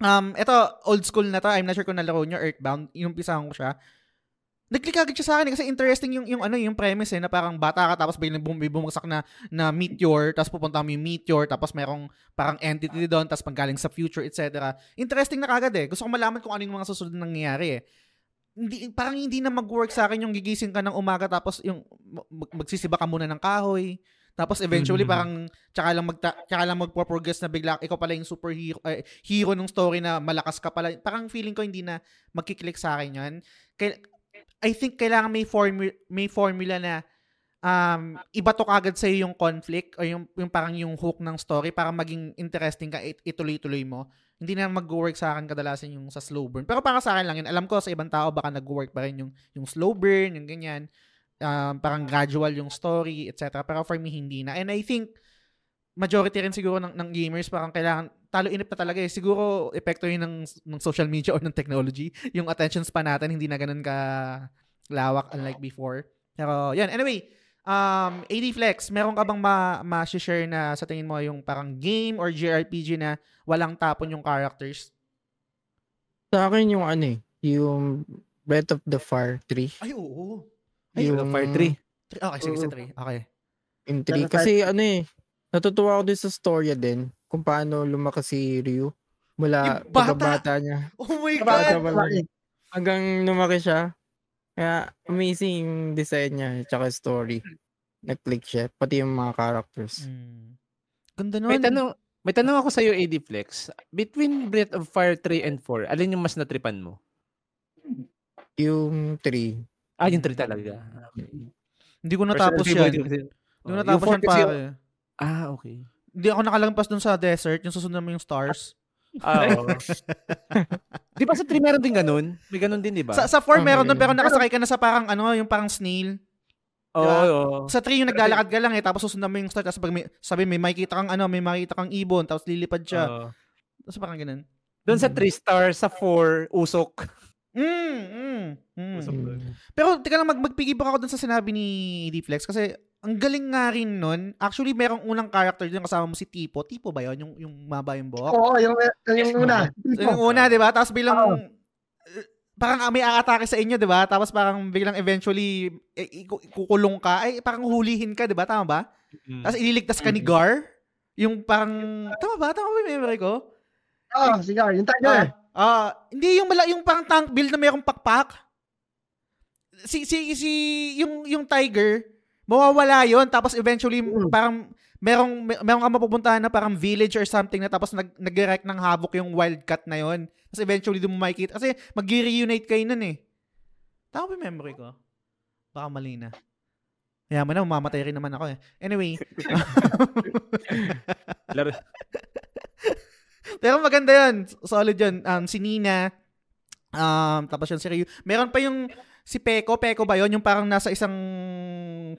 Um, ito, old school na to. I'm not sure kung nalaro nyo, Earthbound. Inumpisahan ko siya. Nag-click agad siya sa akin eh, kasi interesting yung yung ano yung premise eh na parang bata ka tapos biglang bum- bumagsak na na meteor tapos pupunta mo yung meteor tapos merong parang entity doon tapos panggaling sa future etc. Interesting na kagad eh. Gusto ko malaman kung ano yung mga susunod na nangyayari eh. Hindi, parang hindi na mag-work sa akin yung gigising ka ng umaga tapos yung mag- magsisiba ka muna ng kahoy. Tapos eventually Mhm. parang tsaka lang magta tsaka lang magpo-progress na bigla ikaw pala yung superhero eh, hero ng story na malakas ka pala. Parang feeling ko hindi na magkiklik sa akin 'yan. Kaya I think kailangan may formula may formula na um iba to kagad sa yung conflict o yung yung parang yung hook ng story para maging interesting ka it, ituloy-tuloy mo. Hindi na mag-work sa akin kadalasan yung sa slow burn. Pero para sa akin lang yun. Alam ko sa ibang tao baka nag-work pa rin yung yung slow burn, yung ganyan. Um, parang gradual yung story, etc. Pero for me hindi na. And I think majority rin siguro ng, ng gamers parang kailangan talo inip na talaga eh. Siguro epekto yun ng, ng social media or ng technology. Yung attention span natin hindi na ganun ka lawak unlike before. Pero yan, anyway, um, AD Flex, meron ka bang ma- ma-share na sa tingin mo yung parang game or JRPG na walang tapon yung characters? Sa akin yung ano eh, yung Breath of the Fire 3. Ay, oo. Ay, yung Fire 3. Okay, sige, sa 3. Okay. Yung 3. Kasi ano eh, natutuwa ako din sa storya din kung paano lumaki si Ryu. Mula pagkabata niya. Oh my God! Hanggang lumaki siya. Kaya amazing design niya tsaka story. Nag-click siya. Pati yung mga characters. Hmm. Ganda nun. May tanong may tanong ako sa iyo AD Flex. Between Breath of Fire 3 and 4, alin yung mas natripan mo? Yung 3. Ah, yung 3 talaga. Okay. Hindi ko natapos yan. Hindi ko Oh, natapos yan 4 kasi- pare. Ah, okay. Hindi ako nakalampas dun sa desert. Yung susunod mo yung stars. Ah, oo. di ba sa 3 meron din ganun? May ganun din, di ba? Sa, sa 4 meron Okay. dun pero nakasakay ka na sa parang ano, yung parang snail. Oo, diba? oo. Sa 3 yung naglalakad ka lang eh tapos susundan mo yung star tapos pag may, sabi may makikita kang ano, may makikita kang ibon tapos lilipad siya. Oo. Tapos parang ganun. Doon sa 3 star, sa 4, usok. Mm, mm, mm. Usok doon. Pero teka lang mag magpigibak ako dun sa sinabi ni D-Flex kasi ang galing nga rin nun. Actually, merong unang character dun kasama mo si Tipo. Tipo ba yun? Yung, yung maba yung buhok? Oo, yung, yung una. Yung una, di ba? Tapos bilang, eh, parang may aatake sa inyo, di ba? Tapos parang biglang eventually, eh, kukulong ka. Ay, parang hulihin ka, di ba? Tama ba? Mm. Tapos ililigtas ka ni Gar. Yung parang, tama ba? Tama ba yung memory ko? Oo, oh, sige, yung tiger. Ah, ah, hindi yung mala, yung parang tank build na mayroong pakpak. Si si si yung yung tiger, mawawala 'yon tapos eventually Mm. parang merong mer- merong ka mapupuntahan na parang village or something na tapos nag nag ng havoc yung wildcat na 'yon. Tapos eventually, doon mo makikita. Kasi mag-reunite kayo nun eh. Tama ba memory ko? Baka mali na. Kaya mo na, mamamatay rin naman ako eh. Anyway. Pero maganda yun. Solid yun. Um, si Nina, um, tapos yun si Ryu. Meron pa yung si Peko. Peko ba yun? Yung parang nasa isang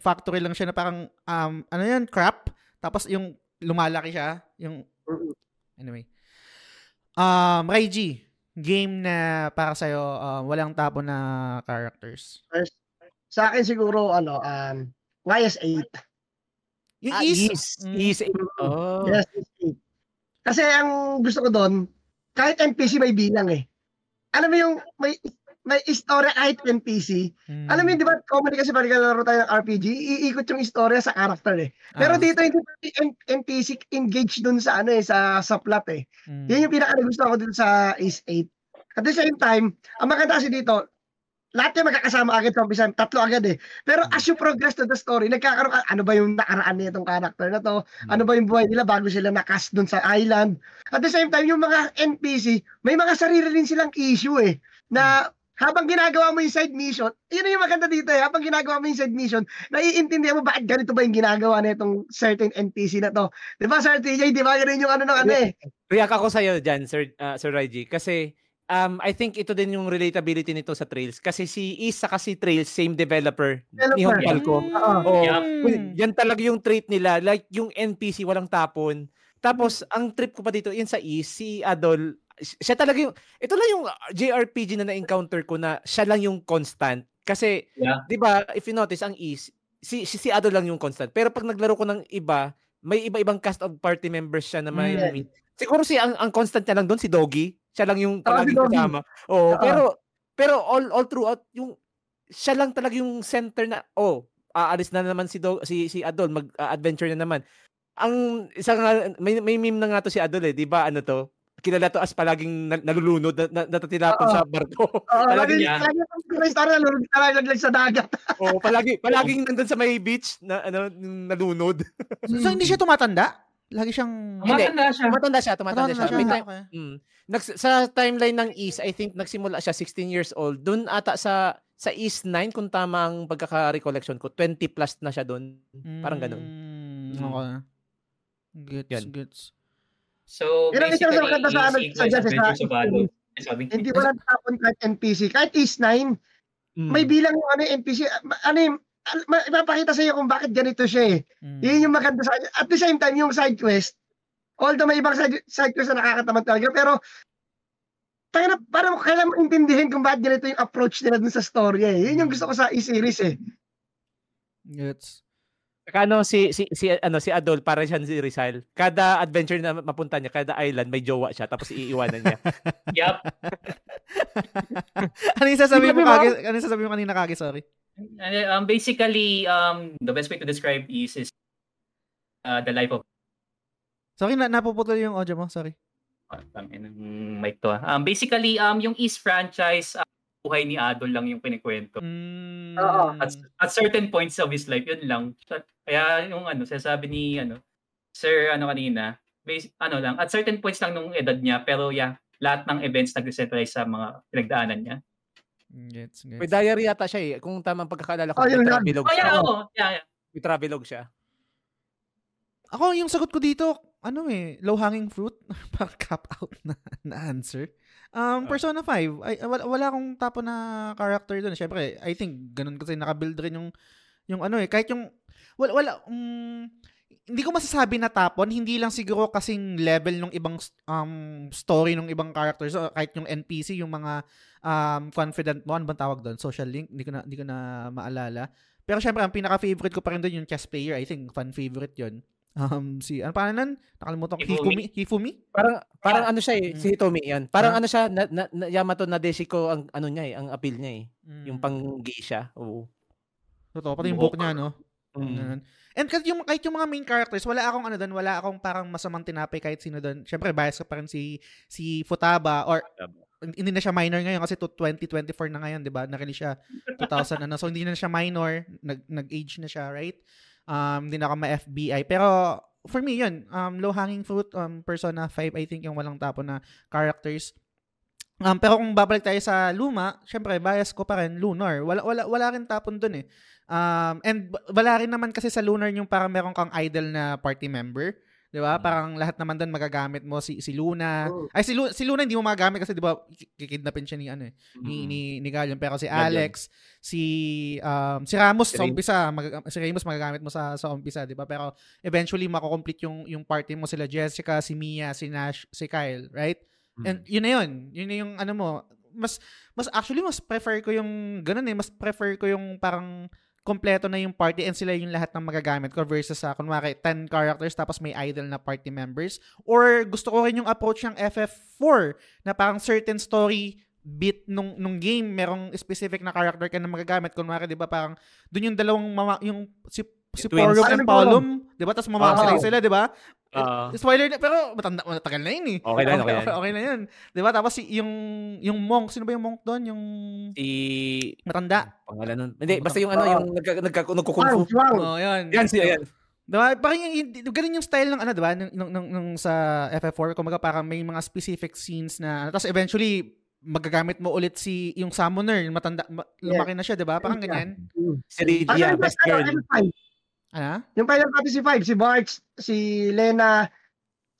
factory lang siya na parang, um, ano yan, crap. Tapos yung lumalaki siya. Yung, anyway. Um, Raiji, game na para sa'yo, um, walang tapo na characters. Sa akin siguro, ano, um, YS8. Yung Ah, is, is, Mm. is, oh. Yes, YS8. Kasi ang gusto ko doon, kahit NPC may bilang eh. Alam mo yung may may istorya kahit NPC. Mm. Alam mo yun, di ba, comedy kasi pag naglalaro tayo ng RPG, iikot yung istorya sa character eh. Pero Ah. dito, hindi NPC engaged dun sa ano eh, sa, sa plot eh. Mm. Yan yung pinaka gusto ko dito sa Ace 8. At the same time, ang maganda kasi dito, lahat yung magkakasama agad sa umpisa, tatlo agad eh. Pero as you progress to the story, nagkakaroon ka, ano ba yung nakaraan nitong character na to? Ano ba yung buhay nila bago sila nakas dun sa island? At the same time, yung mga NPC, may mga sarili rin silang issue eh. Na habang ginagawa mo yung side mission, yun yung maganda dito eh. Habang ginagawa mo yung side mission, naiintindihan mo bakit ganito ba yung ginagawa na itong certain NPC na to. Di ba, Sir TJ? Di ba? Yun yung ano ng ano eh. React ako sa'yo dyan, Sir, uh, Sir Raiji. Kasi, um, I think ito din yung relatability nito sa Trails. Kasi si Is saka si Trails, same developer. Ni Hong Developer. Falco. Oo. Oo. Mm. Yan talaga yung trait nila. Like, yung NPC, walang tapon. Tapos, ang trip ko pa dito, yun sa Is, si Adol, siya talaga yung, ito lang yung JRPG na na-encounter ko na siya lang yung constant. Kasi, Yeah. di ba, if you notice, ang Is, si, si, si Adol lang yung constant. Pero pag naglaro ko ng iba, may iba-ibang cast of party members siya na may, Mm. siguro si ang, ang constant niya lang doon, si Doggy. Siya lang yung palaging Doggy. kasama. Oo, Oo. pero, pero all, all throughout, yung, siya lang talaga yung center na, oh, aalis na naman si Do, si si Adol mag-adventure na naman. Ang isang may may meme na nga to si Adol eh, 'di ba? Ano to? Kilala to as palaging na- nalulunod na, na, natatilapon Oo. sa barko. Oo, palagi lagi, niya. lagi ang may story na lulog nalaglag sa dagat. oh, palagi palaging nandun sa may beach na ano yung nalunod. So, hindi siya tumatanda? Lagi siyang... Hindi. Matanda siya. Tumatanda siya, tumatanda siya. May time, Okay. mm, nags, sa timeline ng East, I think nagsimula siya 16 years old. Doon ata sa sa East 9 kung tama ang pagkaka-recollection ko, 20 plus na siya doon. Parang ganun. Mm, Mm. okay. Gets, Yan. gets. So, isa basically, sa maganda sa ano, sa Justice sa- Sabi. Hindi wala tapon kahit NPC. Kahit is 9, Mm. may bilang yung ano, NPC. Ano yung, ipapakita sa iyo kung bakit ganito siya eh. Mm. Yun yung maganda sa. At the same time, yung side quest, although may ibang side, side quest na nakakatamad talaga, pero para, para mo kailangan mo intindihin kung bakit ganito yung approach nila dun sa story eh. Yun yung gusto ko sa e-series eh. Gets. Saka ano si si si ano si Adol para siya si Rizal. Kada adventure na mapunta niya, kada island may jowa siya tapos iiwanan niya. Yup. ano yung sasabihin mo, Sabi mo? Kage? Ano yung sasabihin mo kanina, Kage? Sorry. And, um, basically, um, the best way to describe is, is uh, the life of Sorry, na napuputol yung audio mo. Sorry. Ah, tangin ng mic to. ah. Um, basically, um, yung East franchise, uh, buhay ni Adol lang yung kinikwento. Mm. Oo. At, at certain points of his life, yun lang. Kaya yung ano, sasabi ni ano, Sir ano kanina, base, ano lang, at certain points lang nung edad niya, pero yeah, lahat ng events nag-centralize sa mga pinagdaanan niya. Gets, gets. May diary yata siya eh. Kung tamang pagkakaalala ko, Oh, may yun lang. travelog Oh, siya. yeah, oo. Yeah, yeah. May travelog siya. Ako, yung sagot ko dito, ano eh, low-hanging fruit. Parang cap out na, na answer. Um, Ah. Persona 5, ay, wala, wala akong tapo na character doon. Siyempre, I think, ganun kasi nakabuild rin yung, yung ano eh, kahit yung, wala, wala, um, hindi ko masasabi na tapon, hindi lang siguro kasing level ng ibang um, story ng ibang characters, so, kahit yung NPC, yung mga um, confident mo, ano bang tawag doon? Social link, hindi ko na, hindi ko na maalala. Pero syempre, ang pinaka-favorite ko pa rin doon yung chess player. I think, fan favorite yun. Um, si, ano pa nun? Nakalimutan ko. Hifumi? Hifumi. Parang parang ano siya eh, Mm. si Hitomi yan. Parang Ah. ano siya, na, na, na, Yamato Nadeshiko ang ano niya eh, ang appeal niya eh. Mm. Yung pang gay siya. Oo. Totoo, pati yung book niya, no? Mm. And kahit yung, kahit yung mga main characters, wala akong ano doon, wala akong parang masamang tinapay kahit sino doon. Siyempre, bias ka pa rin si, si Futaba or hindi na siya minor ngayon kasi to 2024 na ngayon, 'di ba? Nakili siya 2000 ano. So hindi na siya minor, nag nag-age na siya, right? Um hindi na ako ma-FBI. Pero for me 'yun, um low hanging fruit um Persona 5 I think yung walang tapo na characters. Um, pero kung babalik tayo sa luma, syempre bias ko pa rin Lunar. Wala wala wala rin tapon doon eh. Um, and wala rin naman kasi sa Lunar yung parang meron kang idol na party member. 'Di ba? Mm. Parang lahat naman doon magagamit mo si si Luna. Oh. Ay si Luna, si Luna hindi mo magagamit kasi 'di ba kikidnapin siya ni ano eh, ni Mm. ni, ni Gallion pero si. Alex, si um, si Ramos sa umpisa, mag, si Ramos magagamit mo sa sa umpisa, 'di ba? Pero eventually mako-complete yung yung party mo sila Jessica, si Mia, si Nash, si Kyle, right? Mm. And yun na yun. Yun na yung ano mo. Mas, mas actually, mas prefer ko yung ganun eh. Mas prefer ko yung parang kompleto na yung party and sila yung lahat ng magagamit ko versus sa, kunwari, 10 characters tapos may idol na party members. Or gusto ko rin yung approach ng FF4 na parang certain story bit nung nung game merong specific na character ka na magagamit kunwari 'di ba parang doon yung dalawang mama, yung si si Twins. Ano and yung Palum 'di ba tapos mamamatay Oo. sila 'di ba Ah. Spoiler na, pero matanda, matagal na yun eh. Okay na, okay na. okay, okay na yun. Di ba? Tapos si- yung, yung monk, sino ba yung monk doon? Yung si matanda. pangalan nun. Hindi, basta yung ano, yung nagka, nagka, nagkukung Wang, fu. wang. Oh, yun. Yan siya, yan. Di ba? Parang yung, yung, ganun yung style ng ano, di ba? Nung, nung, nung, nung sa FF4, kumaga parang may mga specific scenes na, tapos eventually, magagamit mo ulit si yung summoner, yung matanda, ma- lumaki na siya, di ba? Parang ganyan. Si Lydia, Ano, best ano, girl. Ano? Yung Final Fantasy 5, si Barch, si Lena,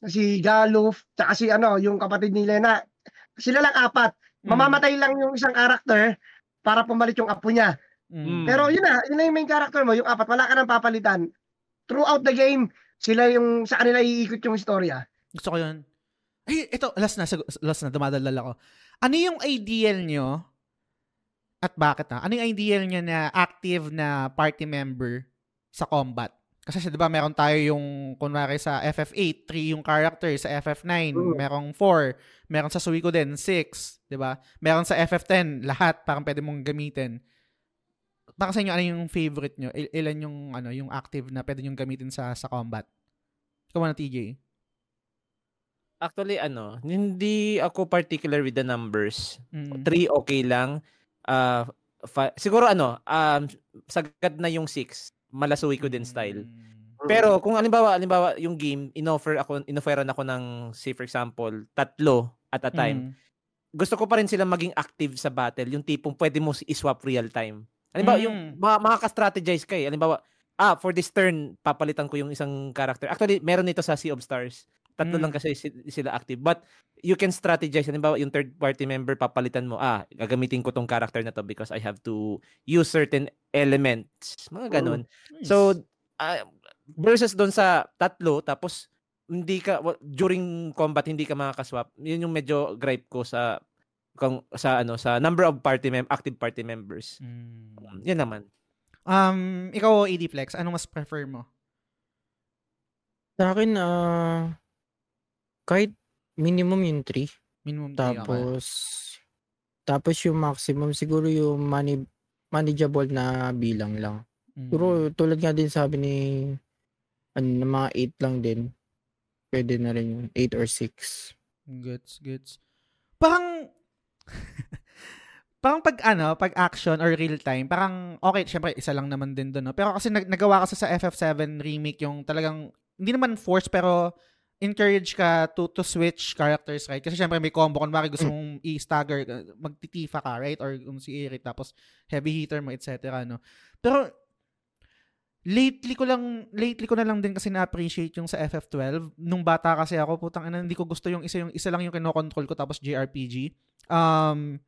si Galuf, tsaka si ano, yung kapatid ni Lena. Sila lang apat. Mm. Mamamatay lang yung isang karakter para pumalit yung apo niya. Mm. Pero yun na, yun na yung main character mo, yung apat, wala ka nang papalitan. Throughout the game, sila yung sa kanila iikot yung istorya. Gusto ko yun. Ay, ito, last na, last na, dumadalal ako. Ano yung ideal nyo at bakit na? Ano yung ideal nyo na active na party member sa combat? Kasi di ba meron tayo yung, kunwari sa FF8, 3 yung character, sa FF9, Mm. merong 4, meron sa Suiko din, 6, di ba? Meron sa FF10, lahat, parang pwede mong gamitin. Para sa inyo, ano yung favorite nyo? Il- ilan yung, ano, yung active na pwede nyong gamitin sa, sa combat? Ikaw na, TJ. Actually, ano, hindi ako particular with the numbers. Mm. Three, okay lang. Ah, fi- siguro ano, um, sagad na yung six. Malasuwi ko din style. Mm. Pero kung alimbawa, alimbawa yung game, inoffer ako, inofferan ako ng, say for example, tatlo at a time. Mm. Gusto ko pa rin sila maging active sa battle. Yung tipong pwede mo i-swap real time. Halimbawa, yung Mm. mga, makaka-strategize ka eh. Halimbawa, ah, for this turn, papalitan ko yung isang character. Actually, meron nito sa Sea of Stars. Tatlo Mm. lang kasi si- sila active. But, you can strategize. Halimbawa, yung third party member, papalitan mo, ah, gagamitin ko tong character na to because I have to use certain elements. Mga ganun. Nice. So, ah, versus doon sa tatlo, tapos, hindi ka, wa- during combat, hindi ka makakaswap. Yun yung medyo gripe ko sa kung sa ano sa number of party mem active party members. Mm. Yan naman. Um, ikaw, AD Flex, ano mas prefer mo? Sa akin, ah, kahit minimum yung 3. Minimum three, okay. Tapos, tapos yung maximum, siguro yung mani- manageable na bilang lang. Mm. Siguro, tulad nga din sabi ni, ano, ng mga 8 lang din. Pwede na rin yung 8 or 6. Gets, gets. Parang, parang pag ano, pag action or real time, parang, okay, syempre, isa lang naman din doon, no? Pero kasi nag- nagawa kasi sa FF7 remake yung talagang, hindi naman force, pero encourage ka to to switch characters, right? Kasi syempre may combo, kung bakit gusto mong i-stagger, uh, magtitifa ka, right? Or kung si Eric, tapos heavy hitter mo, etc. No? Pero, lately ko lang lately ko na lang din kasi na-appreciate yung sa FF12 nung bata kasi ako putang ina hindi ko gusto yung isa yung isa lang yung kino-control ko tapos JRPG um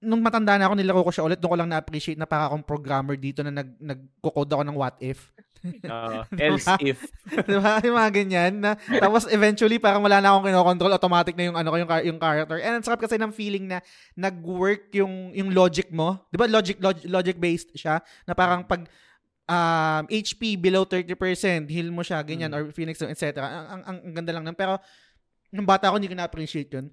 nung matanda na ako nilaro ko siya ulit. Doon ko lang na-appreciate na para akong programmer dito na nag nagko-code ako ng what if. Uh, Diba? else if. Di ba yung mga ganyan na tapos eventually parang wala na akong kino-control automatic na yung ano ko yung, yung character. And ang sarap kasi ng feeling na nag-work yung yung logic mo. Di ba logic log- logic based siya na parang pag um, HP below 30%, heal mo siya, ganyan, or Phoenix etc. Ang, ang, ang, ang ganda lang nun. Pero, nung bata ako, hindi ko na-appreciate yun.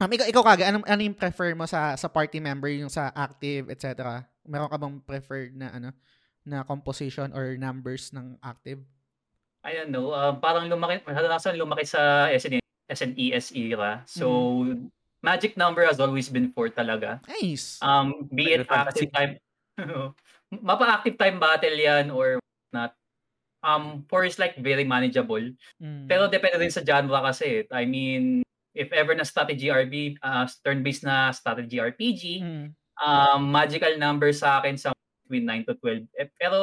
Um, ikaw, ikaw kaga, anong, ano yung prefer mo sa sa party member, yung sa active, etc.? Meron ka bang preferred na, ano, na composition or numbers ng active? I don't know, um, parang lumaki, kadalasan lumaki sa SN, SNES era. So, magic number has always been 4 talaga. Nice! Um, be it active time, mapa-active time battle yan or not. Um, 4 is like very manageable. Mm. Pero depende din sa genre kasi. I mean, if ever na strategy RB, uh, turn-based na strategy RPG, Mm. um, magical number sa akin sa between 9 to 12. Eh, pero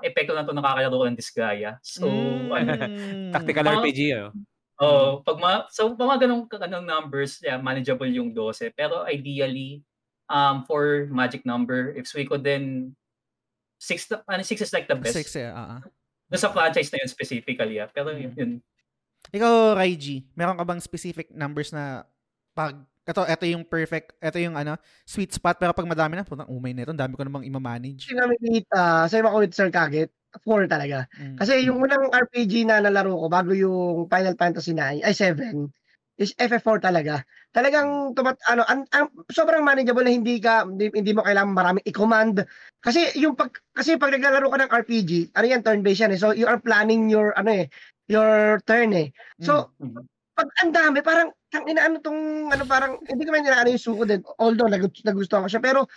epekto na to nakakalaro ko ng Disgaea. So, ano, Mm. Tactical Mga- RPG, ano? Oh, pag ma so pag mga ganong ganong numbers, yeah, manageable yung 12. Pero ideally, um for magic number, if Suico then six na- ano six is like the best. Six, eh. ah, ah. Doon sa franchise na yun specifically, yeah. Pero yun, Mm. yun. Ikaw, Raiji, meron ka bang specific numbers na pag ito, ito yung perfect, ito yung ano, sweet spot, pero pag madami na, putang umay na ito, ang dami ko namang ima-manage. Kasi namin uh, same ako with Sir Kaget, 4 talaga. Mm. Kasi yung unang RPG na nalaro ko bago yung Final Fantasy 9, ay 7, is FF4 talaga. Talagang tumat ano an, an, sobrang manageable na hindi ka hindi, hindi mo kailangan maraming i-command. Kasi yung pag kasi pag naglalaro ka ng RPG, ano yan turn based yan eh. So you are planning your ano eh, your turn eh. So Mhm. pag ang dami, parang, tang ina, ano tong, ano, parang, hindi ko man inaano yung suko din. Although, nag, nagustuhan ko siya. Pero,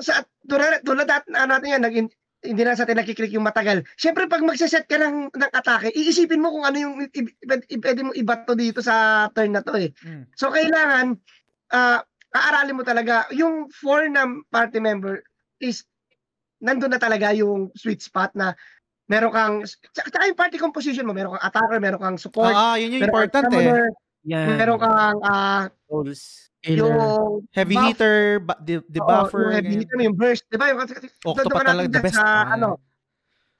sa, tulad, tulad at, ano natin yan, nag, hindi na sa atin nakiklik yung matagal. Siyempre, pag magsaset ka ng, ng atake, iisipin mo kung ano yung pwede mo ibato dito sa turn na to eh. Mm. So, kailangan, ah, aaralin mo talaga, yung four na party member is, nandun na talaga yung sweet spot na meron kang, tsaka yung party composition mo, meron kang attacker, meron kang support, Ah, yun yung important eh. Yan. meron kang ah, Goals. Killer. yung Heavy buff, hitter, ba- de- oo, debuffer, yung heavy hitter, yung burst, di ba? Yung, Octopath doon ka talaga, the best. Sa, Ah, ano,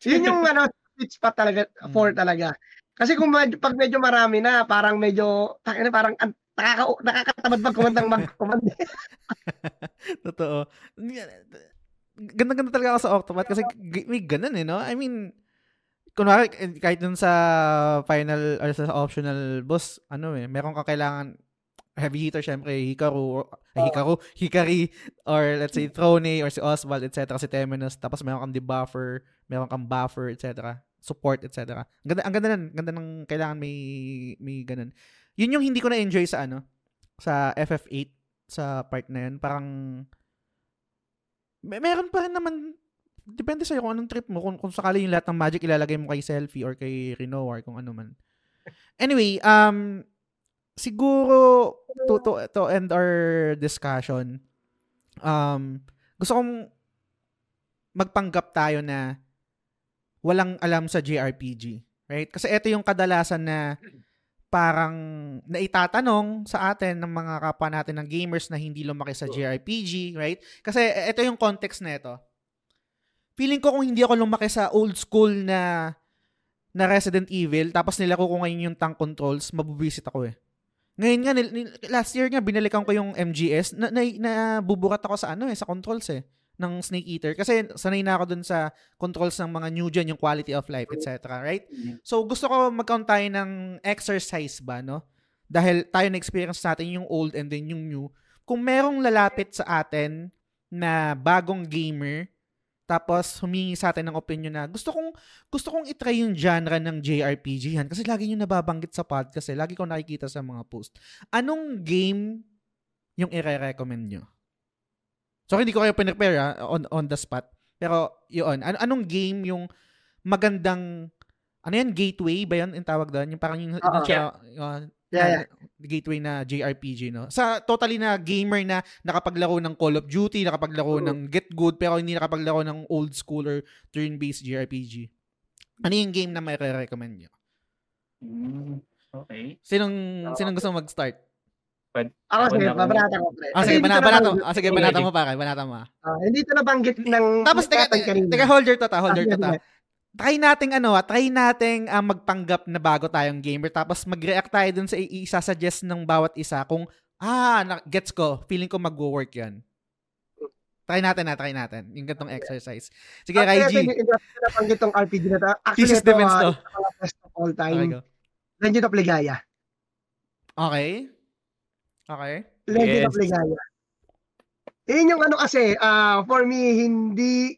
yun yung ano, sweet spot talaga, Mm. four talaga. Kasi kung medyo, pag medyo marami na, parang medyo, tangina, parang an- nakaka, nakakatamad mag-command ng mag-command. Totoo. Ganda-ganda talaga ako sa Octopath kasi may ganun eh, no? I mean, kunwari, kahit dun sa final or sa optional boss, ano eh, meron kang kailangan heavy hitter, syempre, Hikaru, or, ay, Hikaru, Hikari, or let's say, Throne, or si Oswald, etc., si Temenos, tapos meron kang debuffer, meron kang buffer, etc., support, etc. Ang ganda, ang ganda nun, ganda ng kailangan may, may ganun. Yun yung hindi ko na-enjoy sa ano, sa FF8, sa part na yun, parang, may, meron pa rin naman, depende sa'yo kung anong trip mo, kung, kung sakali yung lahat ng magic ilalagay mo kay Selfie or kay Reno or kung ano man. Anyway, um, siguro, to, to, to end our discussion, um, gusto kong magpanggap tayo na walang alam sa JRPG. Right? Kasi ito yung kadalasan na parang naitatanong sa atin ng mga kapwa natin ng gamers na hindi lumaki sa JRPG, right? Kasi ito yung context na ito. Feeling ko kung hindi ako lumaki sa old school na na Resident Evil, tapos nilako ko ngayon yung tank controls, mabubisit ako eh. Ngayon nga, nil- nil- last year nga, binalikan ko yung MGS, na, na, na ako sa ano eh, sa controls eh, ng Snake Eater. Kasi sanay na ako dun sa controls ng mga new gen, yung quality of life, etc. Right? So, gusto ko mag-count tayo ng exercise ba, no? Dahil tayo na-experience natin yung old and then yung new. Kung merong lalapit sa atin na bagong gamer, tapos humingi sa atin ng opinion na gusto kong gusto kong itry yung genre ng JRPG yan kasi lagi nyo nababanggit sa podcast eh. Lagi ko nakikita sa mga post. Anong game yung i-recommend nyo? So, hindi ko kayo pinrepare ha, on, on the spot. Pero, yun. An- anong game yung magandang ano yan, gateway ba yun yung tawag doon? Yung parang yung, yung Oo. siya, uh, Yeah, na- gateway na JRPG, no? Sa totally na gamer na nakapaglaro ng Call of Duty, nakapaglaro Oo. ng Get Good, pero hindi nakapaglaro ng old school or turn-based JRPG. Ano yung game na may recommend nyo? Mm, okay. Sinong, sinong gusto mag-start? Ako Ako sige, na- babanata ko. pre. Ah, sige, banata, nabanggit- ah, sige, banata mo pare, banata mo. ah. ah, hindi ko nabanggit ng Tapos, teka, teka, holder to ta, holder to ta. Try nating ano ah, try nating ah, magpanggap na bago tayong gamer tapos mag-react tayo dun sa i- isa-suggest ng bawat isa kung ah, na- gets ko, feeling ko mag-work 'yan. Try natin na, try natin. Yung gantong exercise. Sige, Actually, Raiji. Hindi ko nabanggit tong RPG na to. Actually, Thesis ito, defense to. best of all Okay, time. go. Legend of Ligaya. Okay. Okay. Legend Yes. of Ligaya. Yun yung ano kasi, ah, for me, hindi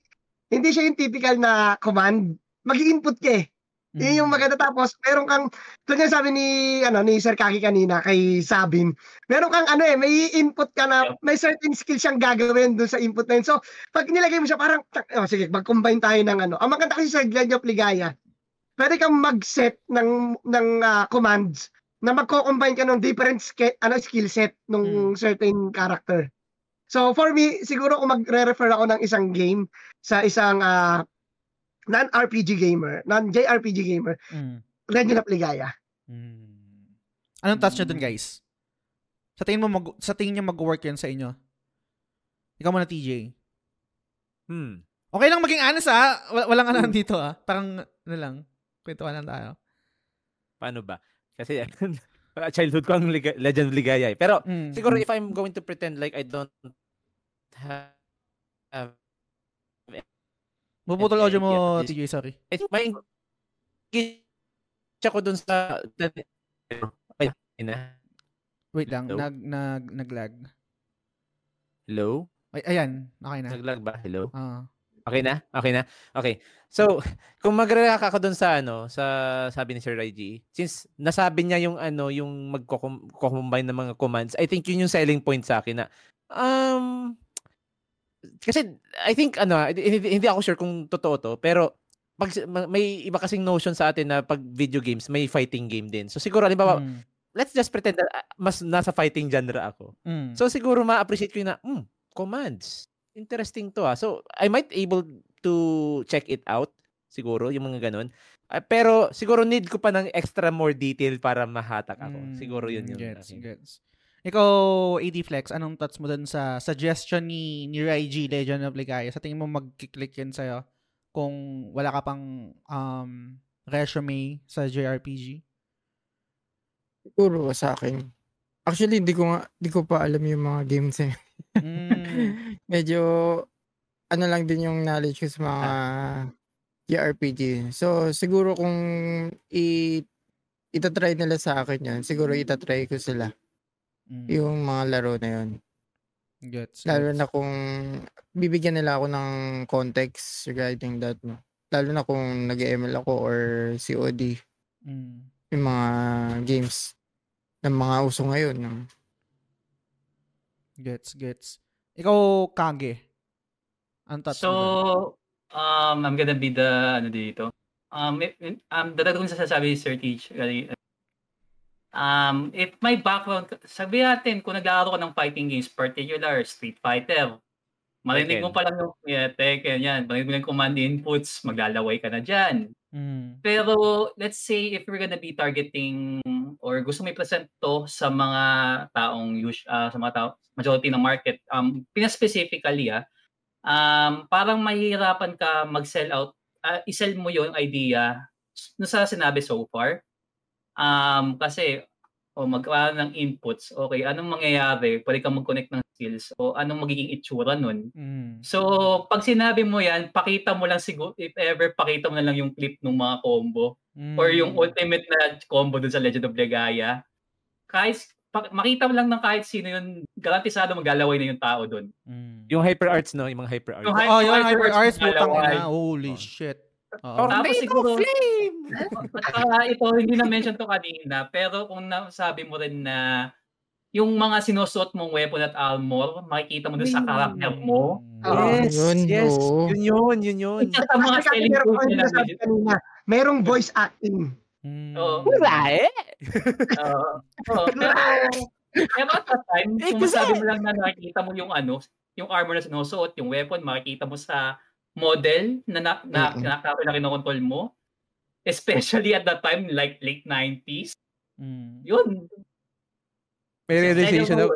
hindi siya yung typical na command. Mag-input ka eh. Yun yung Mm. maganda. Tapos, meron kang, tulad nga sabi ni, ano, ni Sir Kaki kanina, kay Sabin, meron kang ano eh, may input ka na, may certain skill siyang gagawin dun sa input na yun. So, pag nilagay mo siya, parang, oh, sige, mag-combine tayo ng ano. Ang maganda kasi sa Legend of Ligaya, pwede kang mag-set ng, ng ah, commands na magko-combine ka ng different ske- ano skill set nung certain character. So for me, siguro kung magre-refer ako ng isang game sa isang ah, non-RPG gamer, non-JRPG gamer, Mm. Legend of Ligaya. Mm. Anong touch nyo dun, guys? Sa tingin mo, mag- sa tingin nyo mag-work yun sa inyo? Ikaw muna, TJ. Hmm. Okay lang maging honest, ah. Wal- Walang ano dito, ah. Parang, ano lang, kwentuhan lang tayo. Paano ba? Kasi childhood ko ang Liga- Legend of Ligaya eh. Pero Mm. siguro if I'm going to pretend like I don't have, have Buputol audio mo, Yeah, TJ, sorry. I think may engage ako dun sa ay, ina. Wait lang, Hello? nag, nag, naglag. Hello? Ay, ayan, okay na. Naglag ba? Hello? Ah. Okay na? Okay na? Okay. So, kung magre-react ako dun sa ano, sa sabi ni Sir Raiji, since nasabi niya yung ano, yung magko-combine ng mga commands, I think yun yung selling point sa akin na um kasi I think ano, ah, hindi, hindi ako sure kung totoo to, pero pag ma- may iba kasing notion sa atin na pag video games, may fighting game din. So siguro halimbawa, Mm. let's just pretend that ah, mas nasa fighting genre ako. Mm. So siguro ma-appreciate ko yun na, hmm, commands. Interesting to ah. So I might able to check it out siguro yung mga ganun. Ah, pero siguro need ko pa ng extra more detail para mahatak ako. Mm, siguro yun yung Gets, akin. gets. Ikaw, AD Flex, anong thoughts mo dun sa suggestion ni, ni Raiji, Legend of Ligaya? Sa tingin mo mag-click yun sa'yo kung wala ka pang um, resume sa JRPG? Siguro sa akin. Actually, hindi ko nga, hindi ko pa alam yung mga games eh. Mm. Medyo, ano lang din yung knowledge ko sa mga JRPG. So, siguro kung i itatry nila sa akin yan, siguro itatry ko sila. Mm. Yung mga laro na yun. Gets, Lalo gets. na kung bibigyan nila ako ng context regarding that. No? Lalo na kung nag-ML ako or COD. Mm. Yung mga games ng mga uso ngayon. No? Gets, gets. Ikaw, Kage. Ang So, um, I'm gonna be the, ano dito, um, if, um, dadagdag ko sa sasabi Sir Teach, um, if my background, sabi natin, kung naglalaro ka ng fighting games, particular, Street Fighter, marinig mo pa lang yung, yeah, Tekken, yan, marinig mo yung command inputs, maglalaway ka na dyan. Mm. Pero let's say if we're gonna be targeting or gusto mo i-present to sa mga taong us- ah, sa mga tao, majority ng market, um, pina-specifically ah, um, parang mahihirapan ka mag-sell out, ah, i-sell mo yung idea no sa sinabi so far. Um, kasi o magkaroon ng inputs, okay, anong mangyayari? Pwede kang mag-connect ng skills o anong magiging itsura nun? Mm. So, pag sinabi mo yan, pakita mo lang siguro, if ever, pakita mo na lang yung clip ng mga combo Mm. or yung ultimate na combo dun sa Legend of Legaia. Kahit, pa- makita mo lang ng kahit sino yun, garantisado maglalaway na yung tao dun. Mm. Yung hyper arts no, yung mga hyper arts. Yung hy- Oh, yun, Hyper Hyper Arts putang ina. Holy Oh. shit. Oo. Tapos siguro- flame. At saka ito, hindi na-mention to kanina, pero kung nasabi mo rin na yung mga sinusuot mong weapon at armor, makikita mo dun sa karakter mo. Oo. Yes, Yun, yes. oo. Yun yun, yun yun. Isa sa mga selling point nila. kanina, merong voice acting. Mm. Oo. Wala eh. Oo. Oo, pero, pero at that time, kung masabi mo lang na nakikita mo yung ano, yung armor na sinusuot, yung weapon, makikita mo sa model na na, na, Mm-mm. na, na, na kinokontrol mo. Especially at that time, like late 90s. Mm. Yun. May realization ako,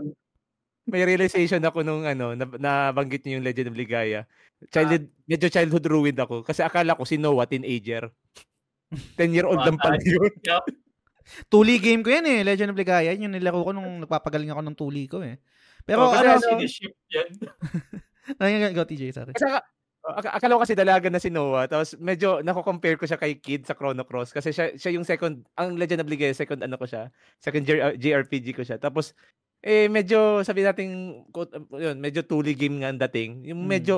may realization ako nung ano, na, nabanggit niyo yung Legend of Ligaya. Childhood, medyo childhood ruined ako kasi akala ko si Noah teenager. 10 year old lang pala yun. Tuli game ko yan eh. Legend of Ligaya. Yun yung nilaro ko nung nagpapagaling ako ng tuli ko eh. Pero Oh, kasi ano, ano- siniship yan. ano, go TJ, sorry. Kasi aka- ak- akala ko kasi dalaga na si Noah. Tapos medyo nako-compare ko siya kay Kid sa Chrono Cross kasi siya, siya yung second, ang Legend of Ligaya, second ano ko siya. Second J- JRPG ko siya. Tapos eh medyo sabi natin quote, yun, medyo tuli game nga ang dating. Yung Mm. medyo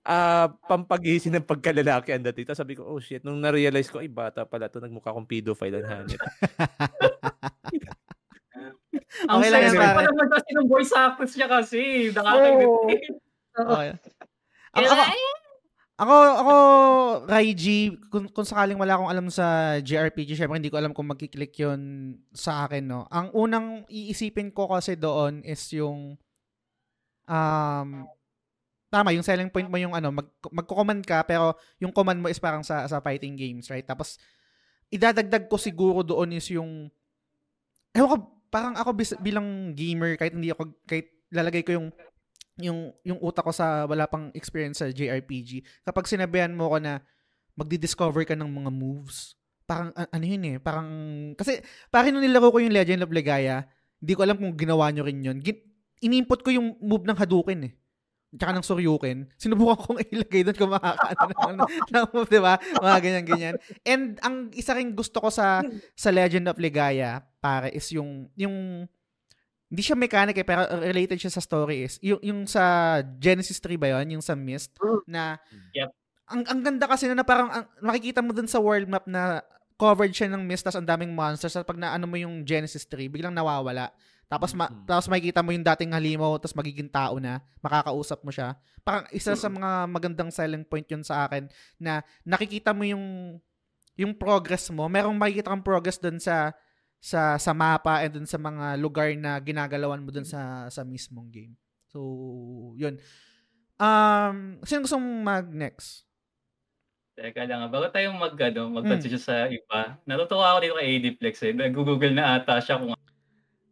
ah pampagising ng pagkalalaki ang dating. Tapos sabi ko, oh shit, nung na-realize ko, ay bata pala to, nagmukha akong pedophile ang hanip. Ang Okay lang yan, pare. pa naman kasi ng voice actors niya kasi. Nakakainis. Okay. Ako, ako, Ako, ako, Raiji, kung, kung sakaling wala akong alam sa JRPG, syempre hindi ko alam kung magkiklik yun sa akin, no? Ang unang iisipin ko kasi doon is yung, um, tama, yung selling point mo yung ano, mag, magko-command ka, pero yung command mo is parang sa, sa fighting games, right? Tapos, idadagdag ko siguro doon is yung, ewan ko, parang ako bis, bilang gamer, kahit hindi ako, kahit lalagay ko yung yung yung utak ko sa wala pang experience sa JRPG. Kapag sinabihan mo ko na magdi-discover ka ng mga moves, parang a- ano yun eh, parang kasi parang nung nilaro ko yung Legend of Legaia, hindi ko alam kung ginawa nyo rin yun. Gin, in-input ko yung move ng Hadouken eh. Tsaka ng Soryuken. Sinubukan kong ilagay doon kung makakaano ng, ng move, di ba? Mga ganyan-ganyan. And ang isa ring gusto ko sa sa Legend of Legaia, pare, is yung yung hindi siya mechanic eh, pero related siya sa story is, yung, yung sa Genesis 3 ba yun? Yung sa Mist, na, Yep. ang, ang ganda kasi na, na parang, ang, makikita mo dun sa world map na covered siya ng mist, tapos ang daming monsters, at pag naano mo yung Genesis 3, biglang nawawala. Tapos, ma- Mhm. tapos makikita mo yung dating halimaw, tapos magiging tao na, makakausap mo siya. Parang isa sa mga magandang selling point yun sa akin, na nakikita mo yung, yung progress mo. Merong makikita kang progress dun sa, sa sa mapa and dun sa mga lugar na ginagalawan mo dun sa sa mismong game. So, yun. Um, sino gusto mong mag-next? Teka lang, bago tayong mag, ano, mag-transition sa iba, natutuwa ako dito kay ADPlex eh. Nag-google na ata siya kung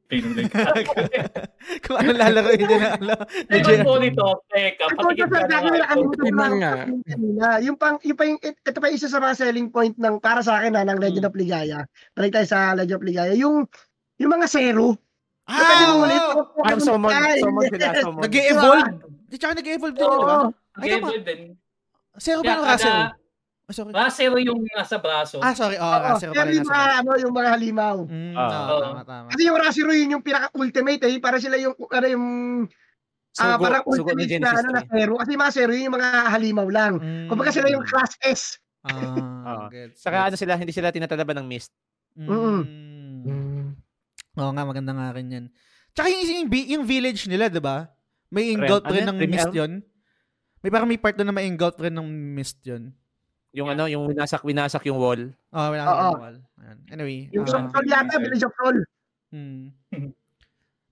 pinulog ka. Kung ano lalaroin din na ano. Ewan ko nito, teka, Ito, ito, patigil ka na. Yung pang, yung pa yung, ito pa yung isa sa mga selling point ng, para sa akin na, ng Legend of Ligaya. Balik tayo sa Legend of Ligaya. Yung, yung mga zero. Yung pwede mong ulit. Ah! Parang summon, summon sila, summon. Nag-e-evolve. Di tsaka nag-e-evolve din, di ba? Game din. Zero ba kada, Rasero? Oh, sorry. Rasero yung nasa braso. Ah, sorry. Oh, Oo, Rasero pero pala yung nasa mga, ano, yung mga halimaw. Mm, Ah. oo, Oo. tama, tama. Kasi yung Rasiro yun yung pinaka-ultimate eh. Para sila yung, ano yung, ah Sugo, parang ultimate na, ano, na 3. zero. Kasi yung mga zero yun yung mga halimaw lang. Mm. Kumbaga sila yung class S. Ah, Oo. gets, Saka ano sila, hindi sila tinatalaban ng mist. Mm. Mm. Oo nga, maganda nga rin yan. Tsaka yung, yung, yung village nila, di ba? May engulf ano rin yan? ng mist yun. May parang may part doon na may engulf rin ng mist yun. Yung ano, yung winasak, winasak yung wall. Oh, wala Oo. wall. Ayan. Anyway. Yung um, Sol yata, Village of Sol. hmm.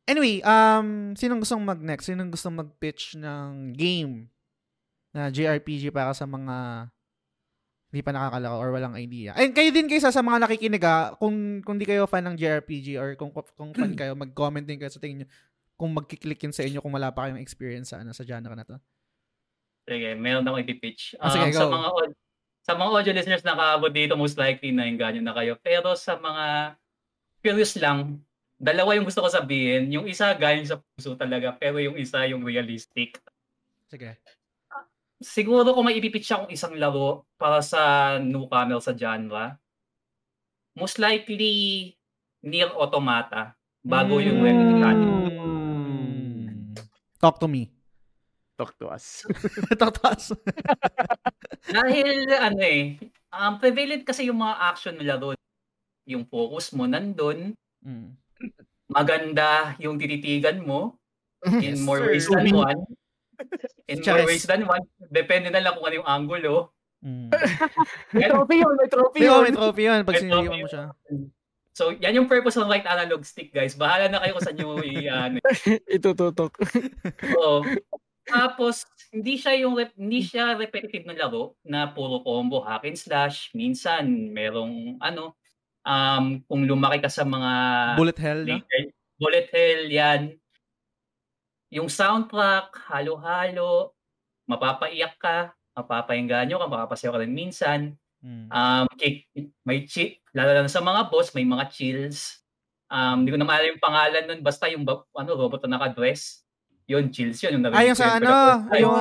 Anyway, um, sinong gustong mag-next? Sinong gustong mag-pitch ng game na JRPG para sa mga hindi pa nakakalaro or walang idea. Ayun, kayo din kayo sa, sa mga nakikinig ah, kung, kung di kayo fan ng JRPG or kung, kung fan kayo, mag-comment din kayo sa tingin nyo kung magkiklik yun sa inyo kung wala pa kayong experience sa, ano, sa genre na to. Sige, meron akong ipipitch. Ah, sige, Um, sa go. mga aud- sa mga audio listeners na nakaabot dito, most likely na ganyan na kayo. Pero sa mga curious lang, dalawa yung gusto ko sabihin. Yung isa galing sa puso talaga, pero yung isa yung realistic. Sige. Siguro kung may ipipitch akong isang laro para sa newcomer sa genre, most likely Nier Automata bago yung. Mm. Talk to me. Talk to us. Talk to us. Dahil ano eh, um, prevalent kasi yung mga action nila doon. Yung focus mo nandun, Mm. maganda yung tititigan mo in Yes, more sir. ways than one. In Charis. more ways than one. Depende na lang kung ano yung angulo. Mm. May trophy yun, may trophy yun. may trophy yun pag siniliwan mo siya. So, yan yung purpose ng right analog stick, guys. Bahala na kayo kung saan nyo i- ano. Itututok. Oo. Tapos, hindi siya yung rep- hindi siya repetitive na laro na puro combo hack and slash. Minsan, merong ano, um, kung lumaki ka sa mga Bullet hell, no? later, bullet hell, yan. Yung soundtrack, halo-halo, mapapaiyak ka, mapapahingganyo ka, mapapasayaw ka rin minsan. Mm. Um, kick, may chill, lalo lang sa mga boss, may mga chills. Um, hindi ko na maalala yung pangalan nun, basta yung ano, robot na nakadress. Yun, chills yun. Yung Ah, yung sa ano, yung first time. yung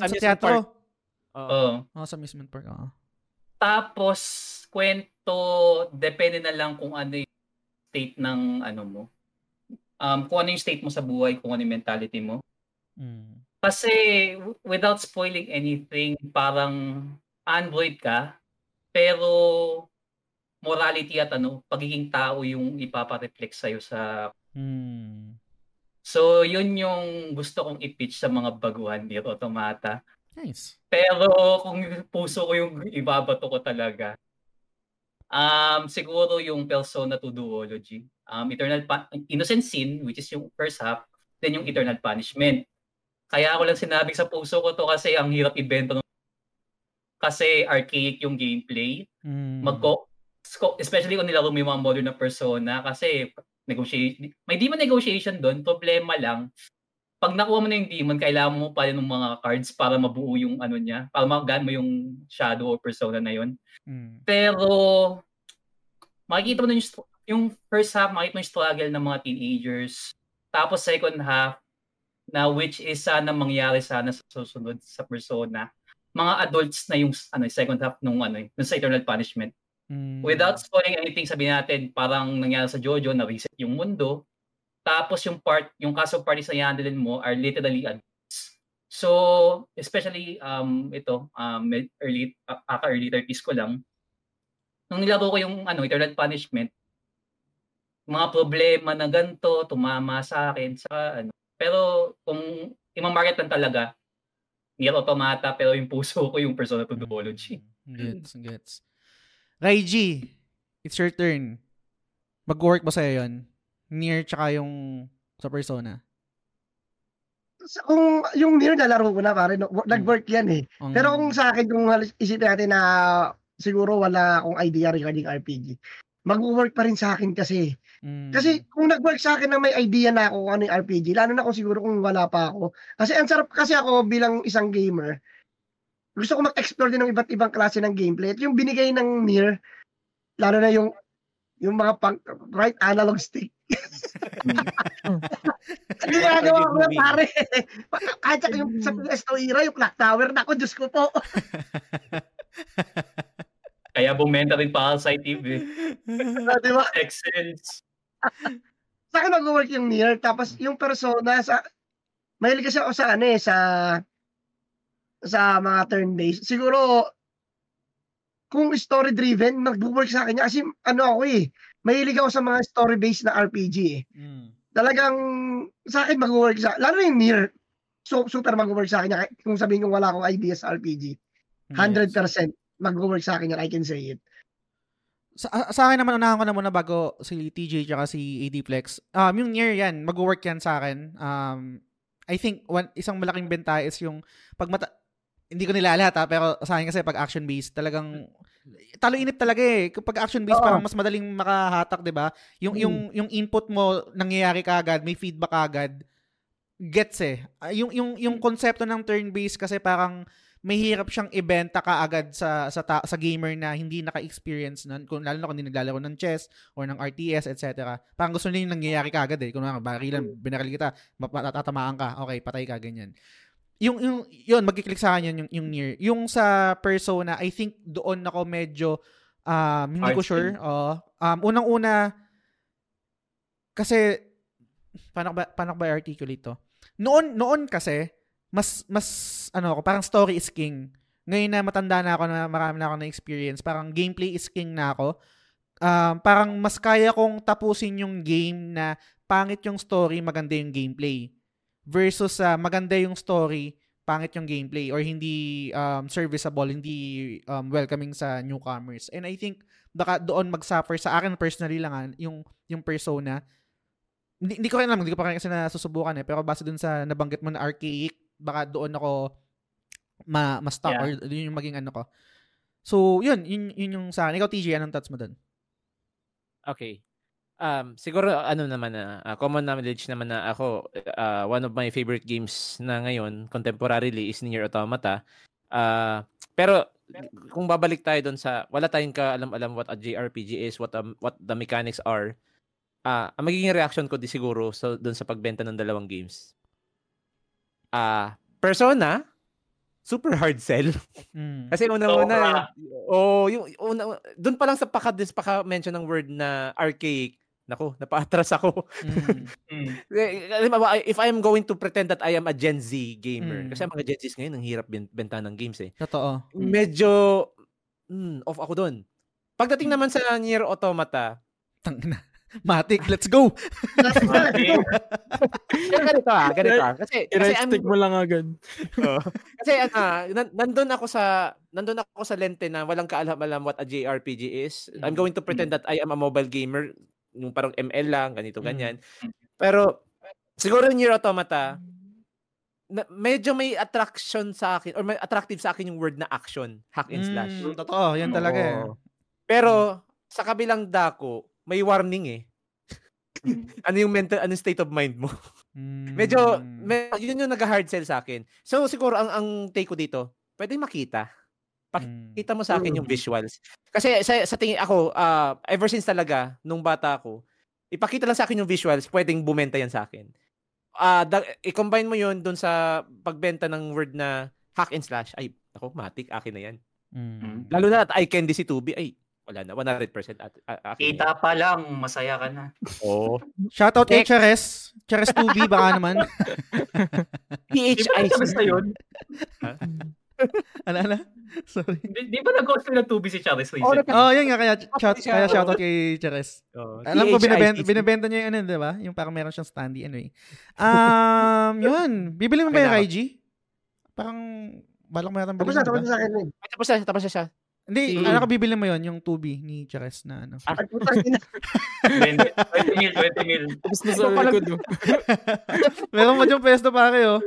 sa- sa teatro. Oo. Oo. Oh, sa amusement park. Oh. Tapos, kwento, depende na lang kung ano yung state ng ano mo. Um, kung ano yung state mo sa buhay, kung ano yung mentality mo. Mm. Kasi w- without spoiling anything, parang android ka, pero morality at ano, pagiging tao yung ipapareflect sa'yo sa... Mm. So, yun yung gusto kong i-pitch sa mga baguhan ni Automata. Nice. Pero kung puso ko yung ibabato ko talaga, um, siguro yung Persona 2 Duology. Um, Eternal pa- Innocent Sin, which is yung first half, then yung Eternal Punishment. Kaya ako lang sinabi sa puso ko to kasi ang hirap ibenta kasi archaic yung gameplay. Mm. Magko especially kung nilaro mo yung mga modern na persona kasi negotiate may demon negotiation doon problema lang pag nakuha mo na yung demon kailangan mo pa rin ng mga cards para mabuo yung ano niya para magaan mo yung shadow or persona na yon Mm. pero makikita mo na yung, yung first half makikita mo yung struggle ng mga teenagers tapos second half na which is sana mangyari sana sa susunod sa persona mga adults na yung ano second half nung ano nung sa Eternal Punishment. Mm. Without spoiling anything, sabihin natin parang nangyari sa Jojo na reset yung mundo. Tapos yung part, yung cast of parties na i mo are literally adults. So, especially um ito, um early uh, aka early 30s ko lang. Nung nilaro ko yung ano, Eternal Punishment, mga problema na ganto tumama sa akin sa ano. Pero kung i-market lang talaga, Nier Automata pero yung puso ko yung Persona 2 Duology. Gets, gets. Raiji, it's your turn. Mag-work ba sa'yo yun? Near tsaka yung sa Persona? Sa- Kung yung Nier nalaro ko na pare, no, nag-work yan eh. Ang- Pero kung sa akin, kung isipin natin na siguro wala akong idea regarding RPG, mag-work pa rin sa akin kasi. Mm. Kasi kung nag-work sa akin na may idea na ako kung ano yung RPG, lalo na kung siguro kung wala pa ako. Kasi ang sarap kasi ako bilang isang gamer, gusto ko mag-explore din ng iba't ibang klase ng gameplay. At yung binigay ng Nier, lalo na yung yung mga pang, right analog stick. Ano ginagawa ko na pare? Kahit sa yung sa PS2 era, yung clock tower, nako, Diyos ko po. Kaya bumenta rin pa sa TV. Ah, Di ba? Excellent. Sa akin mag-work yung Nier, tapos yung persona sa mahilig kasi ako sa ano eh, sa sa mga turn-based. Siguro kung story driven, mag-work sa akin yan. Kasi ano ako eh, mahilig ako sa mga story-based na RPG eh. Mm. Talagang sa akin mag-work sa, lalo yung Nier, so, super mag-work sa akin. Kahit Kung sabihin ko wala akong idea sa RPG, 100% mag-work sa akin yan, I can say it. Sa, sa akin naman, unahan ko na muna bago si TJ tsaka si AD Flex. Um, yung near yan, mag-work yan sa akin. Um, I think one, isang malaking benta is yung pag mata, hindi ko nila lahat ha, pero sa akin kasi pag action-based, talagang talo inip talaga eh. Kapag action-based, Oo. parang mas madaling makahatak, di ba? Yung, Mm. yung, yung input mo, nangyayari ka agad, may feedback agad. Gets eh. Ah, yung, yung, yung konsepto ng turn-based kasi parang may hirap siyang ibenta ka agad sa sa ta- sa gamer na hindi naka-experience nun, kung lalo na kung hindi naglalaro ng chess or ng RTS, etc. Parang gusto nila yung nangyayari ka agad eh. Kung nga, barilan, binaril kita, matatamaan ka, okay, patay ka, ganyan. Yung, yung, yun, magkiklik sa yun, yung, yung near. Yung sa persona, I think doon ako medyo, um, hindi ko sure. Oo. um, unang-una, kasi, paano ba, paano ba articulate to? Noon, noon kasi, mas, mas, ano ako, parang story is king. Ngayon na matanda na ako na marami na ako na experience, parang gameplay is king na ako. Um, parang mas kaya kong tapusin yung game na pangit yung story, maganda yung gameplay. Versus sa maganda yung story, pangit yung gameplay or hindi um, serviceable, hindi um, welcoming sa newcomers. And I think baka doon mag-suffer sa akin personally lang ah, yung yung persona. Hindi, hindi ko rin alam, hindi ko pa rin kasi nasusubukan eh, pero base dun sa nabanggit mo na archaic, baka doon ako ma, ma-stuck Yeah. or yun yung maging ano ko. So, yun, yun, yun yung sa akin. Ikaw, TJ, anong thoughts mo doon? Okay. Um, siguro ano naman na ah, common knowledge naman na ako ah, one of my favorite games na ngayon contemporarily is Nier Automata. Ah, pero kung babalik tayo doon sa wala tayong kaalam-alam what a JRPG is, what um, what the mechanics are. Ah, ang magiging reaction ko di siguro sa doon sa pagbenta ng dalawang games. Ah, Persona super hard sell. Mm. Kasi una-una, Sobra. oh, yung una, doon pa lang sa paka paka mention ng word na archaic. Nako, napaatras ako. Mm. Mm. Eh, if I am going to pretend that I am a Gen Z gamer, Mm. kasi ang mga Gen Zs ngayon, ang hirap ben- benta ng games eh. Totoo. Medyo, mm, off ako doon. Pagdating naman sa Nier Automata, Tangina. Matic, let's go. Ganito ah, ganito ah. Kasi, kasi I'm, stick mo lang agad. Kasi ano, nan- nandun ako sa nandun ako sa lente na walang kaalam-alam what a JRPG is. I'm going to pretend that I am a mobile gamer, yung parang ML lang, ganito Mm. ganyan. Pero siguro yung Nier Automata na, medyo may attraction sa akin or may attractive sa akin yung word na action, hack and slash. Mm, totoo, yan talaga eh. Pero sa kabilang dako, may warning eh. ano yung mental, ano yung state of mind mo? Mm. Medyo, me- yun yung nag-hard sell sa akin. So, siguro, ang, ang take ko dito, pwede makita. Mm. Kita mo sa akin yung visuals. Kasi sa, sa tingin ako, ah, ever since talaga, nung bata ako, ipakita lang sa akin yung visuals, pwedeng bumenta yan sa akin. Ah, da- i-combine mo yun dun sa pagbenta ng word na hack and slash. Ay, ako, matik, akin na yan. Mm. Lalo na at eye candy si Tubi, ay, wala na, 100% at, a- akin na yan. Kita pa lang, masaya ka na. Oo. Shoutout kay Chares. Chares 2B, baka naman. Di ba PHIC. nagkabas na yun? ano, ano? Sorry. Di, di ba nag-ghost na tubi si Charles Oo, recently? nag- Oh, yun nga, kaya, shout, kaya shoutout kay Chares. Oo. Alam ko, binibenta, binibenta niya yung ano, di ba? Yung parang meron siyang standee. Anyway. Um, yun. Bibili mo ba yung. Raiji? Parang, balak mo yata Tapos bilhin, na, di tapos na sa akin. eh. Ay, Tapos na, tapos na siya. Hindi, Si- ano ka bibili mo yun? Yung 2B ni Chares na ano. Ina. 20, 20 mil, 20 mil. Tapos na sa likod. oh. Meron mo dyan pesto pa kayo.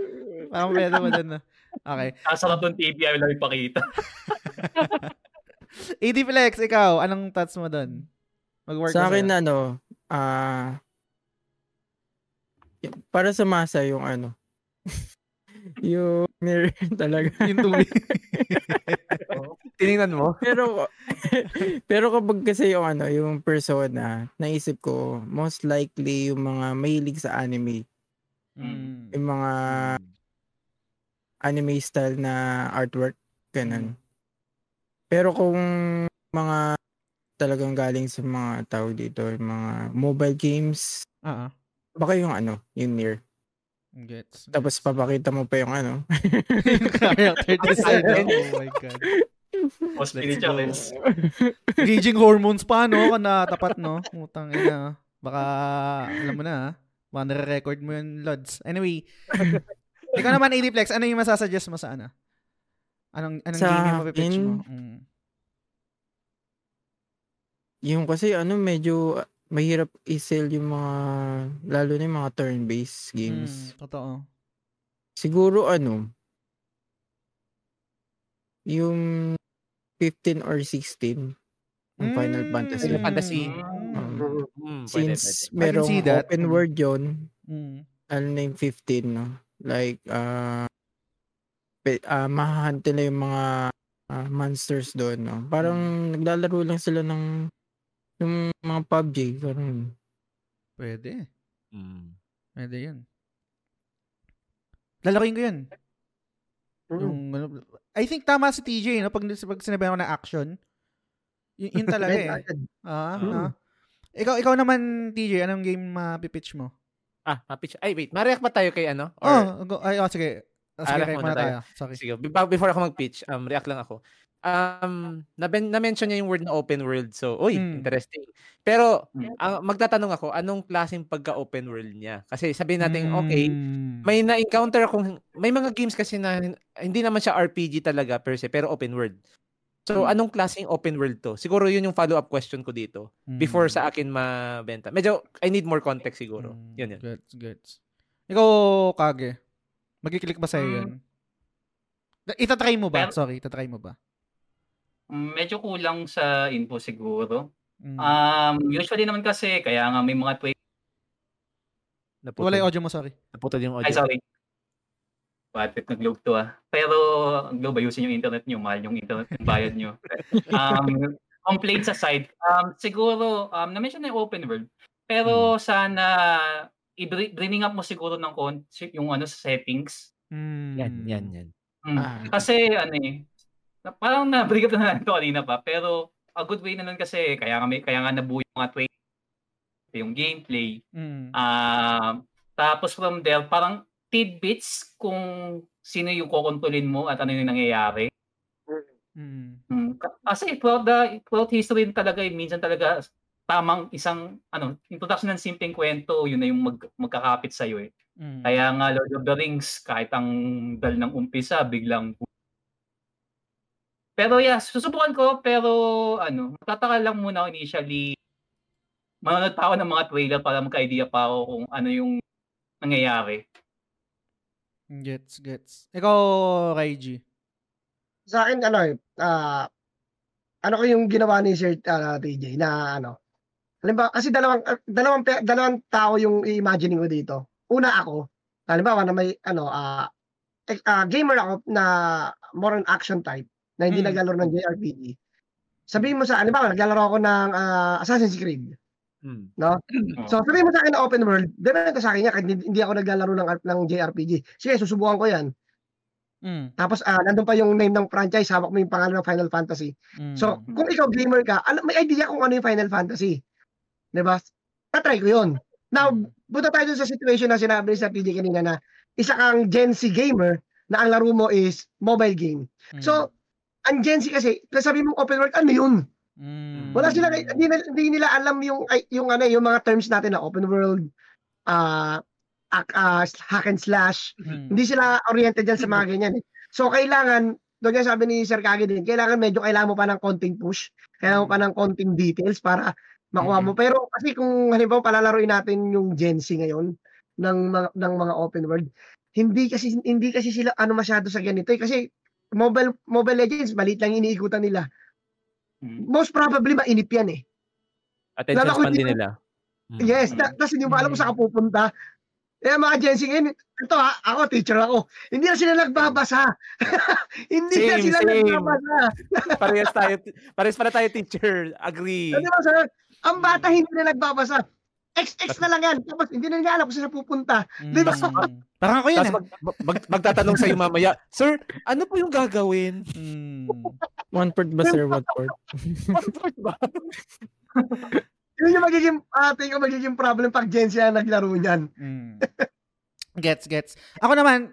Parang pwede mo dyan na. Okay. Kasarap ng TV, ayaw lang ipakita. AD Flex, ikaw, anong thoughts mo doon? Mag-work Sa akin sa'yo. ano, ah y- para sa masa yung ano. yung mirror talaga. Yung 2B. Tiningnan mo? pero pero kapag kasi yung ano, yung persona, naisip ko most likely yung mga mahilig sa anime, Mm. yung mga anime style na artwork ganun. Pero kung mga talagang galing sa mga tawag dito, yung mga mobile games, Ah, ah. baka yung ano, yung near. Gets. Tapos papakita mo pa yung ano. Yung character design. oh my God. Go. Charles. Raging hormones pa, no? Na tapat, no? Utang ina. Baka, alam mo na, ha? Baka nare-record mo yun, Lods. Anyway, ikaw naman, ADPlex, ano yung masasuggest mo sa ano? Anong, anong Sa game yung mapipitch mo? Mm. Yung kasi ano, medyo ah, mahirap i-sell yung mga, lalo na yung mga turn-based Mm, games. totoo. Siguro ano, yung 15 or 16 ng Final Mm. Fantasy. Final Fantasy. Um, Hmm, pwede, since pwede. merong see that. open Mm. world yon Mm. ano na yung 15, no? Like, ah, pe- ah, mahahunt nila yung mga ah, monsters doon, no? Parang naglalaro lang sila ng yung mga PUBG, parang Pwede. Hmm. Pwede yun. Lalaroin ko yun. Mm. Yung, ano, I think tama si TJ, no? Pag, pag sinabi ako na action, yun, yun talaga eh. Ah, Mm. ah. Ikaw, ikaw naman, TJ, anong game mapipitch mo? Ah, mapitch. Ay, wait. Ma-react ba tayo kay ano? Oh, go, ay, oh, sige. Oh, sige, Ah, react muna muna tayo. Sorry. Sige, before, before ako mag-pitch, um, react lang ako. Um, naben, na-mention niya yung word na open world. So, uy, Mm. interesting. Pero, Mm. ang magtatanong ako, anong klaseng pagka-open world niya? Kasi sabihin natin, okay, Mm. may na-encounter akong, may mga games kasi na hindi naman siya RPG talaga per se, pero open world. So, Hmm. anong klaseng open world to? Siguro yun yung follow-up question ko dito before Mm. sa akin mabenta. Medyo, I need more context siguro. Mm, Yun yun. Gets, gets. Ikaw, Kage, magkiklik ba sa'yo Mm. yun? Itatry mo ba? Pero- Sorry, itatry mo ba? Medyo kulang sa info siguro. Mm. Um, usually naman kasi, kaya nga may mga tweet. Naputol, Wala yung audio mo, sorry. naputol yung audio. Ay, sorry. Bad trip na Globe to ah. Pero, Globe, ayusin yung internet nyo. Mahal yung internet yung bayad nyo. um, complaints aside, um, siguro, um, na-mention na yung open world. Pero sana, i-bring up mo siguro ng kon- yung ano sa settings. Mm. Yan, yan, yan. Mm. Ah. Kasi ano eh, na, parang na-bring up na natin ito kanina pa. Pero a good way na nun kasi kaya nga, may, kaya nga nabuo yung mga tweet, yung gameplay. Mm. Um, tapos from there, parang tidbits kung sino yung kokontrolin mo at ano yung nangyayari. Mm. Mm. Ka- Kasi throughout, the, throughout history talaga, eh, minsan talaga tamang isang ano, introduction ng simpleng kwento, yun na yung mag, magkakapit sa iyo eh. Mm. Kaya nga Lord of the Rings kahit ang dal ng umpisa biglang Pero yeah, susubukan ko pero ano, matataka lang muna ako initially manonood pa ako ng mga trailer para magka-idea pa ako kung ano yung nangyayari. Gets, gets. Ikaw, Raiji. Sa akin, ano eh, ah, ano ko yung ginawa ni Sir ah, TJ na ano, halimbawa, kasi dalawang, ah, dalawang, dalawang tao yung i-imagining ko dito. Una ako, halimbawa na may, ano, ah, eh, ah, gamer ako na more on action type, na hindi Mm. naglalaro ng JRPG. Sabihin mo sa, halimbawa, naglalaro ako ng ah, Assassin's Creed. Hmm. No? So, sabihin mo sa akin na open world, depende sa akin yan, kahit hindi, ako naglalaro ng, ng JRPG. Sige, susubukan ko yan. Mm. Tapos, ah, nandun pa yung name ng franchise, hawak mo yung pangalan ng Final Fantasy. Mm. So, kung ikaw gamer ka, alam, may idea kung ano yung Final Fantasy. 'Di ba? Tatry ko 'yun. Now, Mm. punta tayo dun sa situation na sinabi ni sa PJ kanina na isa kang Gen Z gamer na ang laro mo is mobile game. Mm. So, ang Gen Z kasi, sabi mong open world, ano 'yun? Mm. Wala sila hindi, hindi nila alam yung yung ano yung mga terms natin na open world ak- ah, hack and slash. Mm. Hindi sila oriented dyan sa mga ganyan eh. So, kailangan, doon nga sabi ni Sir Kage din, kailangan medyo kailangan mo pa ng konting push, kailangan mo pa ng konting details para makuha mo. Pero kasi kung halimbawa palalaruin natin yung Gen Z ngayon ng mga, ng mga open world, hindi kasi hindi kasi sila ano masyado sa ganito eh. Kasi mobile mobile legends maliit lang iniikutan nila. Mm. Most probably mainip yan eh. Attention Lalo span din nila. Hmm. Yes, ta- tapos hindi mo alam kung saan ka pupunta. Eh mga Gen Z ngayon, ito ha, ako teacher ako. Hindi na sila nagbabasa. hindi na Same, sila same. nagbabasa. parehas tayo, parehas pala tayo teacher. Agree. Di ba sir? Ang bata hindi na nagbabasa. XX na lang yan. Tapos hindi na nila alam kung saan pupunta. Mm. Di ba? Parang ako yun Tapos eh. mag, mag, magtatanong sa'yo mamaya, Sir, ano po yung gagawin? Mm. One port ba, sir? One port? Passport ba? Yun yung magiging, uh, tingin ko magiging problem pag Gen Z naglaro niyan. Mm. Gets, gets. Ako naman,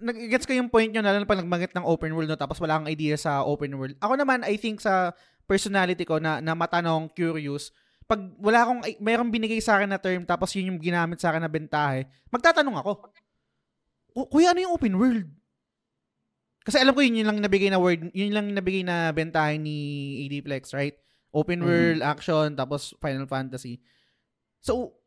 nag-gets ko yung point nyo, lalo na pag nagbanggit ng open world, no, tapos wala kang idea sa open world. Ako naman, I think sa personality ko na, na matanong, curious, pag wala akong, ay- mayroong binigay sa akin na term, tapos yun yung ginamit sa akin na bentahe, magtatanong ako, "Ku- Kuya, ano yung open world? Kasi alam ko yun, yun lang nabigay na word, yun lang nabigay na bentahe ni ADPlex, right? Open Mhm. world, action, tapos Final Fantasy. So,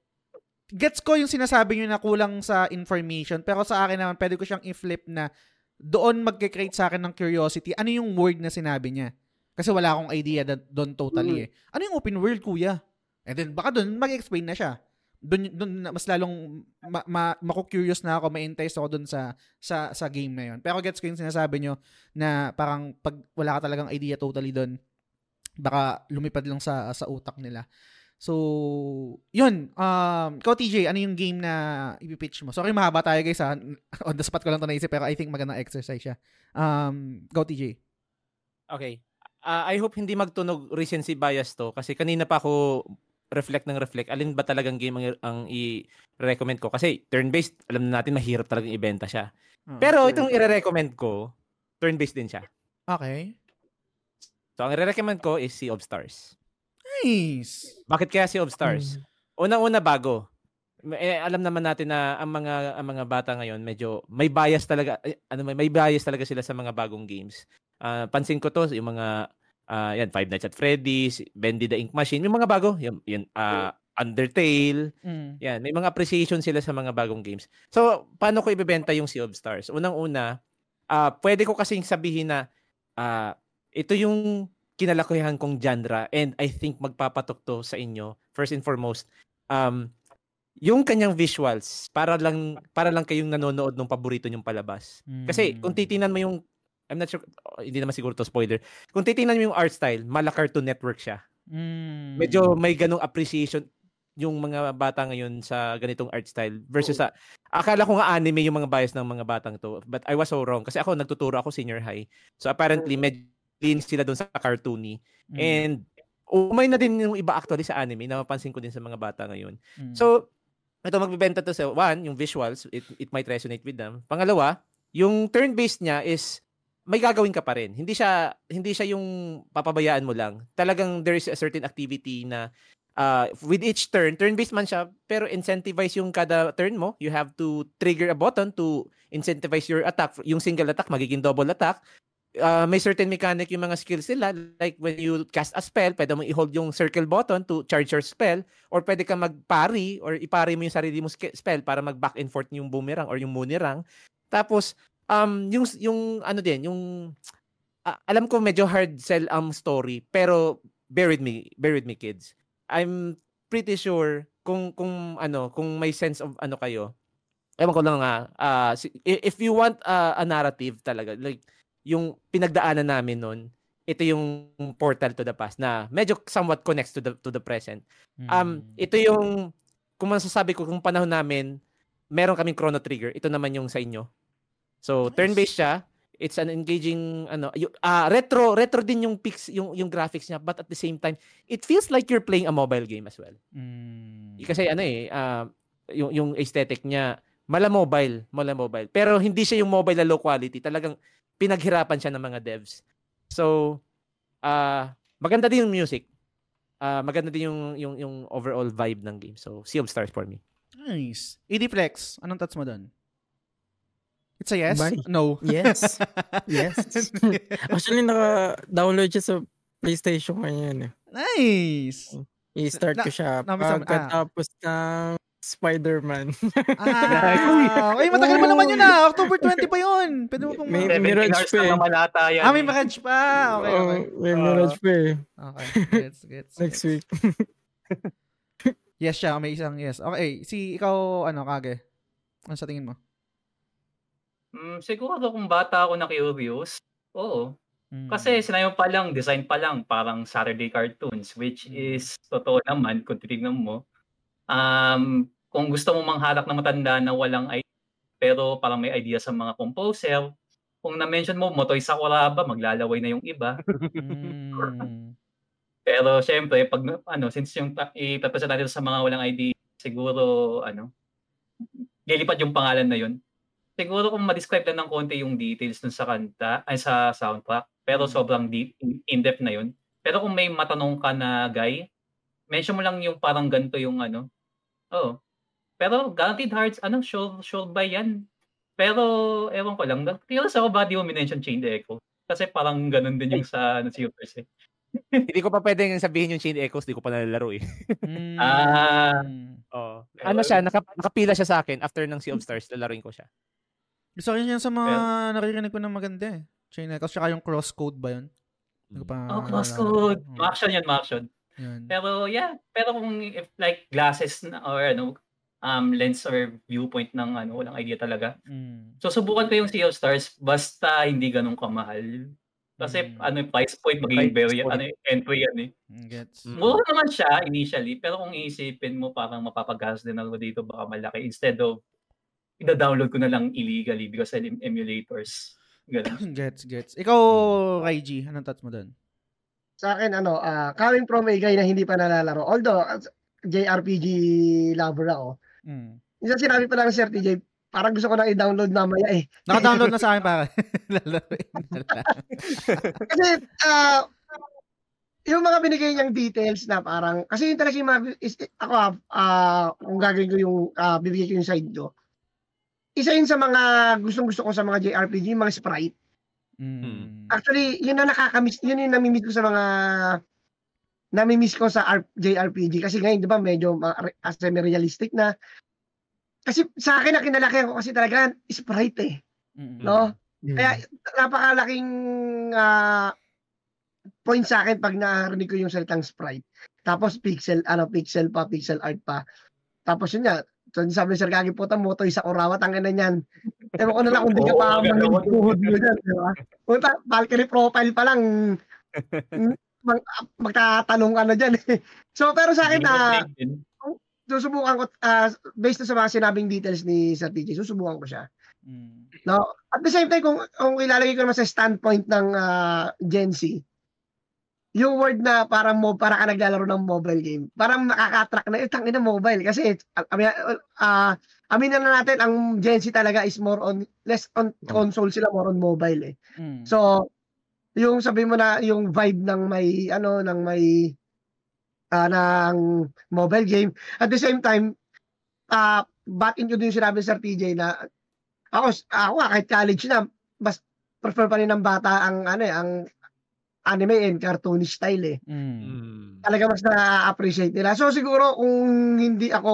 gets ko yung sinasabi nyo na kulang sa information, pero sa akin naman, pwede ko siyang i-flip na doon magke-create sa akin ng curiosity. Ano yung word na sinabi niya? Kasi wala akong idea doon totally eh. Ano yung open world, kuya? And then, baka doon mag-explain na siya. Doon, doon mas lalong ma, ma, maku-curious na ako, ma-entice ako doon sa, sa, sa game na yon. Pero gets ko yung sinasabi nyo na parang pag wala ka talagang idea totally doon, baka lumipad lang sa sa utak nila. So, yun. Um, ikaw, TJ, ano yung game na ipipitch mo? Sorry, mahaba tayo, guys, ha? On the spot ko lang ito naisip, pero I think magandang exercise siya. Um, go, TJ. Okay. Ah, I hope hindi magtunog recency bias to kasi kanina pa ako reflect ng reflect. Alin ba talagang game ang, ang i-recommend ko? Kasi turn-based, alam na natin mahirap talagang ibenta siya. Oh. Pero itong i-recommend ko, turn-based din siya. Okay. So ang i-recommend ko is Sea of Stars. Nice. Bakit kaya Sea of Stars? Unang-una bago. Eh, alam naman natin na ang mga ang mga bata ngayon medyo may bias talaga eh, ano may, may bias talaga sila sa mga bagong games. Ah, pansin ko to yung mga ah, yan Five Nights at Freddy's, Bendy the Ink Machine, yung mga bago, yung, yun ah, Undertale, Mm. yan, may mga appreciation sila sa mga bagong games. So, paano ko ibebenta yung Sea of Stars? Unang-una, ah pwede ko kasing sabihin na ah, ito yung kinalakihan kong genre and I think magpapatok to sa inyo. First and foremost, um, yung kanyang visuals para lang para lang kayong nanonood ng paborito nyong palabas. Kasi kung Mm. titingnan mo yung I'm not sure, oh, hindi naman siguro to spoiler. Kung titingnan mo yung art style, mala Cartoon Network siya. Mm. Medyo may ganong appreciation yung mga bata ngayon sa ganitong art style versus sa akala ko nga anime yung mga bias ng mga batang to but I was so wrong kasi ako nagtuturo ako senior high so apparently medyo lean sila doon sa cartoony Mm. and umay na din yung iba actually sa anime napapansin ko din sa mga bata ngayon Mm. so ito magbebenta to sa one yung visuals it, it might resonate with them pangalawa yung turn based niya is may gagawin ka pa rin hindi siya hindi siya yung papabayaan mo lang talagang there is a certain activity na uh, with each turn, turn-based man siya, pero incentivize yung kada turn mo. You have to trigger a button to incentivize your attack. Yung single attack, magiging double attack. Uh, may certain mechanic yung mga skills nila. Like when you cast a spell, pwede mo i-hold yung circle button to charge your spell. Or pwede ka mag-parry or ipari mo yung sarili mo spell para mag-back and forth yung boomerang or yung moonerang. Tapos, um, yung, yung ano din, yung uh, alam ko medyo hard sell ang um, story, pero bear with me, bear with me kids. I'm pretty sure kung kung ano, kung may sense of ano kayo. Ewan ko lang nga, uh, if you want uh, a narrative talaga, like yung pinagdaanan namin noon, ito yung portal to the past na medyo somewhat connects to the to the present. Um hmm. ito yung kung masasabi ko kung panahon namin meron kaming chrono trigger, ito naman yung sa inyo. So nice. turn-based siya. It's an engaging ano uh, retro retro din yung pix yung yung graphics niya but at the same time it feels like you're playing a mobile game as well. Mm. Kasi ano eh uh, yung yung aesthetic niya mala mobile, mala mobile. Pero hindi siya yung mobile na low quality. Talagang pinaghirapan siya ng mga devs. So, uh, maganda din yung music. Uh, maganda din yung, yung, yung overall vibe ng game. So, Sea of Stars for me. Nice. Ediflex, anong thoughts mo doon? It's a yes? Bye. No. Yes. yes. Actually, naka-download siya sa PlayStation ngayon. Eh. Nice. I-start ko siya na, pagkatapos ah. ng Spider-Man. ah, ay, matagal pa naman yun ah. October 20 pa yun. Pwede mo pong... May Mirage pa eh. Malata yan, ah, may Mirage pa. Okay, okay. May Mirage pa eh. Okay, gets, gets. Next week. yes siya, may isang yes. Okay, si ikaw, ano, Kage? Ano sa tingin mo? Mm, siguro kung bata ako na curious, oo. Mm. Kasi sinayo pa lang, design pa lang, parang Saturday cartoons, which mm. is, totoo naman, kung titignan mo, um, kung gusto mo manghalak ng matanda na walang idea, pero parang may idea sa mga composer, kung na-mention mo Motoy Sakuraba, maglalaway na yung iba. mm. pero syempre, pag ano, since yung ipapasa natin sa mga walang idea, siguro ano, lilipad yung pangalan na yun. Siguro kung ma-describe lang ng konti yung details dun sa kanta, ay sa soundtrack, pero mm. sobrang deep, in-depth na yun. Pero kung may matanong ka na guy, mention mo lang yung parang ganito yung ano, Oo. Pero Guaranteed Hearts, ano, show, show by yan. Pero, ewan ko lang, curious ako ba di mo minention Chain Echo? Kasi parang ganun din yung sa ano, Supers eh. Hindi ko pa pwedeng sabihin yung Chain Echoes, di ko pa nalalaro eh. mm. Ah. Oh. Ano siya, naka, nakapila siya sa akin after ng Sea of Stars, lalaroin ko siya. Gusto ko yan sa mga yeah. naririnig ko ng maganda eh. Chain Echoes, tsaka yung crosscode ba yun? Mm. Pa, oh, crosscode. Uh, ma-action yan, ma-action. Yan. Pero yeah, pero kung if like glasses na, or ano, um, lens or viewpoint ng ano, walang idea talaga. Mm. So subukan ko yung Sea of Stars basta hindi ganun kamahal. Kasi mm. ano price point magiging very ano entry yan eh. Mm, gets. Mm. Mura naman siya initially pero kung iisipin mo parang mapapagas din ako dito baka malaki instead of ida-download ko na lang illegally because I emulators. Ganun. gets, gets. Ikaw, Raiji, anong thoughts mo doon? Sa akin, ano, uh, coming from a guy na hindi pa nalalaro. Although, JRPG lover ako. Mm. Isa sinabi pa lang Sir TJ, parang gusto ko nang i-download mamaya eh. Naka-download na sa akin para. kasi, uh, yung mga binigay niyang details na parang, kasi yung talaga yung mga, is, ako, uh, kung gagawin ko yung, uh, bibigay ko yung side ko, isa yun sa mga gustong gusto ko sa mga JRPG, mga sprite. Mm. Actually, yun na nakakamiss, yun yung namimiss ko sa mga namimiss ko sa R- JRPG kasi ngayon 'di ba medyo uh, semi-realistic na kasi sa akin na kinalakihan ko kasi talaga sprite eh. Mm-hmm. No? Mm-hmm. Kaya napakalaking uh, point sa akin pag narinig ko yung salitang sprite. Tapos pixel, ano, pixel pa, pixel art pa. Tapos yun nga, sabi ni Sir Gagi po, moto sa Orawa, tangin na niyan. Ewan ko na lang kung di ka pa manginuhod mo dyan, di ba? Punta, Valkyrie profile pa lang, mag, magtatanong ka na dyan. Eh. so, pero sa akin, na uh, susubukan ko, uh, based sa mga sinabing details ni Sir TJ, susubukan ko siya. Mm. No? At the same time, kung, kung ilalagay ko naman sa standpoint ng uh, Gen Z, yung word na parang mo para ka naglalaro ng mobile game. Parang nakaka-attract na itang ina mobile kasi amin uh, amin na natin ang Gen Z talaga is more on less on mm. console sila more on mobile eh. Mm. So yung sabi mo na yung vibe ng may ano ng may ah, ng mobile game. At the same time, ah back into din sinabi ni Sir TJ na ako, ako kahit college na, mas prefer pa rin ng bata ang ano eh, ang anime and cartoonish style eh. Mm. Mm. Talaga mas na-appreciate nila. So siguro kung hindi ako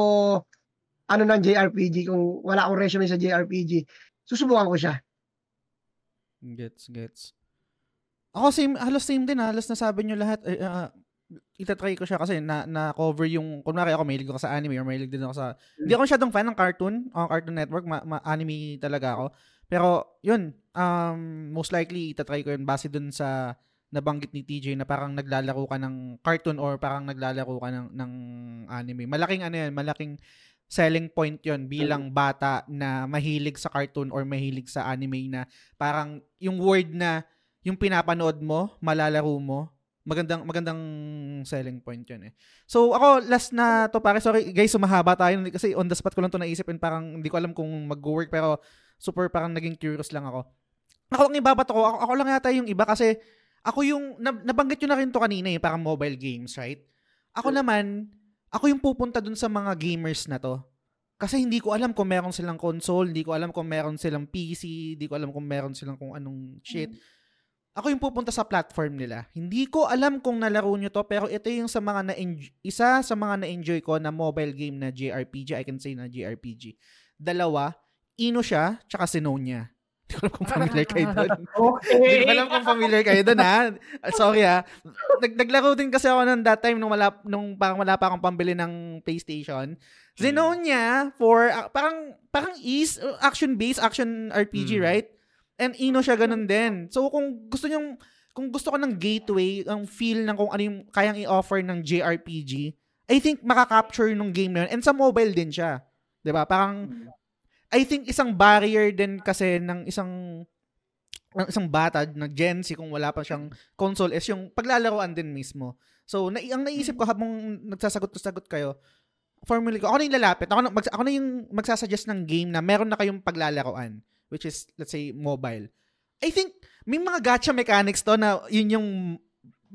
ano ng JRPG, kung wala akong resume sa JRPG, susubukan ko siya. Gets, gets. Ako same, halos same din, halos nasabi nyo lahat. Eh, ah, itatry ko siya kasi na, na cover yung, kunwari ako mahilig ako sa anime or mahilig din ako sa, hindi ako masyadong fan ng cartoon, o Cartoon Network, ma, ma- anime talaga ako. Pero, yun, um, most likely itatry ko yun base dun sa nabanggit ni TJ na parang naglalaro ka ng cartoon or parang naglalaro ka ng, ng anime. Malaking ano yan, malaking selling point yon bilang bata na mahilig sa cartoon or mahilig sa anime na parang yung word na yung pinapanood mo, malalaro mo, magandang magandang selling point yun eh. So ako last na to pare sorry guys sumahaba tayo kasi on the spot ko lang to naisip and parang hindi ko alam kung mag-work pero super parang naging curious lang ako. Ako lang ibabato ko, ako, ako lang yata yung iba kasi ako yung nab- nabanggit yun na rin to kanina eh, parang mobile games, right? Ako naman, ako yung pupunta dun sa mga gamers na to. Kasi hindi ko alam kung meron silang console, hindi ko alam kung meron silang PC, hindi ko alam kung meron silang kung anong shit. Ako yung pupunta sa platform nila. Hindi ko alam kung nalaro nyo to, pero ito yung sa mga na isa sa mga na-enjoy ko na mobile game na JRPG, I can say na JRPG. Dalawa, Ino siya, tsaka Sinonia. Hindi ko alam kung familiar kayo doon. Okay. Hindi ko alam kung familiar kayo doon ha. Ah, Sorry ha. Nag naglaro din kasi ako nung that time nung wala nung parang wala pa akong pambili ng PlayStation. Zenonia for ah, parang parang is action based action RPG, Mm. right? And Ino siya ganun din. So kung gusto niyo kung gusto ko ng gateway, ang feel ng kung ano yung kayang i-offer ng JRPG, I think makaka-capture nung game na yun. And sa mobile din siya. 'Di ba? Parang I think isang barrier din kasi ng isang ng isang bata na Gen Z kung wala pa siyang console is yung paglalaroan din mismo. So, na, ang naisip ko habang nagsasagot-sagot kayo, formally ko, ako na yung lalapit. Ako na, mag, ako na yung magsasuggest ng game na meron na kayong paglalaroan, which is, let's say, mobile. I think, may mga gacha mechanics to na yun yung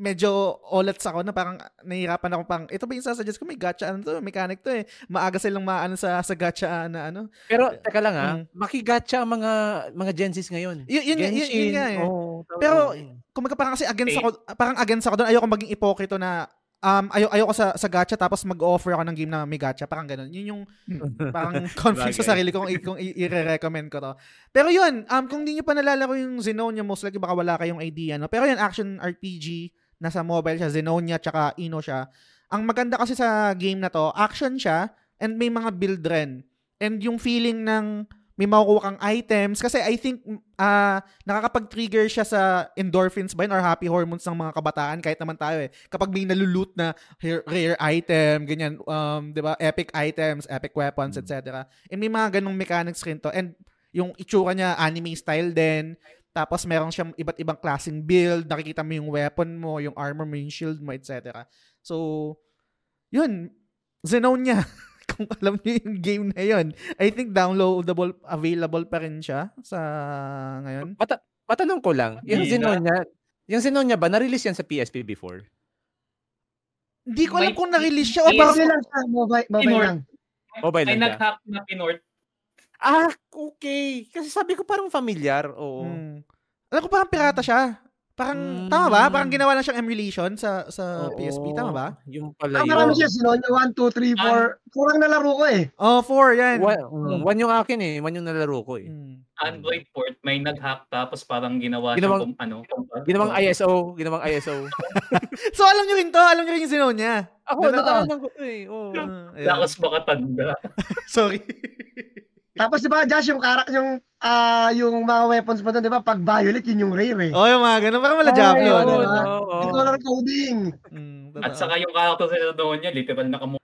medyo olats ako na parang nahihirapan ako pang ito ba yung sasuggest ko may gacha ano to mechanic to eh maaga silang maano sa sa gacha na ano Pero teka lang ah, Mm. makigacha ang mga mga Gen Zs ngayon. Y- yun, yun, yun, yun nga eh. tama, Pero. Kumbaga parang kasi against ako, parang against ako doon. Ayoko maging ipokrito na um ayo ayoko sa sa gacha tapos mag-offer ako ng game na may gacha, parang ganun. Yun yung parang conflict sa sarili ko kung, i- kung i- i-recommend ko to. Pero yun, um kung hindi niyo pa nalalaro yung Zenonia, most likely baka wala kayong idea, no. Pero yun action RPG, nasa mobile siya, Zenonia tsaka Ino siya. Ang maganda kasi sa game na to, action siya and may mga build rin. And yung feeling ng may makukuha kang items kasi I think ah nakakapag-trigger siya sa endorphins ba yun or happy hormones ng mga kabataan kahit naman tayo eh. Kapag may nalulute na rare, rare item, ganyan, um, 'di ba? Epic items, epic weapons, Mm. etc. And may mga ganong mechanics rin to. And yung itsura niya anime style din. Tapos meron siyang iba't ibang klaseng build, nakikita mo yung weapon mo, yung armor mo, yung shield mo, etc. So, yun, Zenonia. Kung alam niyo yung game na yun. I think downloadable, available pa rin siya sa ngayon. Mata- matanong ko lang, yung Hindi na. Zenonia, yung Zenonia ba, na-release yan sa PSP before? Hindi ko alam kung na-release siya o parang Mobile lang siya, mobile, mobile lang. Mobile Ay, lang siya. nag-hack na pinort. Ah, okay. Kasi sabi ko parang familiar. Oo. Hmm. Alam ko parang pirata siya. Parang, Mm. tama ba? Parang ginawa lang siyang emulation sa sa Oo. PSP, tama ba? Yung pala Ah, yun. marami siya, Sinonia 1, 2, 3, 4. Kurang nalaro ko eh. Oh, four, yan. One, mm, one yung akin eh. One yung nalaro ko eh. Hmm. Android port, may nag-hack tapos parang ginawa Ginawang- siyang kung ano. Ginawang ISO. Ginawang ISO. So, alam nyo rin to. Alam nyo rin yung Zenonia. Ako, Dalawa. nataanan ko to eh. Ayun. Lakas makatanda. Sorry. Tapos di ba, Josh, yung karak yung ah yung mga weapons mo doon, di ba? Pag violet, yun yung rare eh. oh, yung mga ganun. Parang mala Diablo. Ay, ano? oo, Oo, ah. oo. Yung color coding. Mm, totoo. At saka yung character sa doon niya, literal na kamu.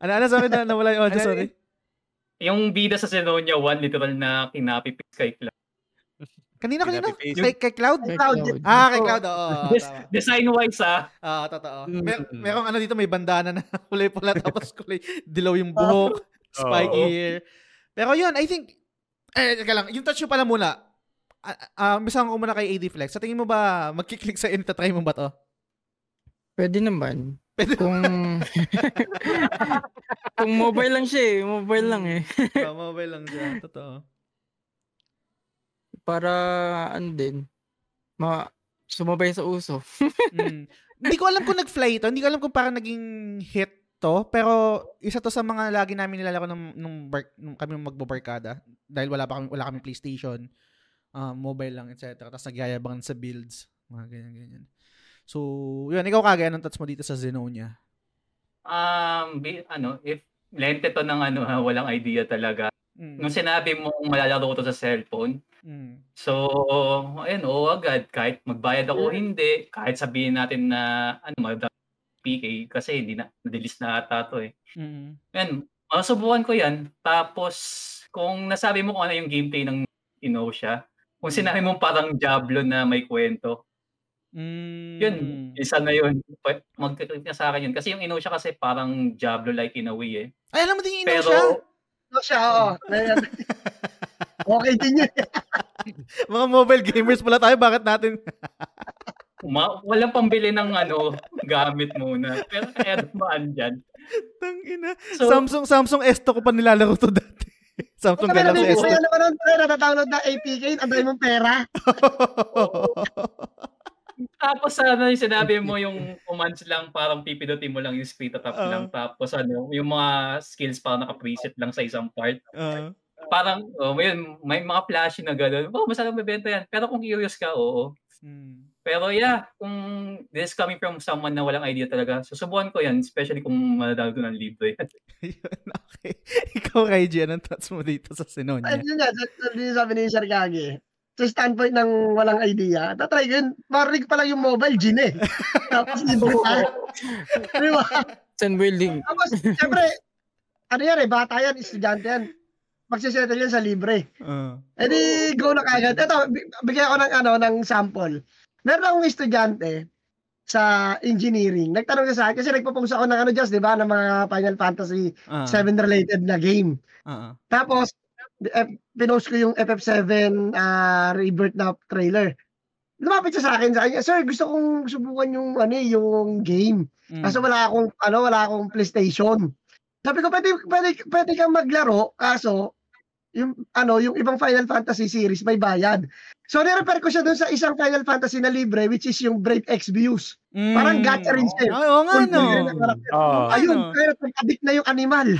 Ano, ano, sorry, na, nawala yung audio, Ano, sorry. Yung bida sa Zenonia 1, literal na kinapipis kay Cloud. Kanina, kanina? Pinapipaste. Kay, kay Cloud? Kay Cloud. Ah, kay. Cloud, oo. oo, Des- tama. Design-wise ah, Oo, totoo. Mm. Mer- merong ano dito, may bandana na kulay pula, tapos kulay dilaw yung buhok, spiky Oo. hair. Pero yun, I think, eh, teka lang, yung touch nyo pala muna, ah, ah, misahan ko muna kay AD Flex. Sa tingin mo ba, magkiklik sa in, try mo ba to? Pwede naman. Pwede. Kung kung mobile lang siya eh, mobile lang eh. oh, mobile lang siya. Totoo. Para ano din, ma sumabay sa uso. mm. Hindi ko alam kung nag-fly ito. Hindi ko alam kung parang naging hit to. Pero isa to sa mga lagi namin nilalaro nung, nung, bar, nung kami magbabarkada. Dahil wala pa kami, wala kami PlayStation. Uh, mobile lang, etc. Tapos nagyayabangan sa builds. Mga ganyan-ganyan. So, yun. Ikaw kagaya, anong touch mo dito sa Zenonia? Um, be, ano, if lente to ng ano, ha, walang idea talaga. Mm. Nung sinabi mo malalaro ko to sa cellphone, mm. so, ayun, oo agad. Kahit magbayad ako mm. hindi, kahit sabihin natin na, ano, PK, kasi hindi na, nadilis na ata to eh. Mm. Ayun, masubukan ko yan. Tapos, kung nasabi mo kung ano yung gameplay ng Inosha, kung mm. sinabi mo parang Diablo na may kwento, Mm. Yun, isa na yun. Mag-click na sa akin yun. Kasi yung Inosha kasi parang Diablo-like in a way eh. Ay, alam mo din yung Inosha? Pero, No siya, oo. okay din yun. Mga mobile gamers pala tayo, bakit natin? Ma- walang pambili ng ano, gamit muna. Pero kaya naman dyan. Tangina. So, Samsung Samsung S2 ko pa nilalaro to dati. Samsung Galaxy S2. Kaya naman nun, natadownload na APK, ang dami mong pera. Tapos ano yung sinabi mo yung commands lang parang pipindutin mo lang yung speed at up uh, lang tapos ano yung mga skills parang naka-preset lang sa isang part. Uh, parang oh, may, may mga flashy na gano'n. Oh, masarap mabenta yan. Pero kung curious ka, oo. Hmm. Pero yeah, kung this is coming from someone na walang idea talaga, susubukan ko yan, especially kung madadalo ko ng libre. okay. Ikaw, Raiji, anong thoughts mo dito sa Sinonia? Ayun nga, sabi ni Sir Kage sa standpoint ng walang idea, tatry ko yun, marinig pa lang yung mobile, gin eh. Tapos libre pa. Di ba? Sand building. Tapos, syempre, ano yan eh, bata yan, estudyante yan. Magsisettle yan sa libre. Uh. E di, go na kagad. Ito, bigyan ko ng, ano, ng sample. Meron akong estudyante sa engineering. Nagtanong siya sa akin, kasi nagpo-post ako ng ano just, di ba, ng mga Final Fantasy uh. 7 related na game. Uh-huh. Tapos, F, pinost ko yung FF7 uh, ah, Rebirth na trailer. Lumapit siya sa akin, sa sir, gusto kong subukan yung ano eh, yung game. Mm. Kaso wala akong ano, wala akong PlayStation. Sabi ko, pwede, pwede, pwede kang maglaro, kaso yung ano, yung ibang Final Fantasy series may bayad. So nirepair ko siya doon sa isang Final Fantasy na libre which is yung Brave Exvius. Mm. Parang gacha rin siya. Oo nga no. Oh. Ayun, kaya nag-addict na yung animal.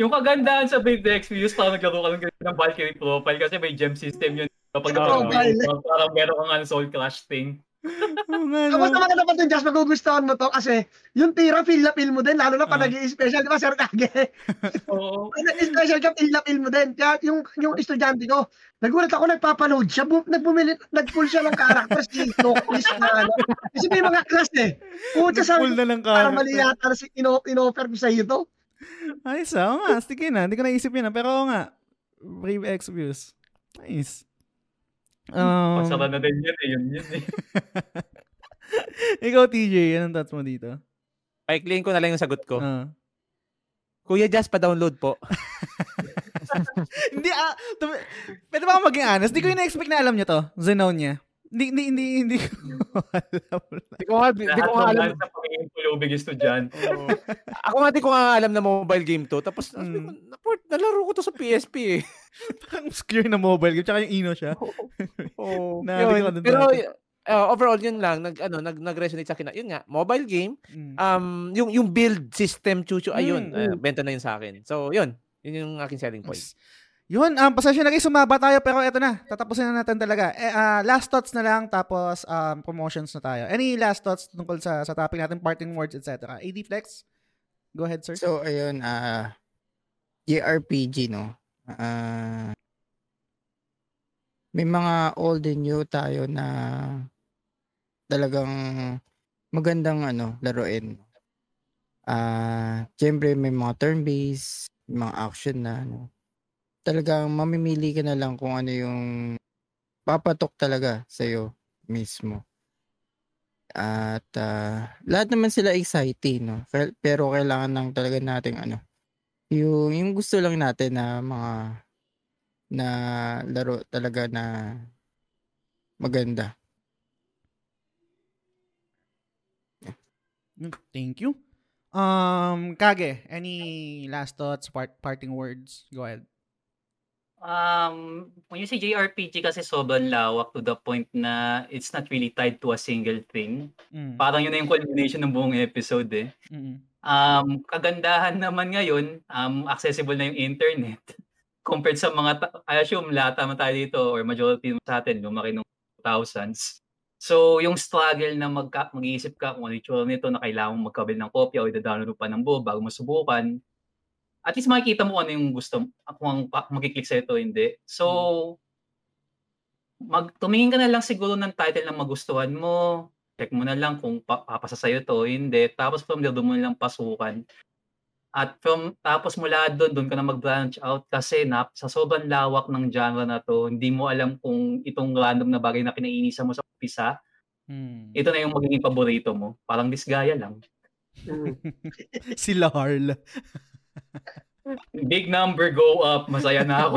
yung kagandahan sa Brave Experience, parang naglaro ka ng, ng Valkyrie profile kasi may gem system yun. Kapag oh, parang, parang meron kang soul clash thing. oh, man, Tapos naman ka naman dun, Josh, magugustuhan mo to kasi yung tira, feel na feel mo din, lalo na pa uh. nag-i-special, di ba, Sir Kage? Oo. Pag nag-i-special ka, feel na feel mo din. Kaya yung, yung estudyante ko, nagulat ako, nagpapaload siya, bu- nagpumili, nag-pull siya ng characters si Noctis na ano. Kasi may mga class eh. Pucha sa, na ng character. Para mali yata si ino- in-offer ko sa iyo to. Ayos ah. Oo nga. Sige na. Hindi ko naisip yun ah. Pero oo nga. Brave views. Nice. Um, Pasara na din yun eh. Yun yun eh. Ikaw, TJ, anong thoughts mo dito? Paikliin ko na lang yung sagot ko. Uh. Kuya Jazz, pa-download po. hindi ah, tum- pwede ba ako maging honest? Hindi ko yung na-expect na alam niya to, Zenonia. Hindi, hindi, hindi, hindi ko alam. Hindi ko nga, hindi ko nga alam. Sa pagiging tulubig estudyante. oh. Ako nga di ko nga alam na mobile game to. Tapos, mm. naport, nalaro ko to sa PSP eh. Parang obscure na mobile game. Tsaka yung Ino siya. Oo. oh. yun, pero, uh, overall yun lang nag ano nag nag-resonate sa akin. Yun nga, mobile game. Mm. Um yung yung build system chuchu ayun, mm. uh, benta na yun sa akin. So, yun. Yun yung aking selling point. Yun, um, pasensya na kayo, sumaba tayo, pero eto na, tatapusin na natin talaga. Eh, uh, last thoughts na lang, tapos um, promotions na tayo. Any last thoughts tungkol sa, sa topic natin, parting words, etc. AD Flex? Go ahead, sir. So, ayun, uh, JRPG, no? Uh, may mga old and new tayo na talagang magandang ano, laruin. Ah, uh, syempre may mga turn-based, mga action na ano talagang mamimili ka na lang kung ano yung papatok talaga sa'yo mismo. At uh, lahat naman sila exciting, no? Pero kailangan lang talaga nating ano, yung, yung gusto lang natin na mga na laro talaga na maganda. Hmm, thank you. Um, Kage, any last thoughts, part, parting words? Go ahead. Um, when you say JRPG kasi sobrang lawak to the point na it's not really tied to a single thing. Mm. Parang yun na yung culmination ng buong episode eh. Mm. Um, kagandahan naman ngayon, um, accessible na yung internet. Compared sa mga, ta- I assume lahat naman tayo dito or majority sa atin, lumaki nung 2000s. So, yung struggle na magka, mag-iisip ka kung ano yung nito na kailangan mong magkabil ng kopya o i-download pa ng buo bago mo subukan, at least makikita mo kung ano yung gusto, kung ang pa- magkiklik sa ito, hindi. So, mag, tumingin ka na lang siguro ng title na magustuhan mo, check mo na lang kung pa, papasa sa'yo to, hindi. Tapos from there, doon mo na lang pasukan. At from, tapos mula doon, doon ka na mag-branch out kasi na, sa sobrang lawak ng genre na to, hindi mo alam kung itong random na bagay na kinainisan mo sa umpisa, Mm. ito na yung magiging paborito mo. Parang disgaya lang. Mm. Sila Harl. Big number, go up. Masaya na ako.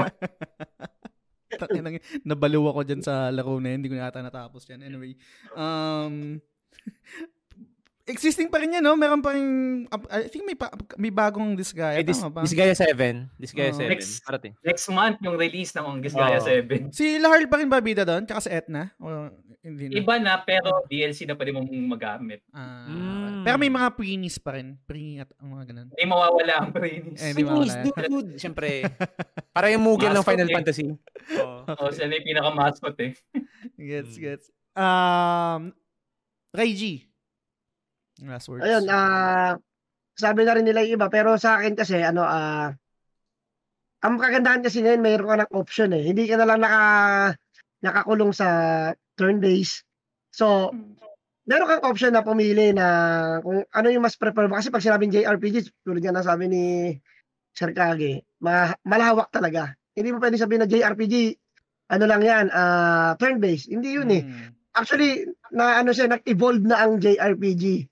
Nabaliw ako dyan sa laro na yun. Hindi ko na ata natapos yan. Anyway. Um, existing pa rin yan, no? Meron pa rin, I think may, pa, may bagong Disgaea. Eh, this, tama ba? this Gaia 7. This Gaia Oo. 7. Next. Parating. Next month, yung release ng Disgaea Oo. 7. Si Laharl pa rin ba bida doon? Tsaka si Etna? O hindi na? Iba na, pero DLC na pwede mong magamit. Ah, Mm. Pero may mga preenies pa rin. Pre at ang mga ganun. Hindi mawawala ang trainees. Eh, di Please, mawala. dude. Siyempre. Para yung Mughal ng Final eh. Fantasy. Oo. oh, sila yung pinaka-mascot eh. Gets, Mm. gets. Um, Raiji. Last words. Ayun, ah sabi na rin nila yung iba, pero sa akin kasi, ano, ah ang kagandahan kasi ngayon, mayroon ka ng option eh. Hindi ka na lang naka, nakakulong sa turn base. So, meron kang option na pumili na kung ano yung mas prefer mo. Kasi pag sinabing JRPG, tulad nga na sabi ni Sir Kage, ma- malawak talaga. Hindi mo pwede sabihin na JRPG, ano lang yan, ah turn base. Hindi yun eh. Mm. Actually, na ano siya, nag-evolve na ang JRPG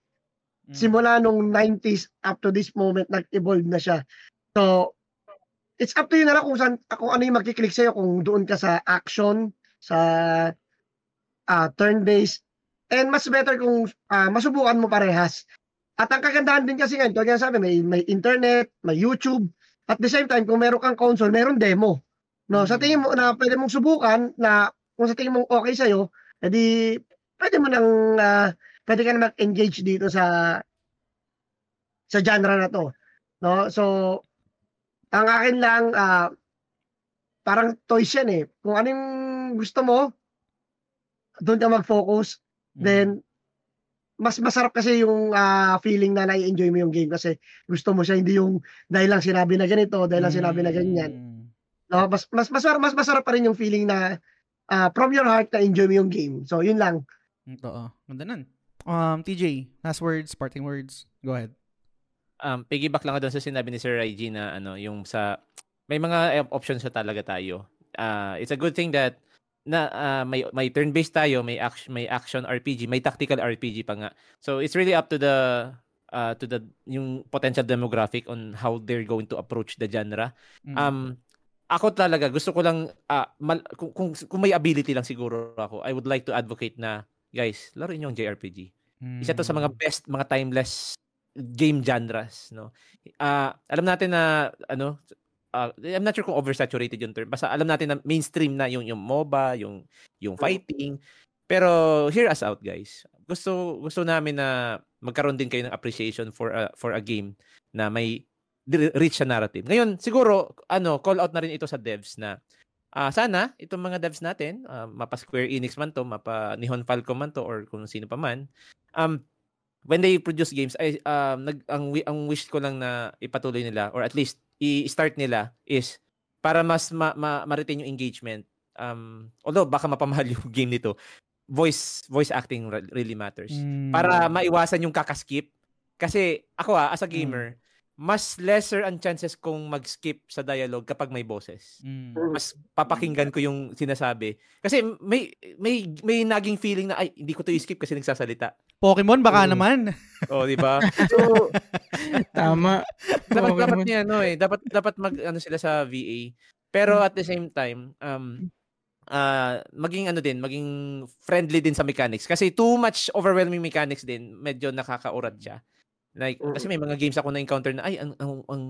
Mm. simula nung 90s up to this moment nag-evolve na siya. So it's up to you na lang kung saan kung ano yung magki-click sa'yo kung doon ka sa action, sa ah, turn based and mas better kung ah, masubukan mo parehas. At ang kagandahan din kasi ngayon, nga sabi, may, may internet, may YouTube, at the same time, kung meron kang console, meron demo. No, sa Mm. tingin mo na pwede mong subukan na kung sa tingin mo okay sa'yo, edi pwede mo nang ah, pwede ka na mag-engage dito sa sa genre na to. No? So ang akin lang ah, parang toys yan eh. Kung anong gusto mo, doon ka mag-focus, Mm. then mas masarap kasi yung ah, feeling na nai-enjoy mo yung game kasi gusto mo siya hindi yung dahil lang sinabi na ganito, dahil lang sinabi na ganyan. Mm. No, mas mas masarap mas masarap pa rin yung feeling na ah, from your heart na enjoy mo yung game. So yun lang. Ito, oh. Ganda nun. Um, TJ, last words, parting words. Go ahead. um, piggyback lang ako doon sa sinabi ni Sir Raiji na ano, yung sa may mga eh, options sa talaga tayo. Uh, it's a good thing that na ah, may may turn-based tayo, may action may action RPG, may tactical RPG pa nga. So it's really up to the uh, to the yung potential demographic on how they're going to approach the genre. Mm. Um ako talaga gusto ko lang ah, mal- kung, kung kung may ability lang siguro ako, I would like to advocate na guys, laro niyo yung JRPG. Isa to sa mga Mm. best, mga timeless game genres, no. Ah, alam natin na ano, ah, I'm not sure kung oversaturated yung term. Basta alam natin na mainstream na yung yung MOBA, yung yung fighting. Pero hear us out, guys. Gusto gusto namin na magkaroon din kayo ng appreciation for a, for a game na may rich sa narrative. Ngayon, siguro ano, call out na rin ito sa devs na ah sana itong mga devs natin, ah, mapa Square Enix man to, mapa Nihon Falcom man to or kung sino pa man, um when they produce games ay um nag ang ang wish ko lang na ipatuloy nila or at least i-start nila is para mas ma, ma, ma-retain yung engagement. Um although baka mapamahal yung game nito, voice voice acting re- really matters. Mm. Para maiwasan yung kakaskip. Kasi ako ah, as a Mm. Mas lesser ang chances kung mag-skip sa dialogue kapag may boses Mm. mas papakinggan ko yung sinasabi. Kasi may may may naging feeling na ay hindi ko to i-skip kasi nagsasalita. Pokemon, baka Oo. naman. Oh, di ba? So Tama. dapat dapat niya ano eh, dapat dapat mag ano sila sa VA. Pero at the same time, um uh, maging ano din, maging friendly din sa mechanics. Kasi too much overwhelming mechanics din, medyo nakakaurat siya. Like, mm. kasi may mga games ako na-encounter na, ay, ang, ang, ang,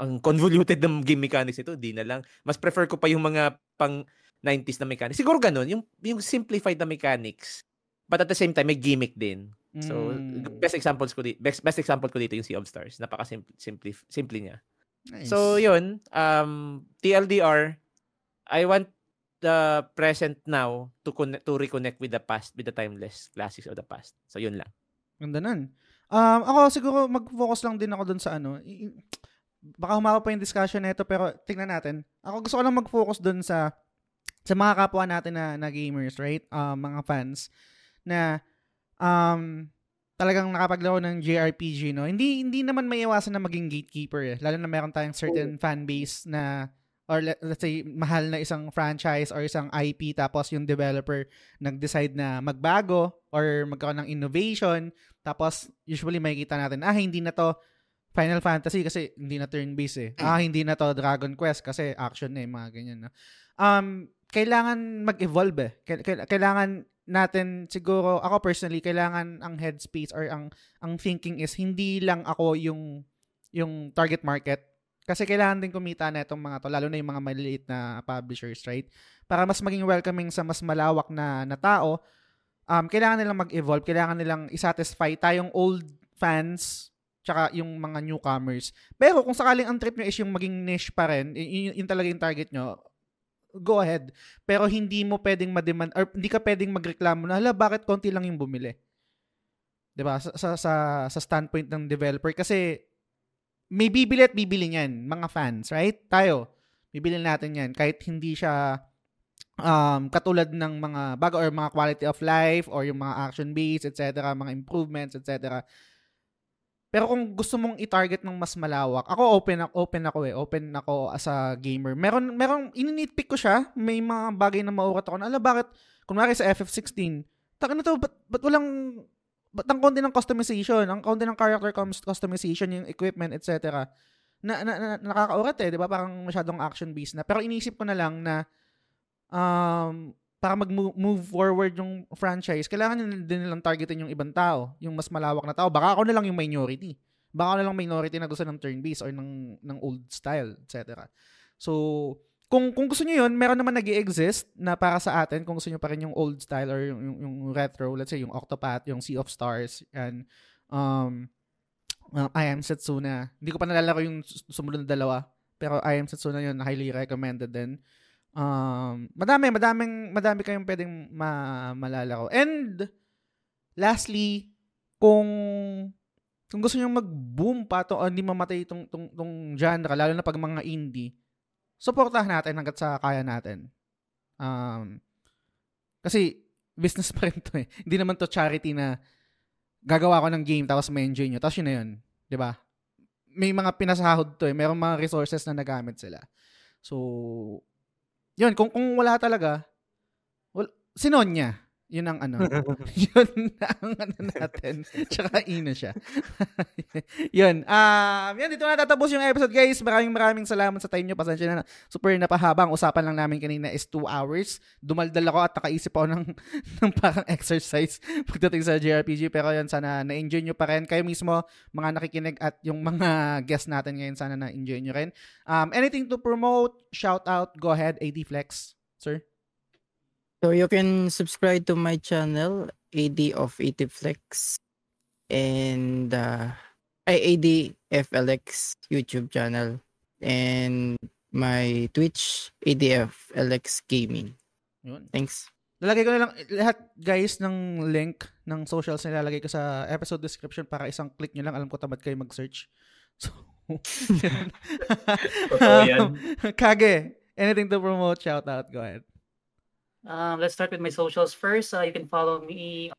ang convoluted ng game mechanics ito, di na lang. Mas prefer ko pa yung mga pang 90s na mechanics. Siguro ganun, yung, yung simplified na mechanics. But at the same time, may gimmick din. So, mm. best examples ko dito, best, best example ko dito yung Sea of Stars. Napaka simple simple, simple niya. Nice. So, yun, um, TLDR, I want the present now to connect, to reconnect with the past, with the timeless classics of the past. So, yun lang. Ganda nun. Um, ako siguro mag-focus lang din ako dun sa ano, baka humaba pa yung discussion nito pero tingnan natin. Ako gusto ko lang mag-focus dun sa sa mga kapwa natin na, na gamers, right? Um, mga fans na um, talagang nakapaglaro ng JRPG, no? Hindi hindi naman may iwasan na maging gatekeeper eh. Lalo na meron tayong certain fan base na or let, let's say mahal na isang franchise or isang IP tapos yung developer nag-decide na magbago or magkaroon ng innovation tapos usually makikita natin ah hindi na to Final Fantasy kasi hindi na turn-based eh. Ah, hindi na to Dragon Quest kasi action eh, mga ganyan. No? Um, kailangan mag-evolve eh. Kailangan natin siguro ako personally kailangan ang headspace or ang ang thinking is hindi lang ako yung yung target market kasi kailangan din kumita na itong mga to lalo na yung mga maliliit na publishers right para mas maging welcoming sa mas malawak na na tao um kailangan nilang mag-evolve kailangan nilang i-satisfy tayong old fans tsaka yung mga newcomers pero kung sakaling ang trip nyo is yung maging niche pa rin yun, yun talaga yung target nyo go ahead. Pero hindi mo pwedeng ma-demand or hindi ka pwedeng magreklamo na, hala, bakit konti lang yung bumili? 'Di ba? Sa, sa sa sa standpoint ng developer kasi may bibili at bibili niyan, mga fans, right? Tayo, bibili natin 'yan kahit hindi siya um, katulad ng mga bago or mga quality of life or yung mga action based, etc., mga improvements, etc. Pero kung gusto mong i-target ng mas malawak, ako open ako, open ako eh. Open ako as a gamer. Meron meron ininitpick ko siya. May mga bagay na maurat ako na, ala bakit kunwari sa FF16, taka na to, ba't, ba't walang ba't ang konti ng customization, ang konti ng character customization, yung equipment, etc. Na, na, na nakakaurat eh, 'di ba? Parang masyadong action based na. Pero inisip ko na lang na um para mag-move forward yung franchise, kailangan din nilang targetin yung ibang tao, yung mas malawak na tao. Baka ako na lang yung minority. Baka ako na lang minority na gusto ng turn-based or ng, ng old style, etc. So, kung, kung gusto niyo yun, meron naman nag exist na para sa atin, kung gusto niyo pa rin yung old style or yung, yung, yung retro, let's say yung Octopath, yung Sea of Stars, and um, uh, I Am Setsuna. Hindi ko pa nalalaro yung sumunod na dalawa, pero I Am Setsuna yun, highly recommended din. Um, madami, madaming, madami kayong pwedeng ma malalaro. And, lastly, kung kung gusto niyo mag-boom pa to, hindi mamatay itong, itong, itong genre, lalo na pag mga indie, supportahan natin hanggat sa kaya natin. Um, kasi, business pa rin to eh. Hindi naman to charity na gagawa ko ng game tapos may enjoy nyo. Tapos yun na yun. ba diba? May mga pinasahod to eh. Merong mga resources na nagamit sila. So, yun, kung, kung wala talaga, well, sinonya. Yun ang ano. yun ang ano natin. Tsaka ino siya. yun. Um, yan, dito na tatapos yung episode, guys. Maraming maraming salamat sa time nyo. Pasensya na. Super napahabang. Usapan lang namin kanina is 2 hours. Dumaldal ako at nakaisip ako ng, ng parang exercise pagdating sa JRPG. Pero yun, sana na-enjoy nyo pa rin. Kayo mismo, mga nakikinig at yung mga guests natin ngayon, sana na-enjoy nyo rin. Um, anything to promote, shout out, go ahead, AD Flex, sir. So you can subscribe to my channel, AD of ATFlex and uh, AD FLX YouTube channel and my Twitch ADFLX Gaming. Yun. Thanks. Lalagay ko na lang lahat guys ng link ng socials na lalagay ko sa episode description para isang click nyo lang. Alam ko tamad kayo mag-search. So, um, Kage, anything to promote, shout out, go ahead. Um, let's start with my socials first. Uh, you can follow me on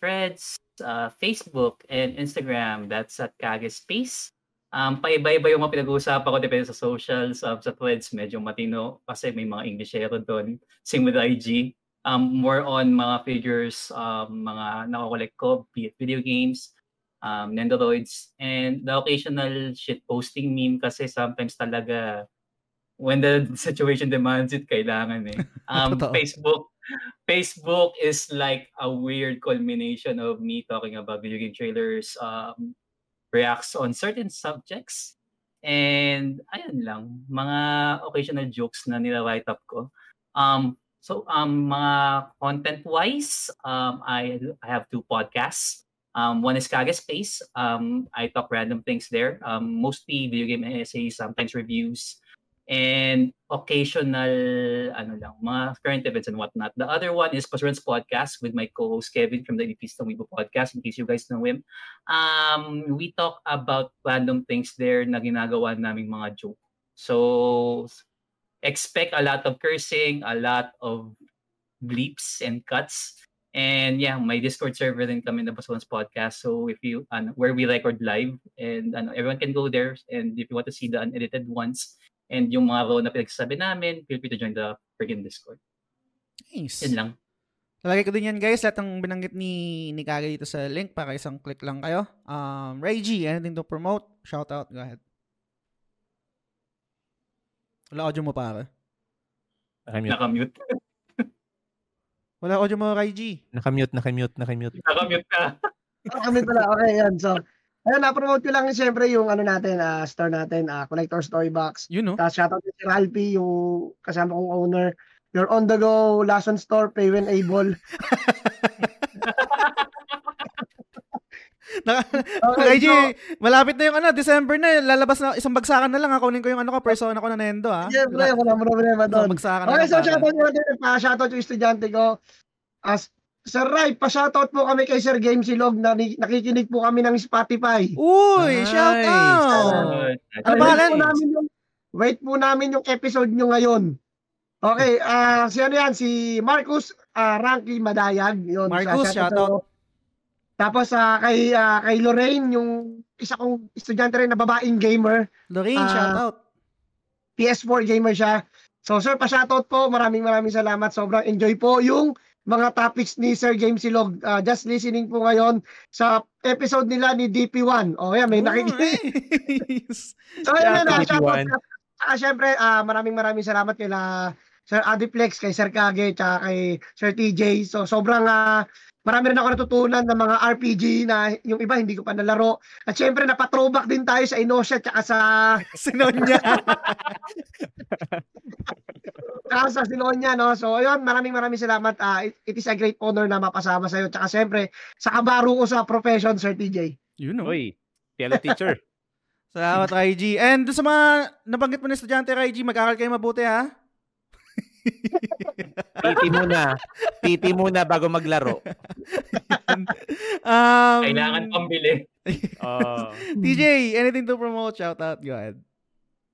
Threads, uh, Facebook, and Instagram. That's at Kage Space. Um, paiba-iba yung mga pinag-uusapan ko depende sa socials. Um, sa Threads, medyo matino kasi may mga Englishero doon. Same with IG. Um, more on mga figures, um, mga nakakolect ko, be it video games, um, Nendoroids, and the occasional shit posting meme kasi sometimes talaga when the situation demands it, kailangan eh. Um, Facebook, Facebook is like a weird culmination of me talking about video game trailers, um, reacts on certain subjects, and ayun lang, mga occasional jokes na nila-write up ko. Um, so, um, mga content-wise, um, I, I have two podcasts. Um, one is Kage Space. Um, I talk random things there. Um, mostly video game essays, sometimes reviews, and occasional ano lang, mga current events and whatnot. The other one is Pasrun's podcast with my co-host Kevin from the Elitista Weibo podcast, in case you guys know him. Um, we talk about random things there na ginagawa naming mga joke. So, expect a lot of cursing, a lot of bleeps and cuts. And yeah, my Discord server din kami na Bason's podcast. So if you ano, where we record live and ano, everyone can go there and if you want to see the unedited ones and yung mga raw na pinagsasabi namin, feel free to join the freaking Discord. Nice. Yun lang. Lalagay ko din yan guys, lahat ng binanggit ni, ni Kage dito sa link para isang click lang kayo. Um, Ray G, anything to promote? Shout out, go ahead. Wala audio mo pare. Nakamute. Nakamute. Wala audio mo, Ray G. Nakamute, nakamute, nakamute. Nakamute ka. Kami pala. Okay, yan. So, ayun, na-promote ko lang siyempre yung ano natin, ah, store natin, ah, Connector Storybox. You know. Tapos shoutout si Ralphie, yung kasama kong owner. Your on-the-go, Lason Store, pay when able. Naka, Okay, G, so, malapit na yung ano, December na, lalabas na, isang bagsakan na lang, ha? kunin ko yung ano ko, persona ko na Nendo, ha? siyempre, wala mo problema Isang doon. bagsakan na Okay, lang, so pare. shoutout mo natin, pa-shoutout yung estudyante ko. As Sir Ray, pa-shoutout po kami kay Sir Game Silog na ni- nakikinig po kami ng Spotify. Uy, Nice. shout out! Good. Ano po namin yung wait po namin yung episode nyo ngayon. Okay, ah si ano yan, si Marcus ah, Ranky Madayag. Yun, Marcus, sa- shoutout. Tapos ah, kay ah, kay Lorraine, yung isa kong estudyante rin na babaeng gamer, Lorraine, Ah, shout out. PS4 gamer siya. So sir, pa-shoutout po. Maraming maraming salamat. Sobrang enjoy po yung mga topics ni Sir James Silog. Ah, just listening po ngayon sa episode nila ni DP1. Oh, yan, may nakikinig. Nice. So, ayun na, Shout out shout to out. Saka syempre, ah, maraming maraming salamat kila Sir Adiplex, kay Sir Kage, tsaka kay Sir TJ. So, sobrang ah, marami rin ako natutunan ng mga RPG na yung iba hindi ko pa nalaro. At syempre, napatrowback din tayo sa Inosha tsaka sa, Sinonya. tsaka sa Silonya, no? So, ayun, maraming maraming salamat. Ah, it, it is a great honor na mapasama sa'yo. Tsaka syempre, sa kabaro ko sa profession, Sir TJ. you know. Uy, fellow teacher. Salamat, G. And sa mga nabanggit mo na estudyante, G, mag-aral kayo mabuti, ha? PT muna. PT muna bago maglaro. Um, Kailangan pambili. Oh. TJ, anything to promote? Shout out. Go ahead.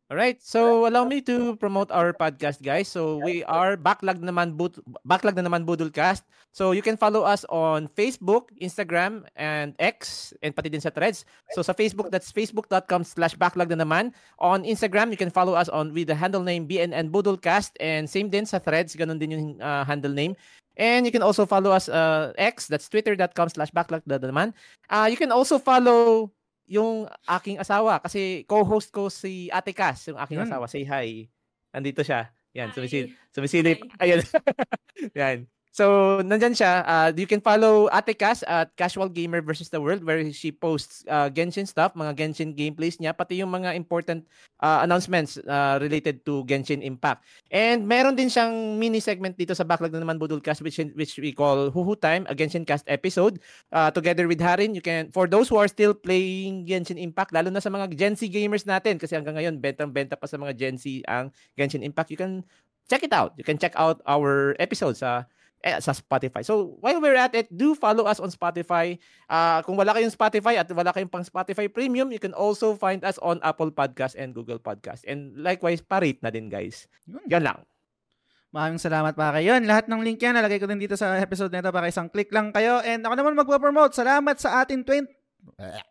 All right. So allow me to promote our podcast, guys. So we are backlog naman Bud- backlog na naman Budulcast. So you can follow us on Facebook, Instagram, and X, and pati din sa Threads. So sa Facebook, that's facebook.com slash backlog na naman. On Instagram, you can follow us on with the handle name BNN Budulcast, and same din sa Threads, ganun din yung uh, handle name. And you can also follow us uh, X, that's twitter.com slash backlog na naman. Uh, you can also follow yung aking asawa kasi co-host ko si Ate Cass, yung aking Yun. asawa. Say hi. Andito siya. Yan, sumisil sumisilip. Ayan. Yan. So, nandyan siya. Uh, you can follow Ate Cass at Casual Gamer versus the World where she posts uh, Genshin stuff, mga Genshin gameplays niya, pati yung mga important uh, announcements uh, related to Genshin Impact. And meron din siyang mini segment dito sa Backlog na naman Budulcast which, which we call Huhu Time, a Genshin Cast episode uh, together with Harin. You can for those who are still playing Genshin Impact, lalo na sa mga Gen Z gamers natin kasi hanggang ngayon bentang-benta pa sa mga Gen Z ang Genshin Impact. You can check it out. You can check out our episodes sa eh, sa Spotify. So, while we're at it, do follow us on Spotify. Uh, kung wala kayong Spotify at wala kayong pang Spotify Premium, you can also find us on Apple Podcast and Google Podcast. And likewise, pa-rate na din, guys. Yun. Yan lang. Maraming salamat para kayo. Lahat ng link yan, nalagay ko din dito sa episode nito para isang click lang kayo. And ako naman magpo-promote. Salamat sa ating 20,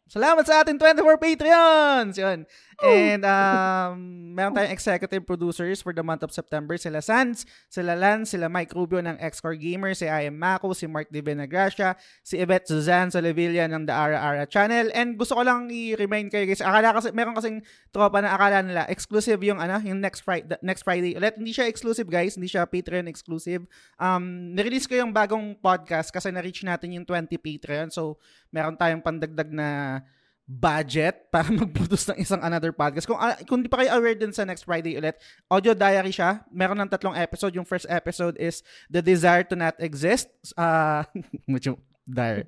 Salamat sa ating 24 Patreons! Yun. And um, meron tayong executive producers for the month of September. Sila Sans, sila Lance, sila Mike Rubio ng Xcore Gamer, si I am Mako, si Mark De Benagracia, si Yvette Suzanne Solivilla ng The Ara Ara Channel. And gusto ko lang i-remind kayo guys, akala kasi, meron kasing tropa na akala nila, exclusive yung, ano, yung next Friday, next Friday ulit. Hindi siya exclusive guys, hindi siya Patreon exclusive. Um, nirelease ko yung bagong podcast kasi na-reach natin yung 20 Patreon. So, meron tayong pandagdag na budget para mag-produce ng isang another podcast. Kung, uh, kung di pa kayo aware din sa next Friday ulit, audio diary siya. Meron ng tatlong episode. Yung first episode is The Desire to Not Exist. Uh, medyo dark.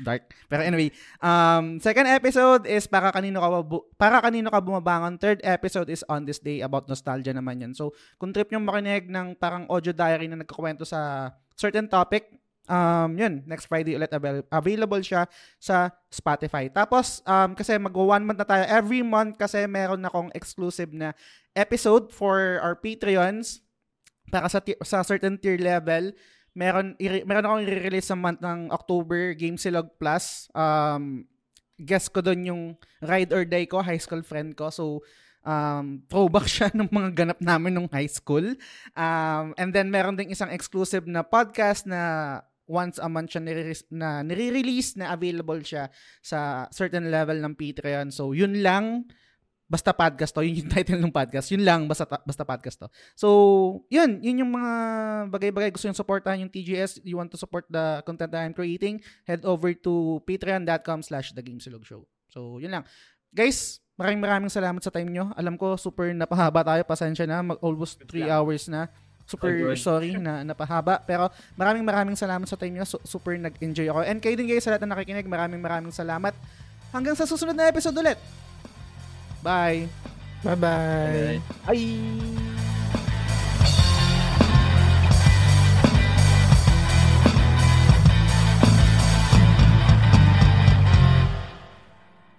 Dark. Pero anyway, um, second episode is para kanino ka, bu- para kanino ka bumabangon. Third episode is On This Day about nostalgia naman yan. So, kung trip nyo makinig ng parang audio diary na nagkukwento sa certain topic, um, yun, next Friday ulit avail- available siya sa Spotify. Tapos, um, kasi mag one month na tayo. Every month kasi meron akong exclusive na episode for our Patreons para sa, ti- sa certain tier level. Meron, i- meron akong i-release sa month ng October, Game Silog Plus. Um, guest ko doon yung Ride or Die ko, high school friend ko. So, um, throwback siya ng mga ganap namin nung high school. Um, and then meron ding isang exclusive na podcast na once a month siya nire- na nire-release na available siya sa certain level ng Patreon. So, yun lang. Basta podcast to. Yun yung title ng podcast. Yun lang. Basta, basta podcast to. So, yun. Yun yung mga bagay-bagay. Gusto yung supportahan yung TGS. You want to support the content that I'm creating. Head over to patreon.com slash The Game Silog Show. So, yun lang. Guys, maraming maraming salamat sa time nyo. Alam ko, super napahaba tayo. Pasensya na. Mag almost 3 hours na. Super Oh, good. sorry na napahaba. Pero maraming maraming salamat sa time nyo. Su- super nag-enjoy ako. And kayo din guys sa lahat na nakikinig, maraming maraming salamat. Hanggang sa susunod na episode ulit. Bye! Bye-bye. Ay!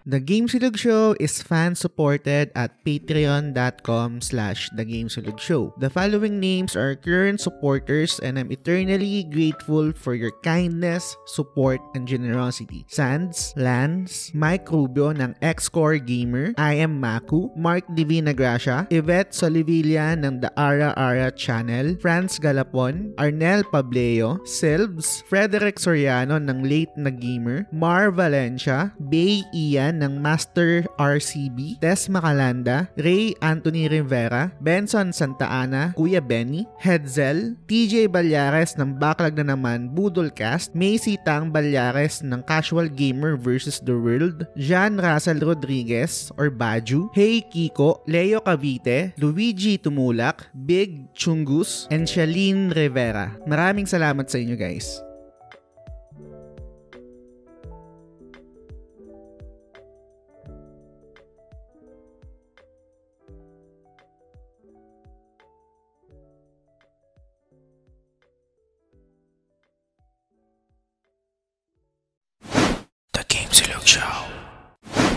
The Game Silog Show is fan-supported at patreon.com slash The Game Silog Show. The following names are current supporters and I'm eternally grateful for your kindness, support, and generosity. Sands, Lance, Mike Rubio ng X-Core Gamer, I am Maku, Mark Divina Gracia, Yvette Solivilla ng The Ara Ara Channel, Franz Galapon, Arnel Pableo, Silves, Frederick Soriano ng Late na Gamer, Mar Valencia, Bay Ian ng Master RCB, Tess Macalanda, Ray Anthony Rivera, Benson Santa Ana, Kuya Benny, Hedzel, TJ Balyares ng Backlog na naman Budolcast, Macy Tang Balyares ng Casual Gamer vs. The World, Jean Russell Rodriguez or Baju, Hey Kiko, Leo Cavite, Luigi Tumulak, Big Chungus, and Shalene Rivera. Maraming salamat sa inyo guys.